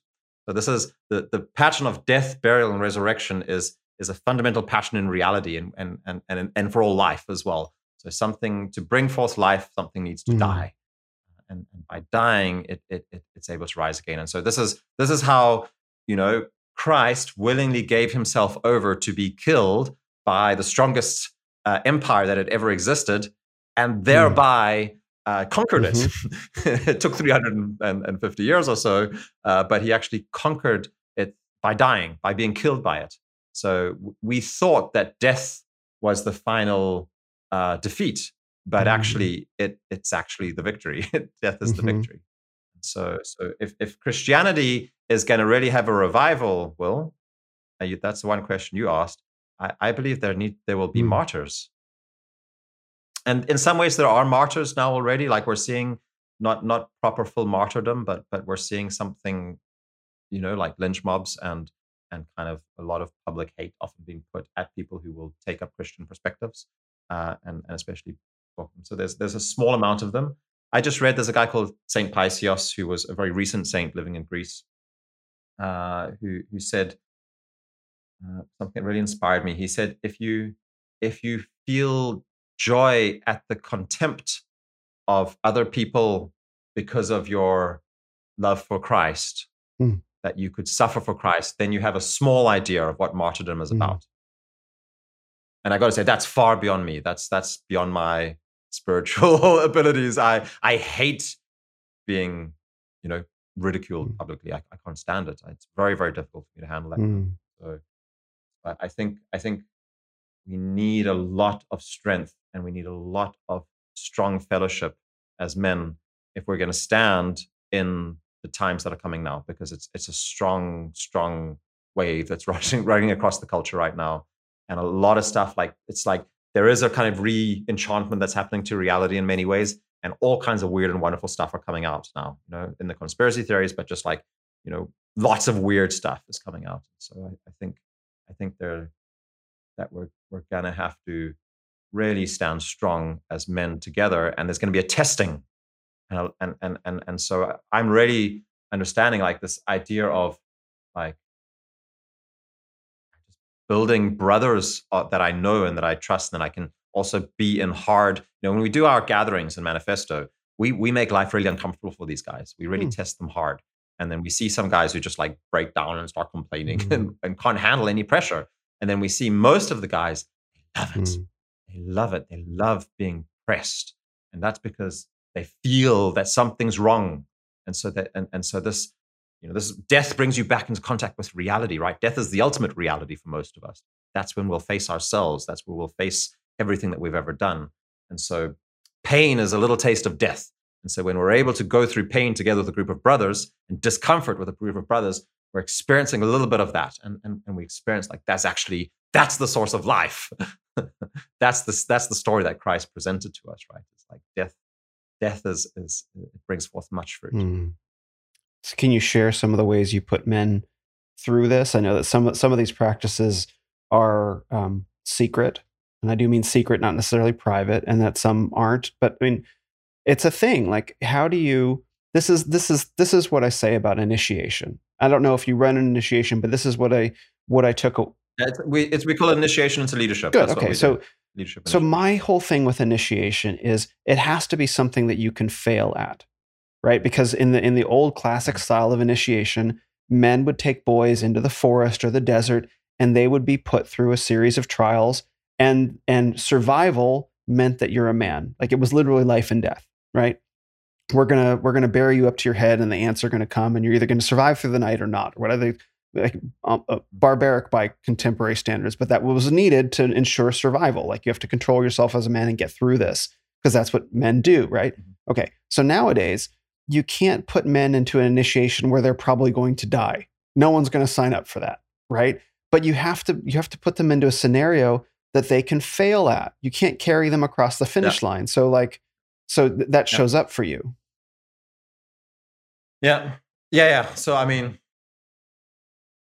so this is the the pattern of death burial and resurrection is is a fundamental pattern in reality and and and and, and for all life as well so something to bring forth life, something needs to mm. die. And, and, by dying, it, it, it, it's able to rise again. And so this is this is how you know Christ willingly gave himself over to be killed by the strongest uh, empire that had ever existed, and mm. thereby uh, conquered mm-hmm. it. [LAUGHS] it took 350 years or so, uh, but he actually conquered it by dying, by being killed by it. So we thought that death was the final uh, defeat, but mm-hmm. actually it it's actually the victory. [LAUGHS] Death is mm-hmm. the victory. So so if if Christianity is going to really have a revival, well, uh, that's the one question you asked. I, I believe there need there will be mm. martyrs, and in some ways there are martyrs now already. Like we're seeing not not proper full martyrdom, but but we're seeing something, you know, like lynch mobs and and kind of a lot of public hate often being put at people who will take up Christian perspectives uh, and, and especially so there's there's a small amount of them. I just read there's a guy called Saint Paisios who was a very recent saint living in Greece, uh, who who said uh, something that really inspired me. He said, "If you if you feel joy at the contempt of other people because of your love for Christ, mm. that you could suffer for Christ, then you have a small idea of what martyrdom is mm. about." and I got to say that's far beyond me. That's that's beyond my spiritual [LAUGHS] abilities. I I hate being, you know, ridiculed mm. publicly. I, I can't stand it. It's very very difficult for me to handle that. Mm. So, I, I think I think we need a lot of strength and we need a lot of strong fellowship as men if we're going to stand in the times that are coming now because it's it's a strong strong wave that's [LAUGHS] rushing running across the culture right now. And a lot of stuff like it's like there is a kind of re-enchantment that's happening to reality in many ways and all kinds of weird and wonderful stuff are coming out now you know in the conspiracy theories but just like you know lots of weird stuff is coming out. So i, I think i think there that we're we're gonna have to really stand strong as men together, and there's going to be a testing, and and and and and so I'm really understanding like this idea of like building brothers uh, that I know and that I trust, and that I can also be in hard. You know, when we do our gatherings in Maniphesto, we we make life really uncomfortable for these guys. We really mm. test them hard, and then we see some guys who just like break down and start complaining [LAUGHS] mm. and, and, can't handle any pressure. And then we see most of the guys they love it. Mm. They love it. They love being pressed, and that's because they feel that something's wrong. And so that and, and so this you know, this death brings you back into contact with reality, right? Death is the ultimate reality for most of us. That's when we'll face ourselves. That's where we'll face everything that we've ever done. And so pain is a little taste of death. And so when we're able to go through pain together with a group of brothers and discomfort with a group of brothers, we're experiencing a little bit of that. And, and, and we experience like that's actually that's the source of life. [LAUGHS] that's the that's the story that Christ presented to us, right? It's like death, death is is it brings forth much fruit. Mm. So can you share some of the ways you put men through this? I know that some some of these practices are um, secret, and I do mean secret, not necessarily private, and that some aren't. But I mean, it's a thing. Like, how do you? This is this is this is what I say about initiation. I don't know if you run an initiation, but this is what I what I took. It's, we it's, we call it initiation into leadership. Good. That's okay. So. Leadership so my whole thing with initiation is it has to be something that you can fail at right? Because in the in the old classic mm. style of initiation, men would take boys into the forest or the desert and they would be put through a series of trials and and survival meant that you're a man. Like it was literally life and death, right? We're gonna we're gonna bury you up to your head, and the ants are gonna come, and you're either gonna survive through the night or not. Whatever, like um, uh, barbaric by contemporary standards, but that was needed to ensure survival. Like you have to control yourself as a man and get through this because that's what men do, right? Mm-hmm. Okay, so nowadays you can't put men into an initiation where they're probably going to die. No one's going to sign up for that, right? But you have to you have to put them into a scenario that they can fail at. You can't carry them across the finish yeah. line. So like so th- that shows yeah. up for you. Yeah. Yeah, yeah. So I mean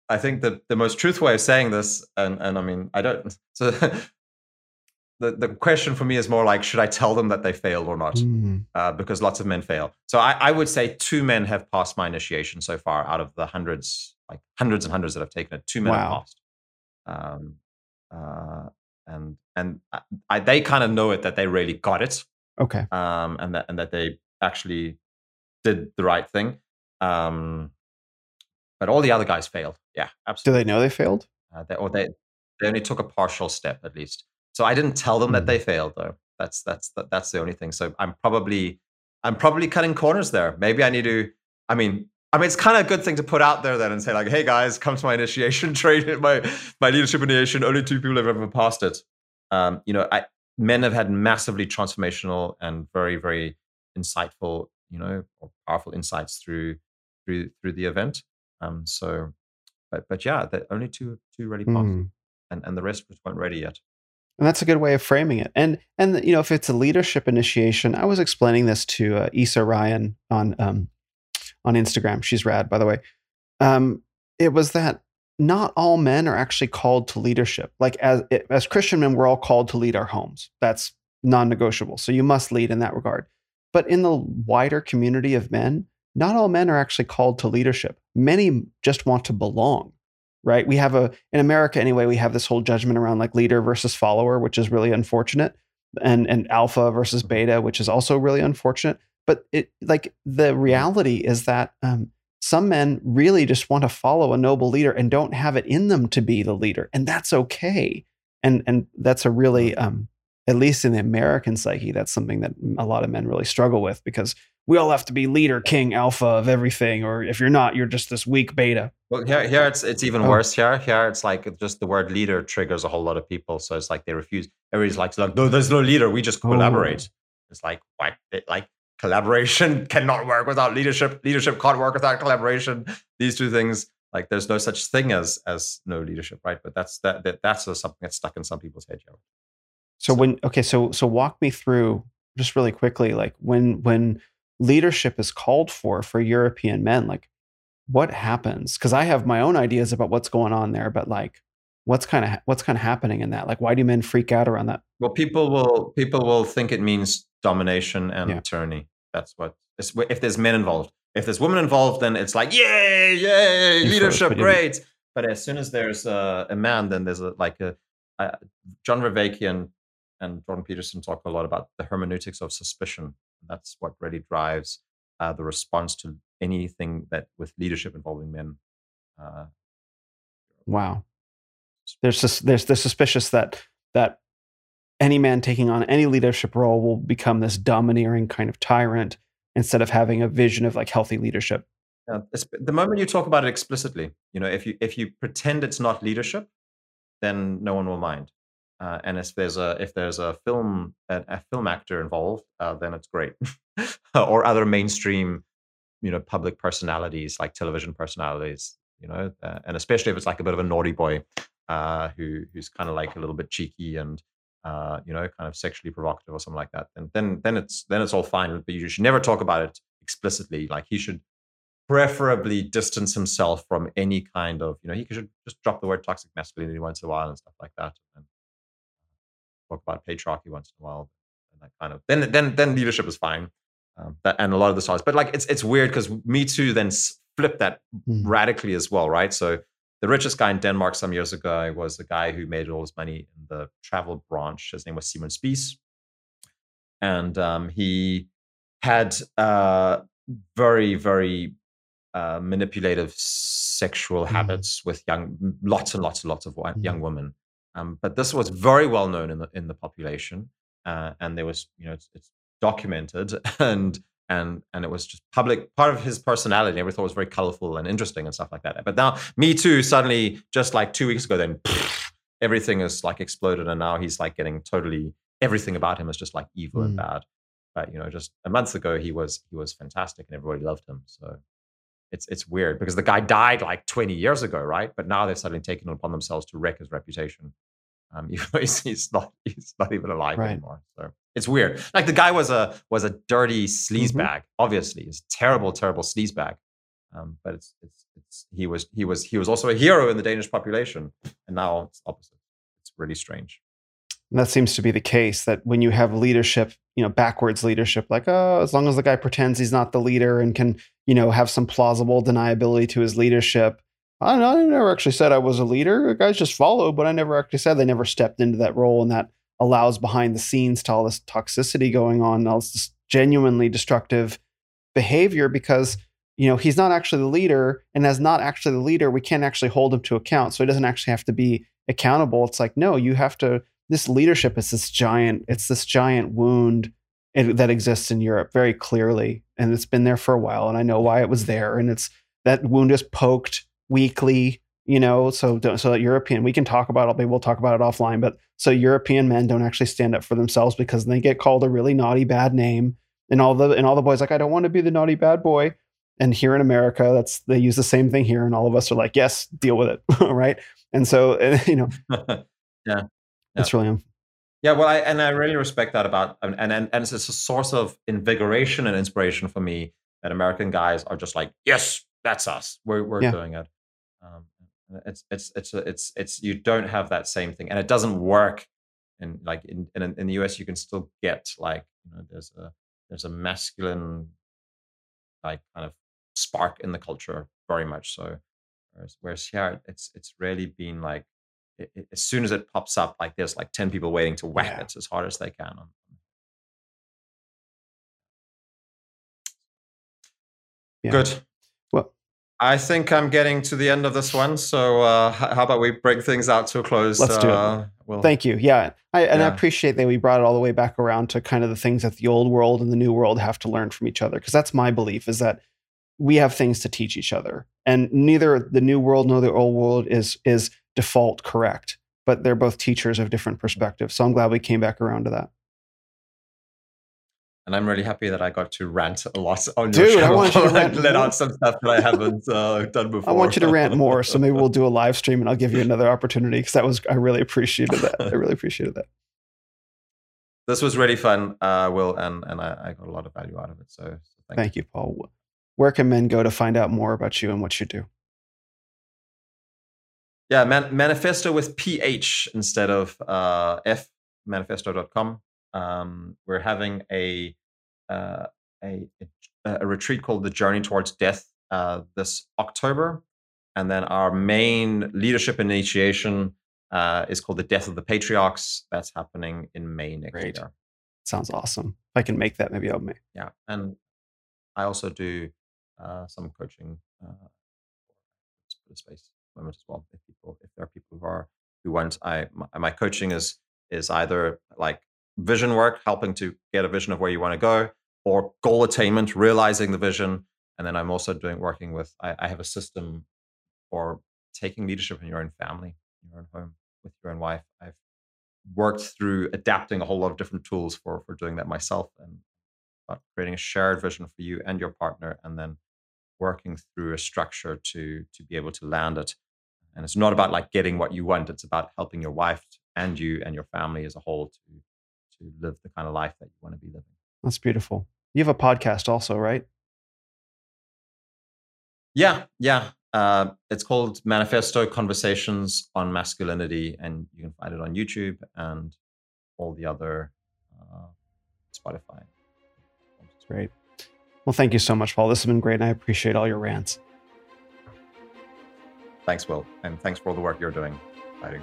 I think the the most truthful way of saying this and and I mean I don't [LAUGHS] so [LAUGHS] the, the question for me is more like should i tell them that they failed or not mm. uh, because lots of men fail so I, I, would say two men have passed my initiation so far out of the hundreds like hundreds and hundreds that have taken it two men wow. have passed um, uh, and and I, they kind of know it that they really got it okay um, and that and that they actually did the right thing um, but all the other guys failed yeah absolutely do they know they failed uh, they, or they they only took a partial step at least so I didn't tell them that they mm. failed though. That's that's that's the only thing. So I'm probably I'm probably cutting corners there. Maybe I need to. I mean, I mean, it's kind of a good thing to put out there then and say like, "Hey guys, come to my initiation [LAUGHS] training, my my leadership initiation. Only two people have ever passed it." Um, you know, I, men have had massively transformational and very very insightful, you know, or powerful insights through through through the event. Um, so, but but yeah, the only two two really passed, mm. and and the rest weren't ready yet. And that's a good way of framing it. And and you know, if it's a leadership initiation, I was explaining this to uh, Issa Ryan on um, on Instagram. She's rad, by the way. Um, it was that not all men are actually called to leadership. Like as as Christian men, we're all called to lead our homes. That's non-negotiable. So you must lead in that regard. But in the wider community of men, not all men are actually called to leadership. Many just want to belong right? We have a, in America anyway, we have this whole judgment around like leader versus follower, which is really unfortunate, and, and alpha versus beta, which is also really unfortunate. But it, like, the reality is that um, some men really just want to follow a noble leader and don't have it in them to be the leader, and that's okay. And, and that's a really, um, at least in the American psyche, that's something that a lot of men really struggle with because we all have to be leader, king, alpha of everything, or if you're not, you're just this weak beta. Well, here, here it's it's even oh. worse. Here, here it's like just the word leader triggers a whole lot of people. So it's like they refuse. Everybody's like, no, there's no leader. We just collaborate. Oh. It's like what? Like collaboration [LAUGHS] cannot work without leadership. Leadership can't work without collaboration. These two things, like there's no such thing as as no leadership, right? But that's that, that that's something that's stuck in some people's head. Yeah. So, so when okay, so so walk me through just really quickly, like when when leadership is called for for European men, like what happens? Because I have my own ideas about what's going on there, but like what's kind of what's kind of happening in that? Like, why do men freak out around that? Well, people will people will think it means domination and yeah. tyranny. That's what if there's men involved. If there's women involved, then it's like yay, yay, leadership, great. But as soon as there's a, a man, then there's a like a, a John and and Jordan Peterson talk a lot about the hermeneutics of suspicion. That's what really drives uh, the response to anything that with leadership involving men. Uh, wow. There's this, there's the suspicious that that any man taking on any leadership role will become this domineering kind of tyrant instead of having a vision of like healthy leadership. Yeah, the moment you talk about it explicitly, you know, if you if you pretend it's not leadership, then no one will mind. Uh, and if there's a if there's a film a, a film actor involved, uh, then it's great. [LAUGHS] or other mainstream, you know, public personalities like television personalities, you know, uh, and especially if it's like a bit of a naughty boy uh, who who's kind of like a little bit cheeky and uh, you know, kind of sexually provocative or something like that, then then then it's then it's all fine. But you should never talk about it explicitly. Like he should preferably distance himself from any kind of, you know, he should just drop the word toxic masculinity once in a while and stuff like that. And talk about patriarchy once in a while. And that kind of then then then leadership is fine. Um, that, and a lot of the stars, but like it's it's weird because Me Too then flipped that mm. radically as well, right? So the richest guy in Denmark some years ago was the guy who made all his money in the travel branch. His name was Simon Spies, and um, he had uh, very very uh, manipulative sexual mm. habits with young, lots and lots and lots of young women. Um, but this was very well known in the in the population, uh, and there was, you know, it's, it's, documented, [LAUGHS] and and and it was just public part of his personality. Everything was very colorful and interesting and stuff like that. But now, Me Too, suddenly, just like two weeks ago, then pff, [LAUGHS] everything is like exploded, and now he's like getting totally everything about him is just like evil mm. and bad. But you know, just a month ago, he was he was fantastic, and everybody loved him. So it's it's weird because the guy died like 20 years ago, right? But now they're suddenly taking it upon themselves to wreck his reputation. Um, [LAUGHS] even though he's, he's not he's not even alive right. anymore. So it's weird. Like the guy was a was a dirty sleazebag. Mm-hmm. Obviously, he's a terrible, terrible sleazebag. Um, but it's, it's it's he was he was he was also a hero in the Danish population, and now it's opposite. It's really strange. And that seems to be the case that when you have leadership, you know, backwards leadership, like, oh, as long as the guy pretends he's not the leader and can, you know, have some plausible deniability to his leadership. I don't know. I never actually said I was a leader. The guys just followed, but I never actually said they never stepped into that role. And that allows behind the scenes to all this toxicity going on, all this genuinely destructive behavior because, you know, he's not actually the leader. And as not actually the leader, we can't actually hold him to account. So he doesn't actually have to be accountable. It's like, no, you have to this leadership is this giant it's this giant wound that exists in Europe very clearly and it's been there for a while and I know why it was there and it's that wound is poked weekly you know so so that European we can talk about it maybe we'll talk about it offline but so European men don't actually stand up for themselves because they get called a really naughty bad name. And all the and all the boys like I don't want to be the naughty bad boy. And here in America that's they use the same thing here and all of us are like yes deal with it. [LAUGHS] Right? And so [LAUGHS] you know. [LAUGHS] Yeah. It's really um, yeah well i and i really respect that about and and, and it's a source of invigoration and inspiration for me that american guys are just like yes that's us. We're, we're yeah. doing it. Um, Uh, it's it's it's uh, it's it's you don't have that same thing and it doesn't work in like in, in in the us you can still get like you know there's a there's a masculine like kind of spark in the culture very much so whereas, whereas here it's it's really been like it, it, as soon as it pops up, like there's like 10 people waiting to whack yeah. it as hard as they can. Yeah. Good. Well, I think I'm getting to the end of this one. So uh, how about we bring things out to a close? Let's do uh, it. We'll, Thank you. Yeah. I, and yeah. I appreciate that we brought it all the way back around to kind of the things that the old world and the new world have to learn from each other. Because that's my belief is that we have things to teach each other. And neither the new world nor the old world is is default correct, but they're both teachers of different perspectives. So I'm glad we came back around to that. And I'm really happy that I got to rant a lot [LAUGHS] on Dude, your show. I want you to [LAUGHS] rant let out some stuff that I haven't uh, done before. I want you to rant more, so maybe we'll do a [LAUGHS] live stream and I'll give you another opportunity because that was I really appreciated that. I really appreciated that. This was really fun, uh, Will, and and I, I, got a lot of value out of it. So, so thank, thank you. you, Paul. Where can men go to find out more about you and what you do? Yeah, man, Maniphesto with PH instead of uh, F, maniphesto.com. Um, we're having a, uh, a, a retreat called The Journey Towards Death uh, this October. And then our main leadership initiation uh, is called The Death of the Patriarchs. That's happening in May next Great. year. Sounds awesome. If I can make that, maybe I'll make. Yeah. And I also do uh, some coaching uh, for the space moment as well. If people, if there are people who are who want, I my, my coaching is is either like vision work, helping to get a vision of where you want to go, or goal attainment, realizing the vision. And then I'm also doing working with. I, I have a system for taking leadership in your own family, your own home, with your own wife. I've worked through adapting a whole lot of different tools for for doing that myself and about creating a shared vision for you and your partner and then working through a structure to to be able to land it and it's not about like getting what you want it's about helping your wife and you and your family as a whole to to live the kind of life that you want to be living That's beautiful. You have a podcast also, right? yeah yeah uh, it's called Maniphesto conversations on masculinity and you can find it on youtube and all the other uh, spotify Great. Well, thank you so much, Paul. This has been great, and I appreciate all your rants. thanks will and thanks for all the work you're doing fighting